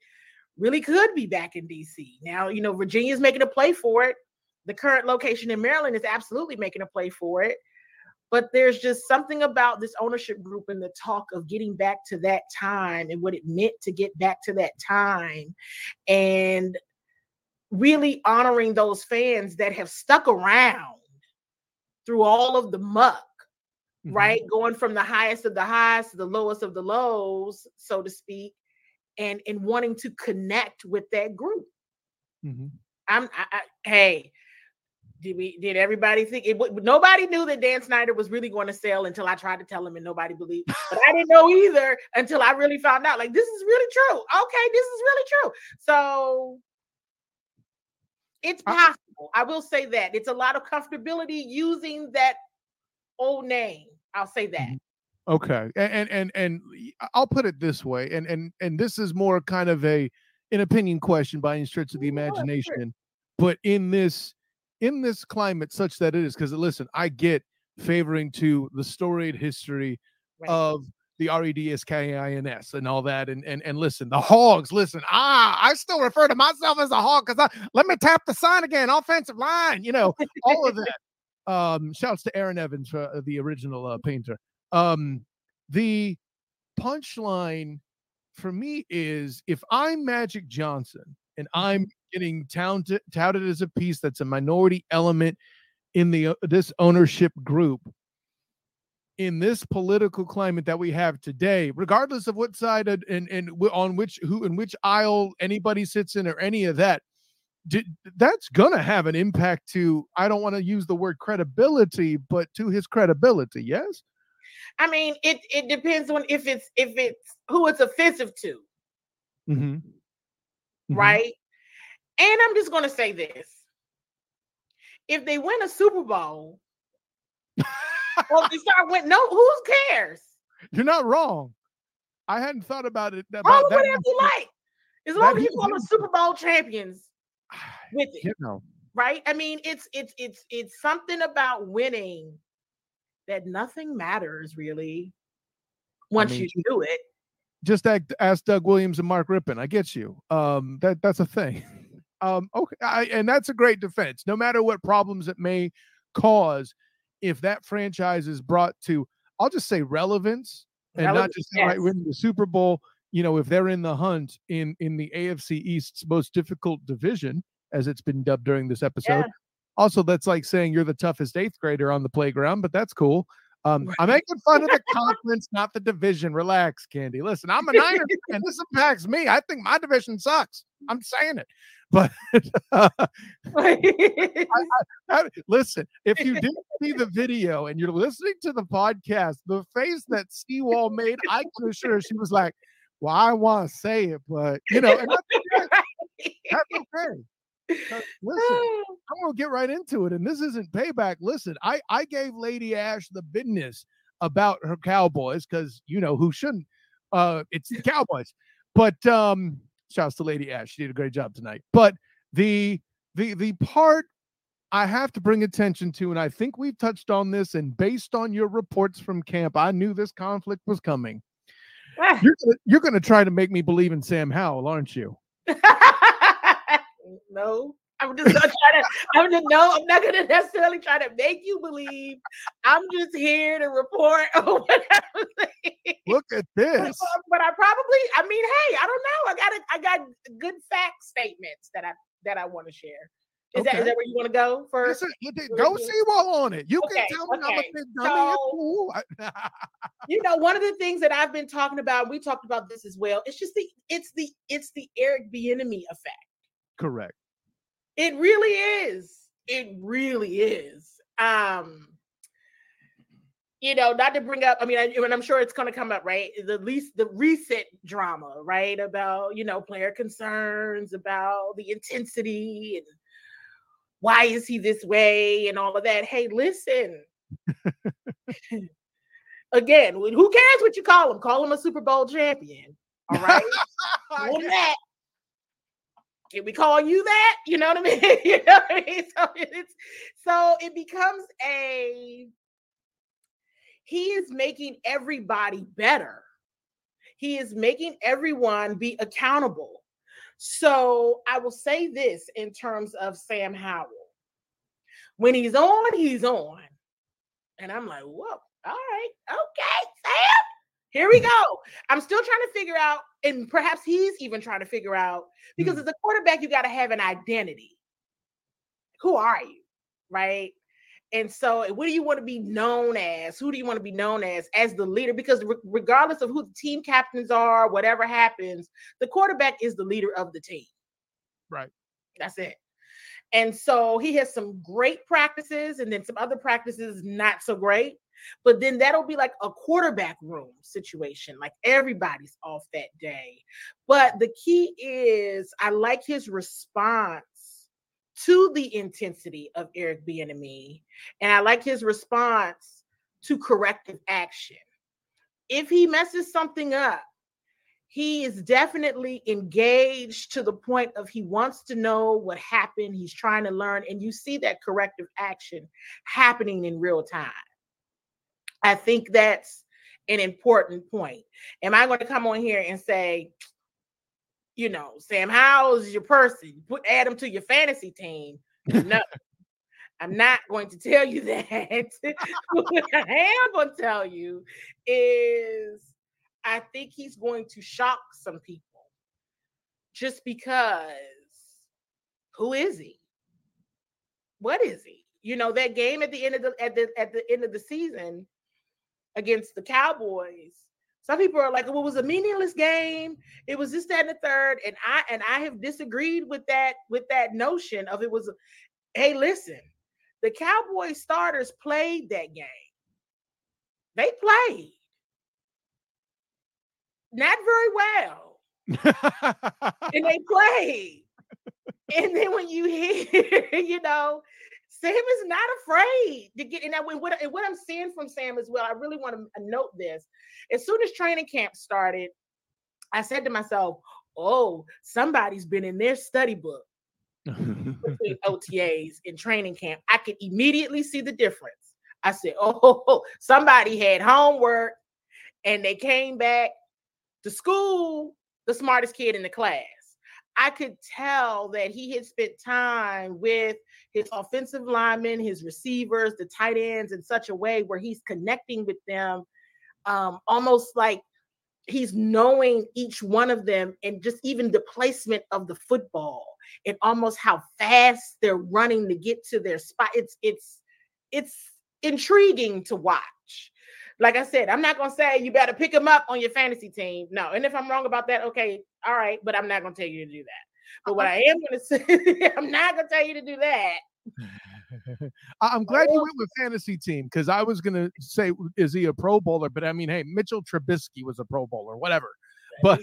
really could be back in DC. Now, you know, Virginia's making a play for it. The current location in Maryland is absolutely making a play for it but there's just something about this ownership group and the talk of getting back to that time and what it meant to get back to that time and really honoring those fans that have stuck around through all of the muck mm-hmm. right going from the highest of the highs to the lowest of the lows so to speak and and wanting to connect with that group mm-hmm. i'm I, I, hey did we did everybody think it nobody knew that Dan Snyder was really going to sell until I tried to tell him and nobody believed. But I didn't know either until I really found out like this is really true. Okay, this is really true. So it's possible. I will say that. It's a lot of comfortability using that old name. I'll say that. Mm-hmm. Okay. And and and I'll put it this way and and and this is more kind of a an opinion question by any stretch of the imagination. But in this in this climate such that it is because listen i get favoring to the storied history right. of the R-E-D-S-K-I-N-S and all that. And and and listen, the hogs, listen, ah, I still refer to myself as a hog because I let me tap the sign again, offensive line, you know, all of that. Um, shouts to Aaron Evans for uh, the original uh, painter. Um, the punchline for me is if I'm Magic Johnson and I'm getting touted, touted as a piece that's a minority element in the uh, this ownership group in this political climate that we have today regardless of what side and and, and on which who in which aisle anybody sits in or any of that that's to have an impact to i don't want to use the word credibility but to his credibility yes i mean it it depends on if it's if it's who it's offensive to mm-hmm. Mm-hmm. right and I'm just to say this if they win a Super Bowl, well, they start winning, no, who cares? You're not wrong. I hadn't thought about it. About Call whatever you like. As long as you call them Super Bowl champions with it. You know. Right? I mean, it's it's it's it's something about winning that nothing matters really once I mean, you do it. Just ask, ask Doug Williams and Mark Rypien. I get you. Um, that that's a thing. Um, okay, I, and that's a great defense. No matter what problems it may cause, if that franchise is brought to, I'll just say relevance and not just yes. right winning the Super Bowl. You know, if they're in the hunt in in the AFC East's most difficult division, as it's been dubbed during this episode. Yeah. Also, that's like saying you're the toughest eighth grader on the playground, but that's cool. Um, I'm making fun of the conference, not the division. Relax, Candi. Listen, I'm a Niners and this impacts me. I think my division sucks. I'm saying it. But uh, I, I, listen, if you didn't see the video and you're listening to the podcast, the face that CWall made, I can assure she was like, "Well, I want to say it, but you know, that's okay. That's okay. Listen, I'm gonna get right into it, and this isn't payback. Listen, I I gave Lady Ash the business about her Cowboys because you know who shouldn't. Uh, it's the Cowboys, but um, shouts to Lady Ash. She did a great job tonight. But the the the part I have to bring attention to, and I think we've touched on this, and based on your reports from camp, I knew this conflict was coming. Ah. You're you're gonna try to make me believe in Sam Howell, aren't you? no. I'm just not trying to. I'm just no. I'm not gonna necessarily try to make you believe. I'm just here to report on what Look at this. Um, but I probably. I mean, hey, I don't know. I got a, I got good fact statements that I that I want to share. Is okay. that is that where you want to go first? Listen, go see what on it. You okay, can tell me okay. I'm a. So, cool. you know, one of the things that I've been talking about, we talked about this as well. It's just the it's the it's the Eric Bieniemy effect. Correct. It really is. It really is. Um, you know, not to bring up, I mean, I, and I'm sure it's going to come up, right? The least the recent drama, right? About, you know, player concerns, about the intensity and why is he this way and all of that. Hey, listen. Again, who cares what you call him? Call him a Super Bowl champion. All right. Matt. Can we call you that? You know what I mean? you know what I mean? So it's so it becomes a he is making everybody better. He is making everyone be accountable. So I will say this in terms of Sam Howell. When he's on, he's on. And I'm like, whoa, all right, okay, Sam, here we go. I'm still trying to figure out, and perhaps he's even trying to figure out, because mm. as a quarterback, you got to have an identity. Who are you? Right. And so, what do you want to be known as? Who do you want to be known as as the leader? Because re- regardless of who the team captains are, whatever happens, the quarterback is the leader of the team. Right. That's it. And so he has some great practices and then some other practices not so great. But then that'll be like a quarterback room situation. Like everybody's off that day. But the key is I like his response to the intensity of Eric Bieniemy, and I like his response to corrective action. If he messes something up, he is definitely engaged to the point of he wants to know what happened. He's trying to learn, and you see that corrective action happening in real time. I think that's an important point. Am I going to come on here and say, you know, Sam Howell's is your person. Put add him to your fantasy team. No, I'm not going to tell you that. what I am going to tell you is I think he's going to shock some people just because who is he? What is he? You know, that game at the end of the at the at the end of the season against the Cowboys some people are like, well, it was a meaningless game. It was this, that, and the third. And I and I have disagreed with that, with that notion of it was, hey, listen, the Cowboy starters played that game. They played. Not very well. and they played. And then when you hear, you know, Sam is not afraid to get in that. And what, and what I'm seeing from Sam as well, I really want to note this. As soon as training camp started, I said to myself, "Oh, somebody's been in their study book between OTAs and training camp." I could immediately see the difference. I said, "Oh, somebody had homework, and they came back to school the smartest kid in the class." I could tell that he had spent time with his offensive linemen, his receivers, the tight ends in such a way where he's connecting with them um, almost like he's knowing each one of them and just even the placement of the football and almost how fast they're running to get to their spot. It's it's it's intriguing to watch. Like I said, I'm not gonna say you better pick him up on your fantasy team. No, and if I'm wrong about that, okay, all right, but I'm not gonna tell you to do that. But what I am gonna say, I'm not gonna tell you to do that. I'm glad you went with fantasy team because I was gonna say, is he a Pro Bowler? But I mean, hey, Mitchell Trubisky was a Pro Bowler, whatever. But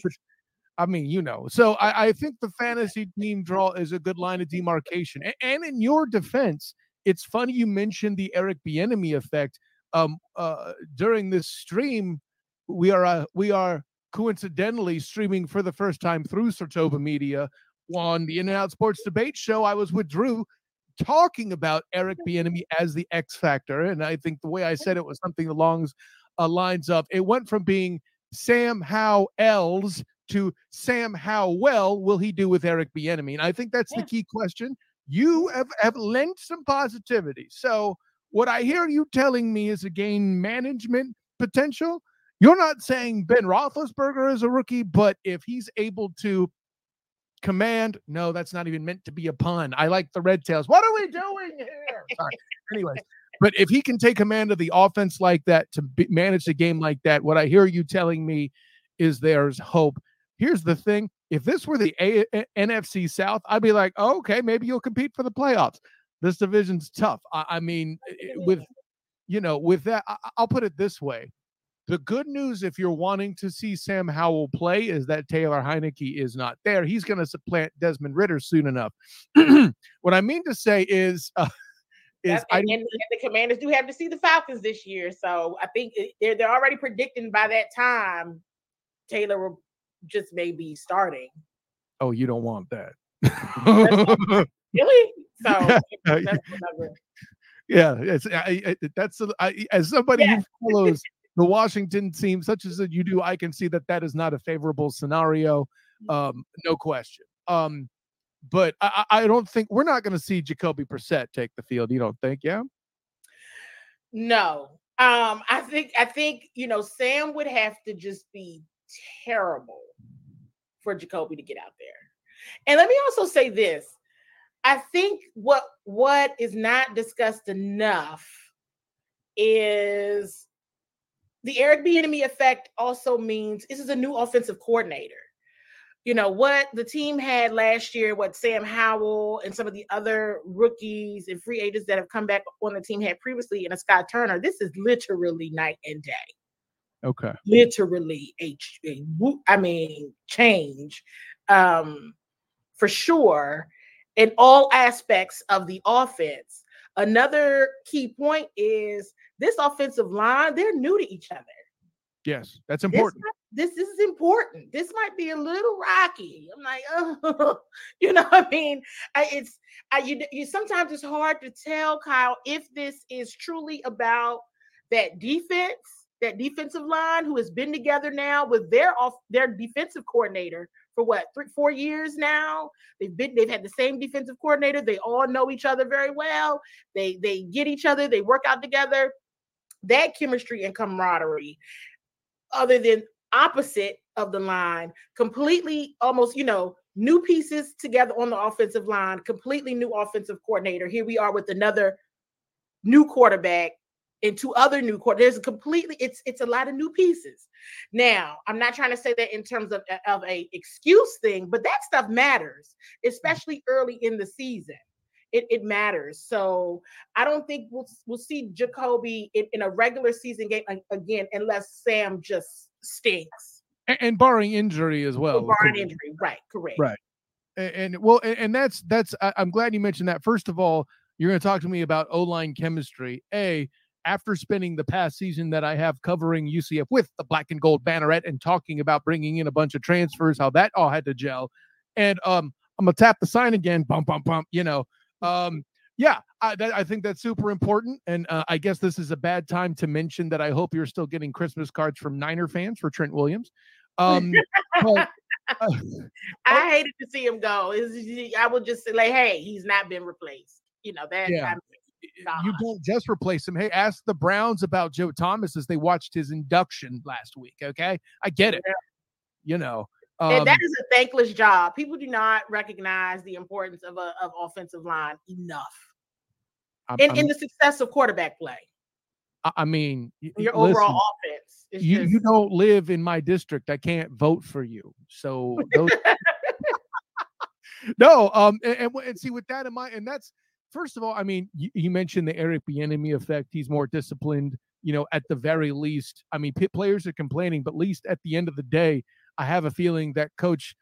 I mean, you know, so I, I think the fantasy team draw is a good line of demarcation. And, and in your defense, it's funny you mentioned the Eric Bieniemy effect. Um, uh, during this stream, we are uh, we are coincidentally streaming for the first time through Sartoba Media on the In and Out Sports Debate Show. I was with Drew talking about Eric Bieniemy as the X factor, and I think the way I said it was something along uh, lines of it went from being Sam How Els to Sam How well will he do with Eric Bieniemy, and I think that's yeah. the key question. You have, have lent some positivity, so what I hear you telling me is a gain management potential. You're not saying Ben Roethlisberger is a rookie, but if he's able to command. No, that's not even meant to be a pun. I like the red tails. What are we doing here? Sorry. Anyways, but if he can take command of the offense like that to be, manage the game like that, what I hear you telling me is there's hope. Here's the thing: if this were the A- A- NFC South, I'd be like, oh, okay, maybe you'll compete for the playoffs. This division's tough. I, I mean, eh, with you know, with that, I, I'll put it this way: the good news, if you're wanting to see Sam Howell play, is that Taylor Heinicke is not there. He's going to supplant Desmond Ridder soon enough. what I mean to say is, uh, is and, and, the Commanders do have to see the Falcons this year, so I think they're they're already predicting by that time Taylor will just may be starting. Oh, you don't want that. really? So yeah, it's I, I, that's I, as somebody yeah. who follows the Washington team, such as you do, I can see that that is not a favorable scenario. Mm. Um, no question. Um, but I, I don't think we're not going to see Jacoby Brissett take the field. You don't think? Yeah. No. Um, I think I think you know Sam would have to just be terrible for Jacoby to get out there. And let me also say this. I think what what is not discussed enough is the Eric Bieniemy effect also means this is a new offensive coordinator. You know what the team had last year, what Sam Howell and some of the other rookies and free agents that have come back on the team had previously, and a Scott Turner. This is literally night and day. Okay. Literally a, a I mean, change um, for sure in all aspects of the offense. Another key point is this offensive line, they're new to each other. Yes, that's important. This, this, is important. This might be a little rocky. I'm like, oh, you know what I mean? I, it's I, you, you sometimes it's hard to tell, Kyle, if this is truly about that defense that defensive line who has been together now with their off their defensive coordinator for what three four years now they've been they've had the same defensive coordinator they all know each other very well they they get each other they work out together that chemistry and camaraderie other than opposite of the line completely almost you know new pieces together on the offensive line completely new offensive coordinator here we are with another new quarterback and two other new court. There's a completely it's it's a lot of new pieces. Now, I'm not trying to say that in terms of, of a excuse thing, but that stuff matters, mm. especially early in the season. It, it matters. So I don't think we'll we'll see Jacoby in, in a regular season game again unless Sam just stinks. And, and barring injury as well. well barring injury, right? Correct. Right. And, and well, and, and that's that's I, I'm glad you mentioned that. First of all, you're going to talk to me about O line chemistry. A after spending the past season that I have covering UCF with the black and gold banneret and talking about bringing in a bunch of transfers, how that all had to gel. And um, I'm gonna tap the sign again, bump, bump, bump. You know, um, yeah, I, that, I think that's super important. And uh, I guess this is a bad time to mention that I hope you're still getting Christmas cards from Niner fans for Trent Williams. Um, but, uh, I hated to see him go. I would just say, like, hey, he's not been replaced. You know that. Yeah you don't just replace him. Hey, ask the Browns about Joe Thomas as they watched his induction last week. Okay, I get it. Yeah. You know, um, and that um a thankless job. People do not recognize the importance of a of offensive line enough, I'm, in, the success of quarterback play. I mean, your listen, overall offense. You just... you don't live in my district. I can't vote for you. So those... no, um, and, and, and see with that in mind, and that's first of all, I mean, you, you mentioned the Eric Bieniemy effect. He's more disciplined, you know, at the very least. I mean, players are complaining, but least at the end of the day, I have a feeling that Coach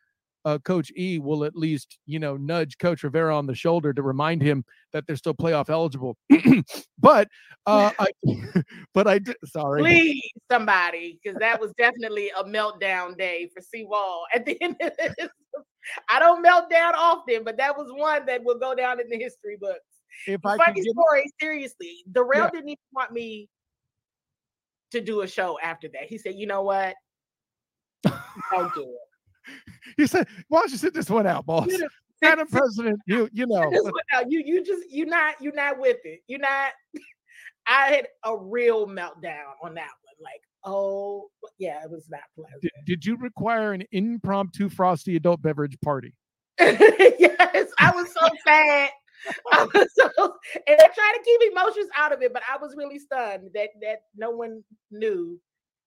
uh, Coach E will at least, you know, nudge Coach Rivera on the shoulder to remind him that they're still playoff eligible. but, uh, I, but I did. Sorry, please, somebody, because that was definitely a meltdown day for CWall at the end of this. I don't melt down often, but that was one that will go down in the history books. If I funny story, seriously, Darrell yeah. didn't even want me to do a show after that. He said, "You know what? Do it." He said, "Why don't you sit this one out, boss?" Madam President, you you know, you you just you not you not with it. You're not. I had a real meltdown on that one. Like, Oh, yeah, it was not pleasant. Did, did you require an impromptu frosty adult beverage party? yes, I was so sad. I was so, and I tried to keep emotions out of it, but I was really stunned that that no one knew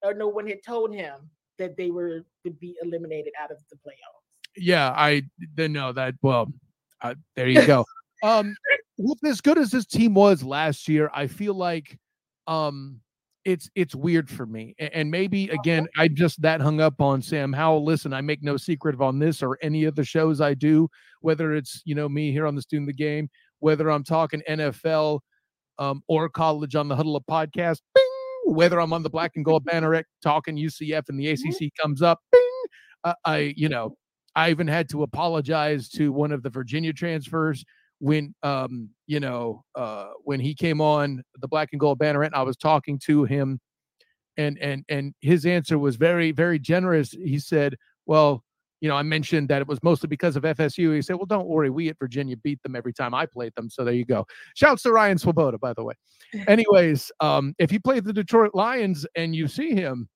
or no one had told him that they were to be eliminated out of the playoffs. Yeah, I didn't know that. Well, uh, there you go. um, with as good as this team was last year, I feel like um it's it's weird for me. And maybe again, I just that hung up on Sam Howell. Listen, I make no secret of on this or any of the shows I do, whether it's you know me here on the Student of the Game, whether I'm talking NFL um, or college on the Huddle Up podcast, bing, whether I'm on the Black and Gold Banneret talking UCF and the ACC comes up, bing, uh, I, you know, I even had to apologize to one of the Virginia transfers when, um, you know, uh, when he came on the Black and Gold Banner, and I was talking to him, and and and his answer was very very generous. He said, "Well, you know, I mentioned that it was mostly because of FSU. He said, "Well, don't worry, we at Virginia beat them every time I played them." So there you go. Shouts to Ryan Swoboda, by the way. Anyways, um, if you play the Detroit Lions and you see him,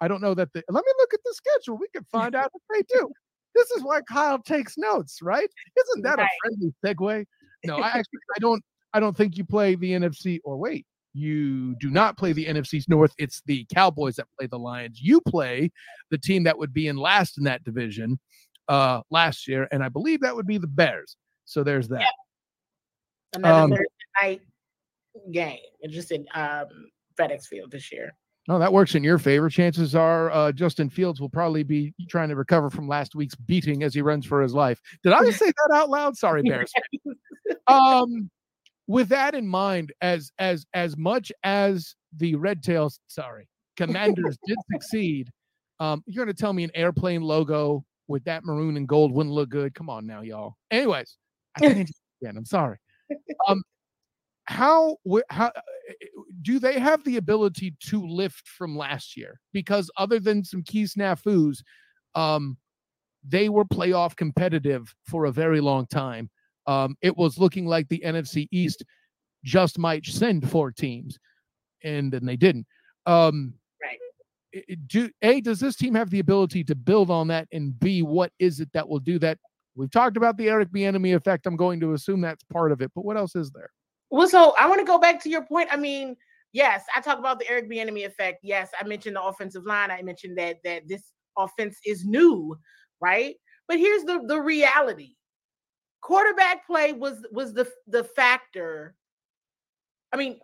I don't know that. The, let me look at the schedule. We can find out if they do. This is why Kyle takes notes, right? Isn't that a friendly segue? No, I actually I don't. I don't think you play the NFC. Or wait, you do not play the NFC's North. It's the Cowboys that play the Lions. You play the team that would be in last in that division uh, last year, and I believe that would be the Bears. So there's that. Another um, Thursday night game, just in um, FedEx Field this year. No, oh, that works in your favor. Chances are uh, Justin Fields will probably be trying to recover from last week's beating as he runs for his life. Did I say that out loud? Sorry, Bears. um, with that in mind, as as as much as the Red Tails, sorry, Commanders did succeed, um, you're going to tell me an airplane logo with that maroon and gold wouldn't look good? Come on now, y'all. Anyways, I can't again. I'm sorry. Um, how how uh, do they have the ability to lift from last year? Because other than some key snafus, um, they were playoff competitive for a very long time um, it was looking like the NFC East just might send four teams, and then they didn't. Um, right. Do a does this team have the ability to build on that, and b what is it that will do that? We've talked about the Eric Bieniemy effect. I'm going to assume that's part of it, but what else is there? Well, so I want to go back to your point. I mean, yes, I talk about the Eric Bieniemy effect. Yes, I mentioned the offensive line. I mentioned that that this offense is new, right? But here's the the reality quarterback play was was the the factor. I mean,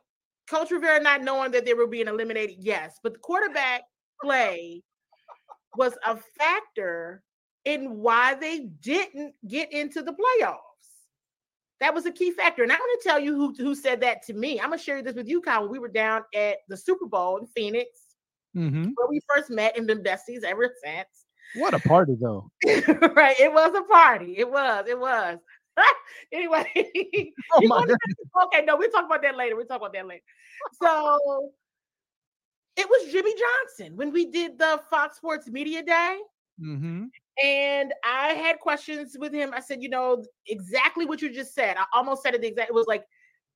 Coach Rivera not knowing that they were being eliminated, yes, but the quarterback play was a factor in why they didn't get into the playoffs. That was a key factor. And I'm going to tell you who, who said that to me. I'm going to share this with you, Kyle. We were down at the Super Bowl in Phoenix, mm-hmm. where we first met and been besties ever since. What a party, though. right. It was a party. It was. It was. anyway. Oh okay, no, we'll talk about that later. We'll talk about that later. So it was Jimmy Johnson when we did the Fox Sports Media Day. Mm-hmm. And I had questions with him. I said, you know, exactly what you just said. I almost said it exactly. It was like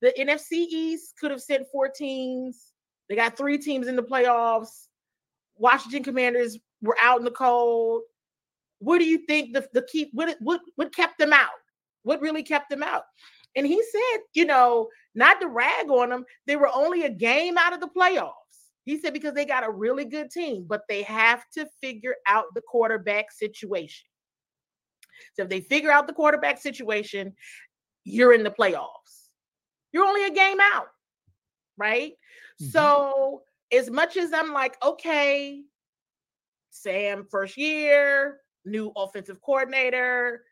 the NFC East could have sent four teams. They got three teams in the playoffs. Washington Commanders were out in the cold. What do you think the the key what what what kept them out? What really kept them out? And he said, you know, not to rag on them, they were only a game out of the playoffs. He said because they got a really good team, but they have to figure out the quarterback situation. So if they figure out the quarterback situation, you're in the playoffs. You're only a game out, right? Mm-hmm. So as much as I'm like, okay, Sam, first year, new offensive coordinator,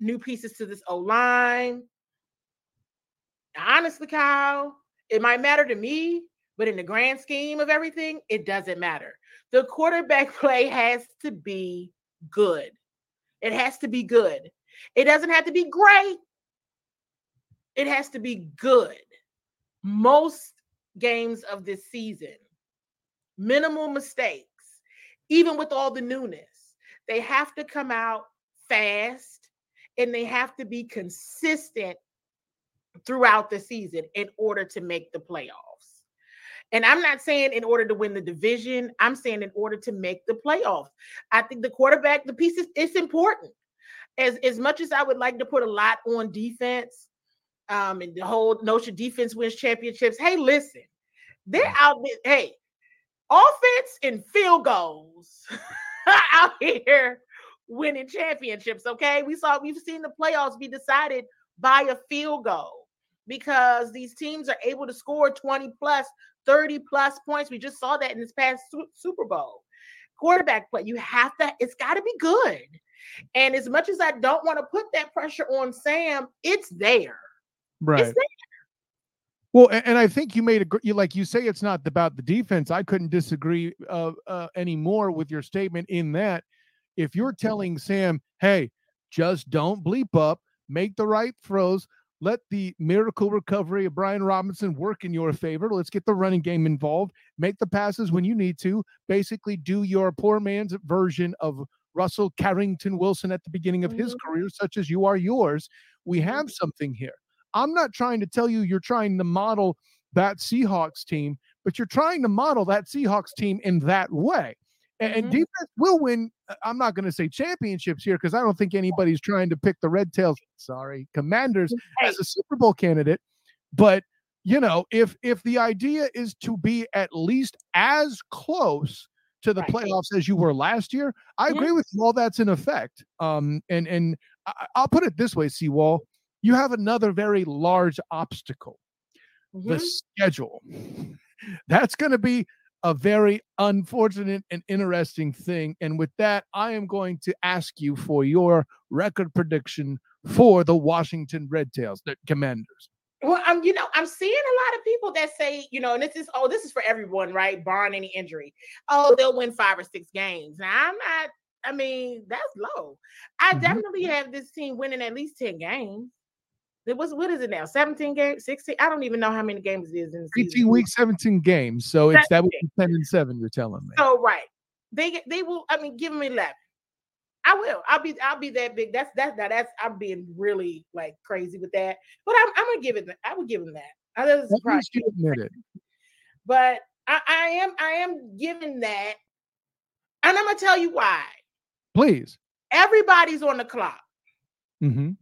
new pieces to this O line. Honestly, Kyle, it might matter to me, but in the grand scheme of everything, it doesn't matter. The quarterback play has to be good. It has to be good. It doesn't have to be great. It has to be good. Most games of this season, minimal mistakes, even with all the newness, they have to come out fast and they have to be consistent throughout the season in order to make the playoffs. And I'm not saying in order to win the division, I'm saying in order to make the playoffs. I think the quarterback, the pieces, it's important. As, as much as I would like to put a lot on defense, um, and the whole notion defense wins championships. Hey, listen, they're out there. Hey, offense and field goals out here winning championships. Okay, we saw we've seen the playoffs be decided by a field goal because these teams are able to score 20 plus 30 plus points. We just saw that in this past Super Bowl. Quarterback play, you have to, it's got to be good. And as much as I don't want to put that pressure on Sam, it's there. Right. It's. Well, and I think you made a you like you say it's not about the defense. I couldn't disagree uh, uh, anymore with your statement in that if you're telling Sam, hey, just don't bleep up, make the right throws, let the miracle recovery of Brian Robinson work in your favor. Let's get the running game involved. Make the passes when you need to. Basically, do your poor man's version of Russell Carrington Wilson at the beginning of his mm-hmm. career, such as you are yours. We mm-hmm. have something here. I'm not trying to tell you you're trying to model that Seahawks team, but you're trying to model that Seahawks team in that way. And, mm-hmm. and defense will win. Uh, I'm not going to say championships here because I don't think anybody's trying to pick the Red Tails, sorry, Commanders hey. as a Super Bowl candidate. But you know, if if the idea is to be at least as close to the right. playoffs as you were last year, I agree with you. All that's in effect. Um, and and I, will put it this way, CWall, you have another very large obstacle: mm-hmm. the schedule. That's going to be a very unfortunate and interesting thing. And with that, I am going to ask you for your record prediction for the Washington Red Tails, the Commanders. Well, I'm, you know, I'm seeing a lot of people that say, you know, and this is, oh, this is for everyone, right? Barring any injury. Oh, they'll win five or six games. Now, I'm not, I mean, that's low. I mm-hmm. definitely have this team winning at least 10 games. It was what is it now? 17 games, 16. I don't even know how many games it is in the 18 weeks, 17 games. So it's that would be 10 and 7, you're telling me. Oh, right. They they will, I mean, give them 11. I will. I'll be I'll be that big. That's that's that that's I'm being really like crazy with that. But I'm I'm gonna give it I would give him that. I was surprised. You admit it. But I, I am I am giving that. And I'm gonna tell you why. Please. Everybody's on the clock. Mm-hmm.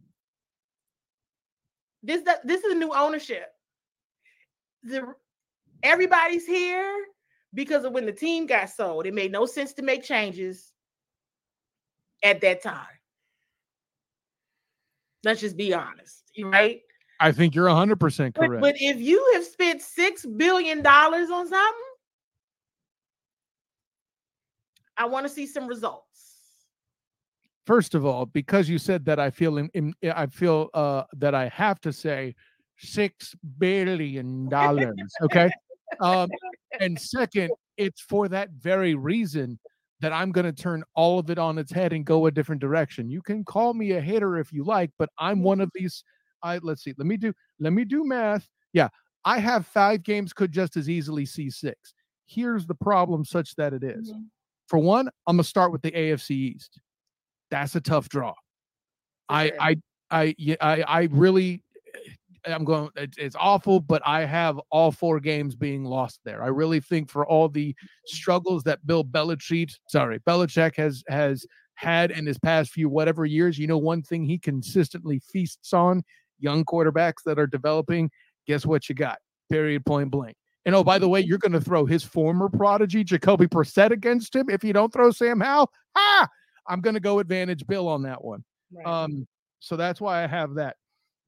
This this is a new ownership. The everybody's here because of when the team got sold. It made no sense to make changes at that time. Let's just be honest, right? I think you're 100% correct. But, but if you have spent $6 billion on something, I want to see some results first of all, because you said that, I feel in, in I feel uh, that I have to say six billion dollars. Okay, um, and second, it's for that very reason that I'm going to turn all of it on its head and go a different direction. You can call me a hater if you like, but I'm one of these. I let's see. Let me do. Let me do math. Yeah, I have five games. Could just as easily see six. Here's the problem, such that it is. Mm-hmm. For one, I'm gonna start with the AFC East that's a tough draw. I, I, I, I, I really, eh, I'm going. Eh, it's awful, but I have all four games being lost there. I really think for all the mm-hmm. struggles that Bill Belichick, sorry, Belichick has has had in his past few whatever years, you know, one thing he consistently feasts on young quarterbacks that are developing. Guess what you got? Period. Point blank. And oh, by the way, you're mm-hmm. going to throw his former prodigy Jacoby Brissett against him if you don't throw Sam Howell. Ha! I'm going to go advantage Bill on that one. Right. Um, so that's why I have that.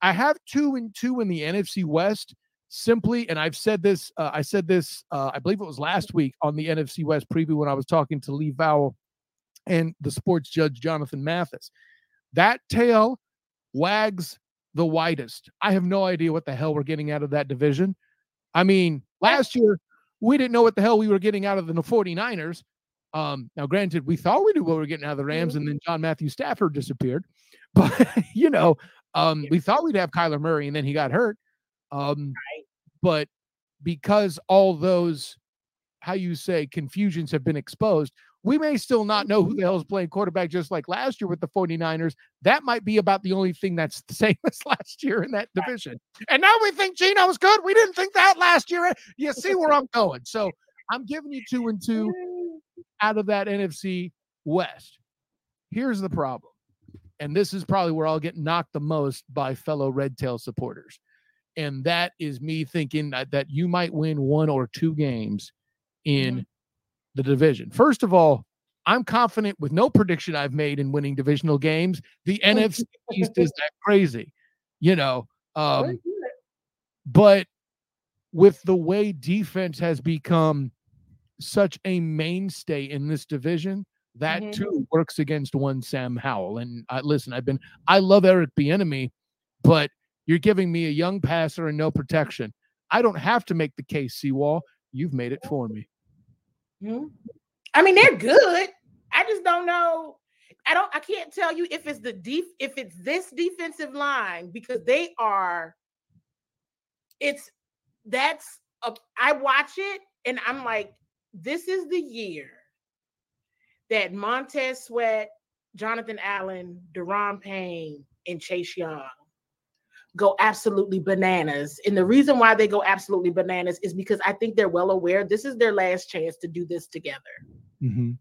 I have two and two in the NFC West simply, and I've said this, uh, I said this, uh, I believe it was last week on the NFC West preview when I was talking to Lee Vowell and the sports judge Jonathan Mathis. That tail wags the widest. I have no idea what the hell we're getting out of that division. I mean, last year we didn't know what the hell we were getting out of the 49ers. Um, now, granted, we thought we knew what we were getting out of the Rams, and then John Matthew Stafford disappeared. But you know, um, we thought we'd have Kyler Murray, and then he got hurt. Um, but because all those, how you say, confusions have been exposed, we may still not know who the hell is playing quarterback, just like last year with the 49ers. That might be about the only thing that's the same as last year in that division. And now we think Geno was good. We didn't think that last year. You see where I'm going. So I'm giving you two and two out of that NFC West. Here's the problem. And this is probably where I'll get knocked the most by fellow Red Tail supporters. And that is me thinking that, that you might win one or two games in mm-hmm. the division. First of all, I'm confident with no prediction I've made in winning divisional games. The NFC East is that crazy, you know. Um, but with the way defense has become such a mainstay in this division, that mm-hmm. too works against one Sam Howell. And I, listen, I've been I love Eric Bieniemy, but you're giving me a young passer and no protection. I don't have to make the case, CWall. You've made it for me. Mm-hmm. I mean, they're good. I just don't know. I don't I can't tell you if it's the deep if it's this defensive line because they are it's that's a, I watch it and I'm like this is the year that Montez Sweat, Jonathan Allen, Daron Payne, and Chase Young go absolutely bananas. And the reason why they go absolutely bananas is because I think they're well aware this is their last chance to do this together. Mm-hmm.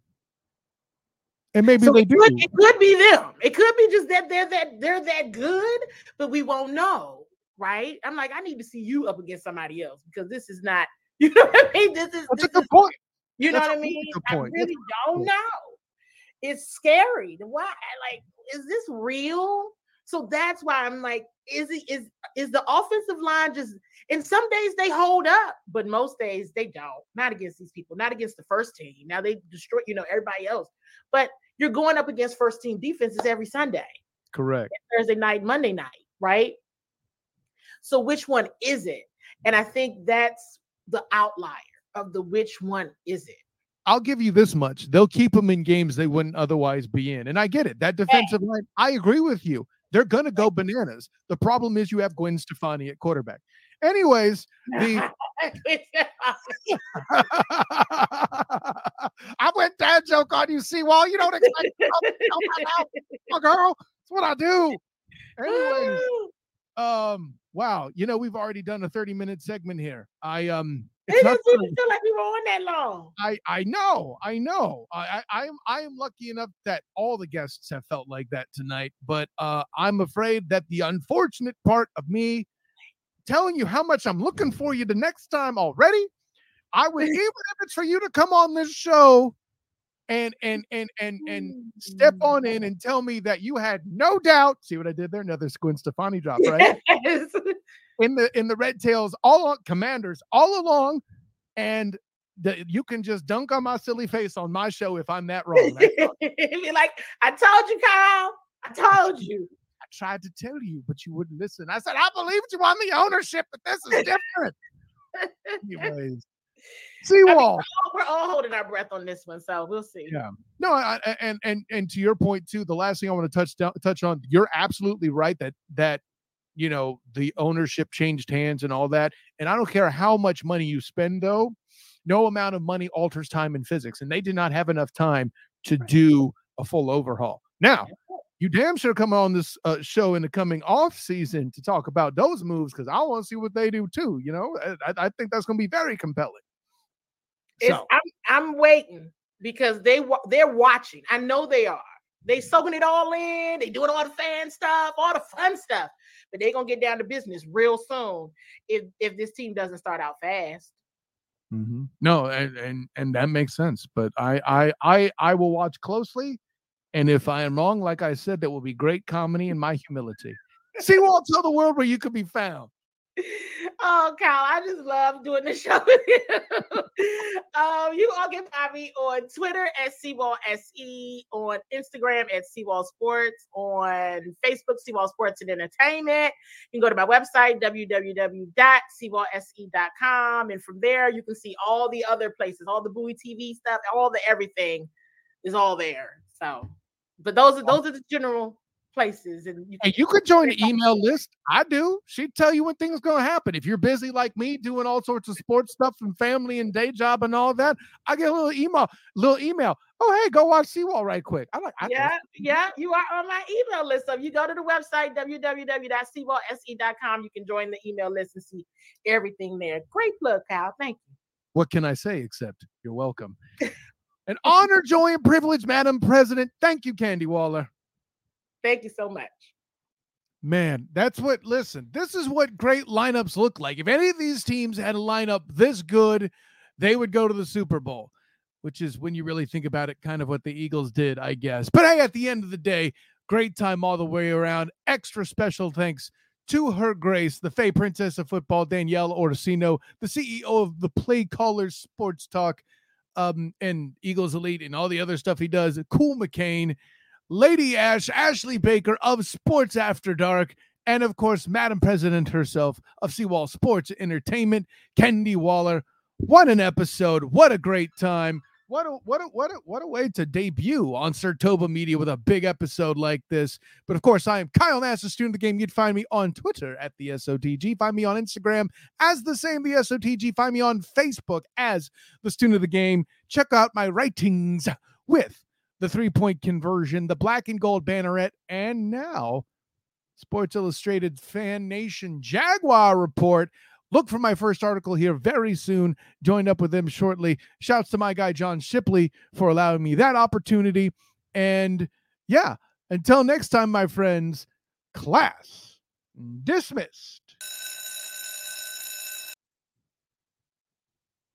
And maybe so they it do. Could, it could be them. It could be just that they're that they're that good, but we won't know, right? I'm like, I need to see you up against somebody else because this is not. You know what I mean? This is That's this a good is, point. You know That's what I mean? I really don't know. It's scary. Why? Like, is this real? So that's why I'm like, is it is is the offensive line just? And some days they hold up, but most days they don't. Not against these people. Not against the first team. Now they destroy, you know, everybody else. But you're going up against first team defenses every Sunday. Correct. Thursday night, Monday night, right? So which one is it? And I think that's the outlier of the which one is it. I'll give you this much. They'll keep them in games they wouldn't otherwise be in. And I get it. That defensive hey. line, I agree with you. They're going to go bananas. The problem is you have Gwen Stefani at quarterback. Anyways, the I went dad joke on you, CWall, you don't expect oh, girl. That's what I do. Anyways, um, wow, you know, we've already done a 30 minute segment here. I um it doesn't feel like we were on that long. I I know, I know. I I am I am lucky enough that all the guests have felt like that tonight, but uh I'm afraid that the unfortunate part of me telling you how much I'm looking for you the next time already. I would even if it's for you to come on this show and and and and and step on in mm. and tell me that you had no doubt. See what I did there? Another Gwen Stefani drop, right? Yes. In the in the red tails, all on commanders all along, and the, you can just dunk on my silly face on my show if I'm that wrong. Be like, I told you, Kyle. I told you. I tried to tell you, but you wouldn't listen. I said, I believed you on the ownership, but this is different. Anyways, CWall. I mean, we're all holding our breath on this one, so we'll see. Yeah. No, I, and and and to your point too, the last thing I want to touch down, touch on, you're absolutely right that that you know the ownership changed hands and all that, and I don't care how much money you spend though. No amount of money alters time in physics, and they did not have enough time to do a full overhaul. Now, you damn sure come on this uh, show in the coming off season to talk about those moves because I want to see what they do too. You know, I, I think that's going to be very compelling. So. I'm I'm waiting because they they're watching. I know they are. They soaking it all in. They doing all the fan stuff, all the fun stuff. But they're gonna get down to business real soon if if this team doesn't start out fast. Mm-hmm. No, and, and and that makes sense. But I I I I will watch closely, and if I am wrong, like I said, that will be great comedy in my humility. See, won't tell the world where you could be found. Oh, Kyle, I just love doing the show with you. um, you all find me on Twitter at CWall SE, on Instagram at CWall Sports, on Facebook, CWall Sports and Entertainment. You can go to my website, www.cwallse.com. And from there, you can see all the other places, all the Bowie TV stuff, all the everything is all there. So, but those are those are the general places. And you, and you could join the email list. I do. She'd tell you when things going to happen. If you're busy like me doing all sorts of sports stuff and family and day job and all that, I get a little email, little email. Oh, hey, go watch CWall right quick. i'm like. Yeah, yeah, you are on my email list. So if you go to the website www.cwallse.com, you can join the email list and see everything there. Great plug, Kyle. Thank you. What can I say except you're welcome. An honor, joy, and privilege, Madam President. Thank you, Candi Waller. Thank you so much. Man, that's what, listen, this is what great lineups look like. If any of these teams had a lineup this good, they would go to the Super Bowl, which is when you really think about it, kind of what the Eagles did, I guess. But hey, at the end of the day, great time all the way around. Extra special thanks to her grace, the Fay Princess of Football, Danielle Orsino, the CEO of the Play Callers Sports Talk, um, and Eagles Elite, and all the other stuff he does. Cool McCain. Lady Ash, Ashley Baker of Sports After Dark, and of course, Madam President herself of CWall Sports Entertainment, Candi Waller. What an episode. What a great time. what a what a what a what a way to debut on Sertova Media with a big episode like this. But of course, I am Kyle Nash, a student of the game. You'd find me on Twitter at the SOTG. Find me on Instagram as the same the SOTG. Find me on Facebook as the student of the game. Check out my writings with the three point conversion, the black and gold banneret, and now Sports Illustrated Fan Nation Jaguar report. Look for my first article here very soon. Joined up with them shortly. Shouts to my guy John Shipley for allowing me that opportunity. And yeah, until next time, my friends, class dismissed.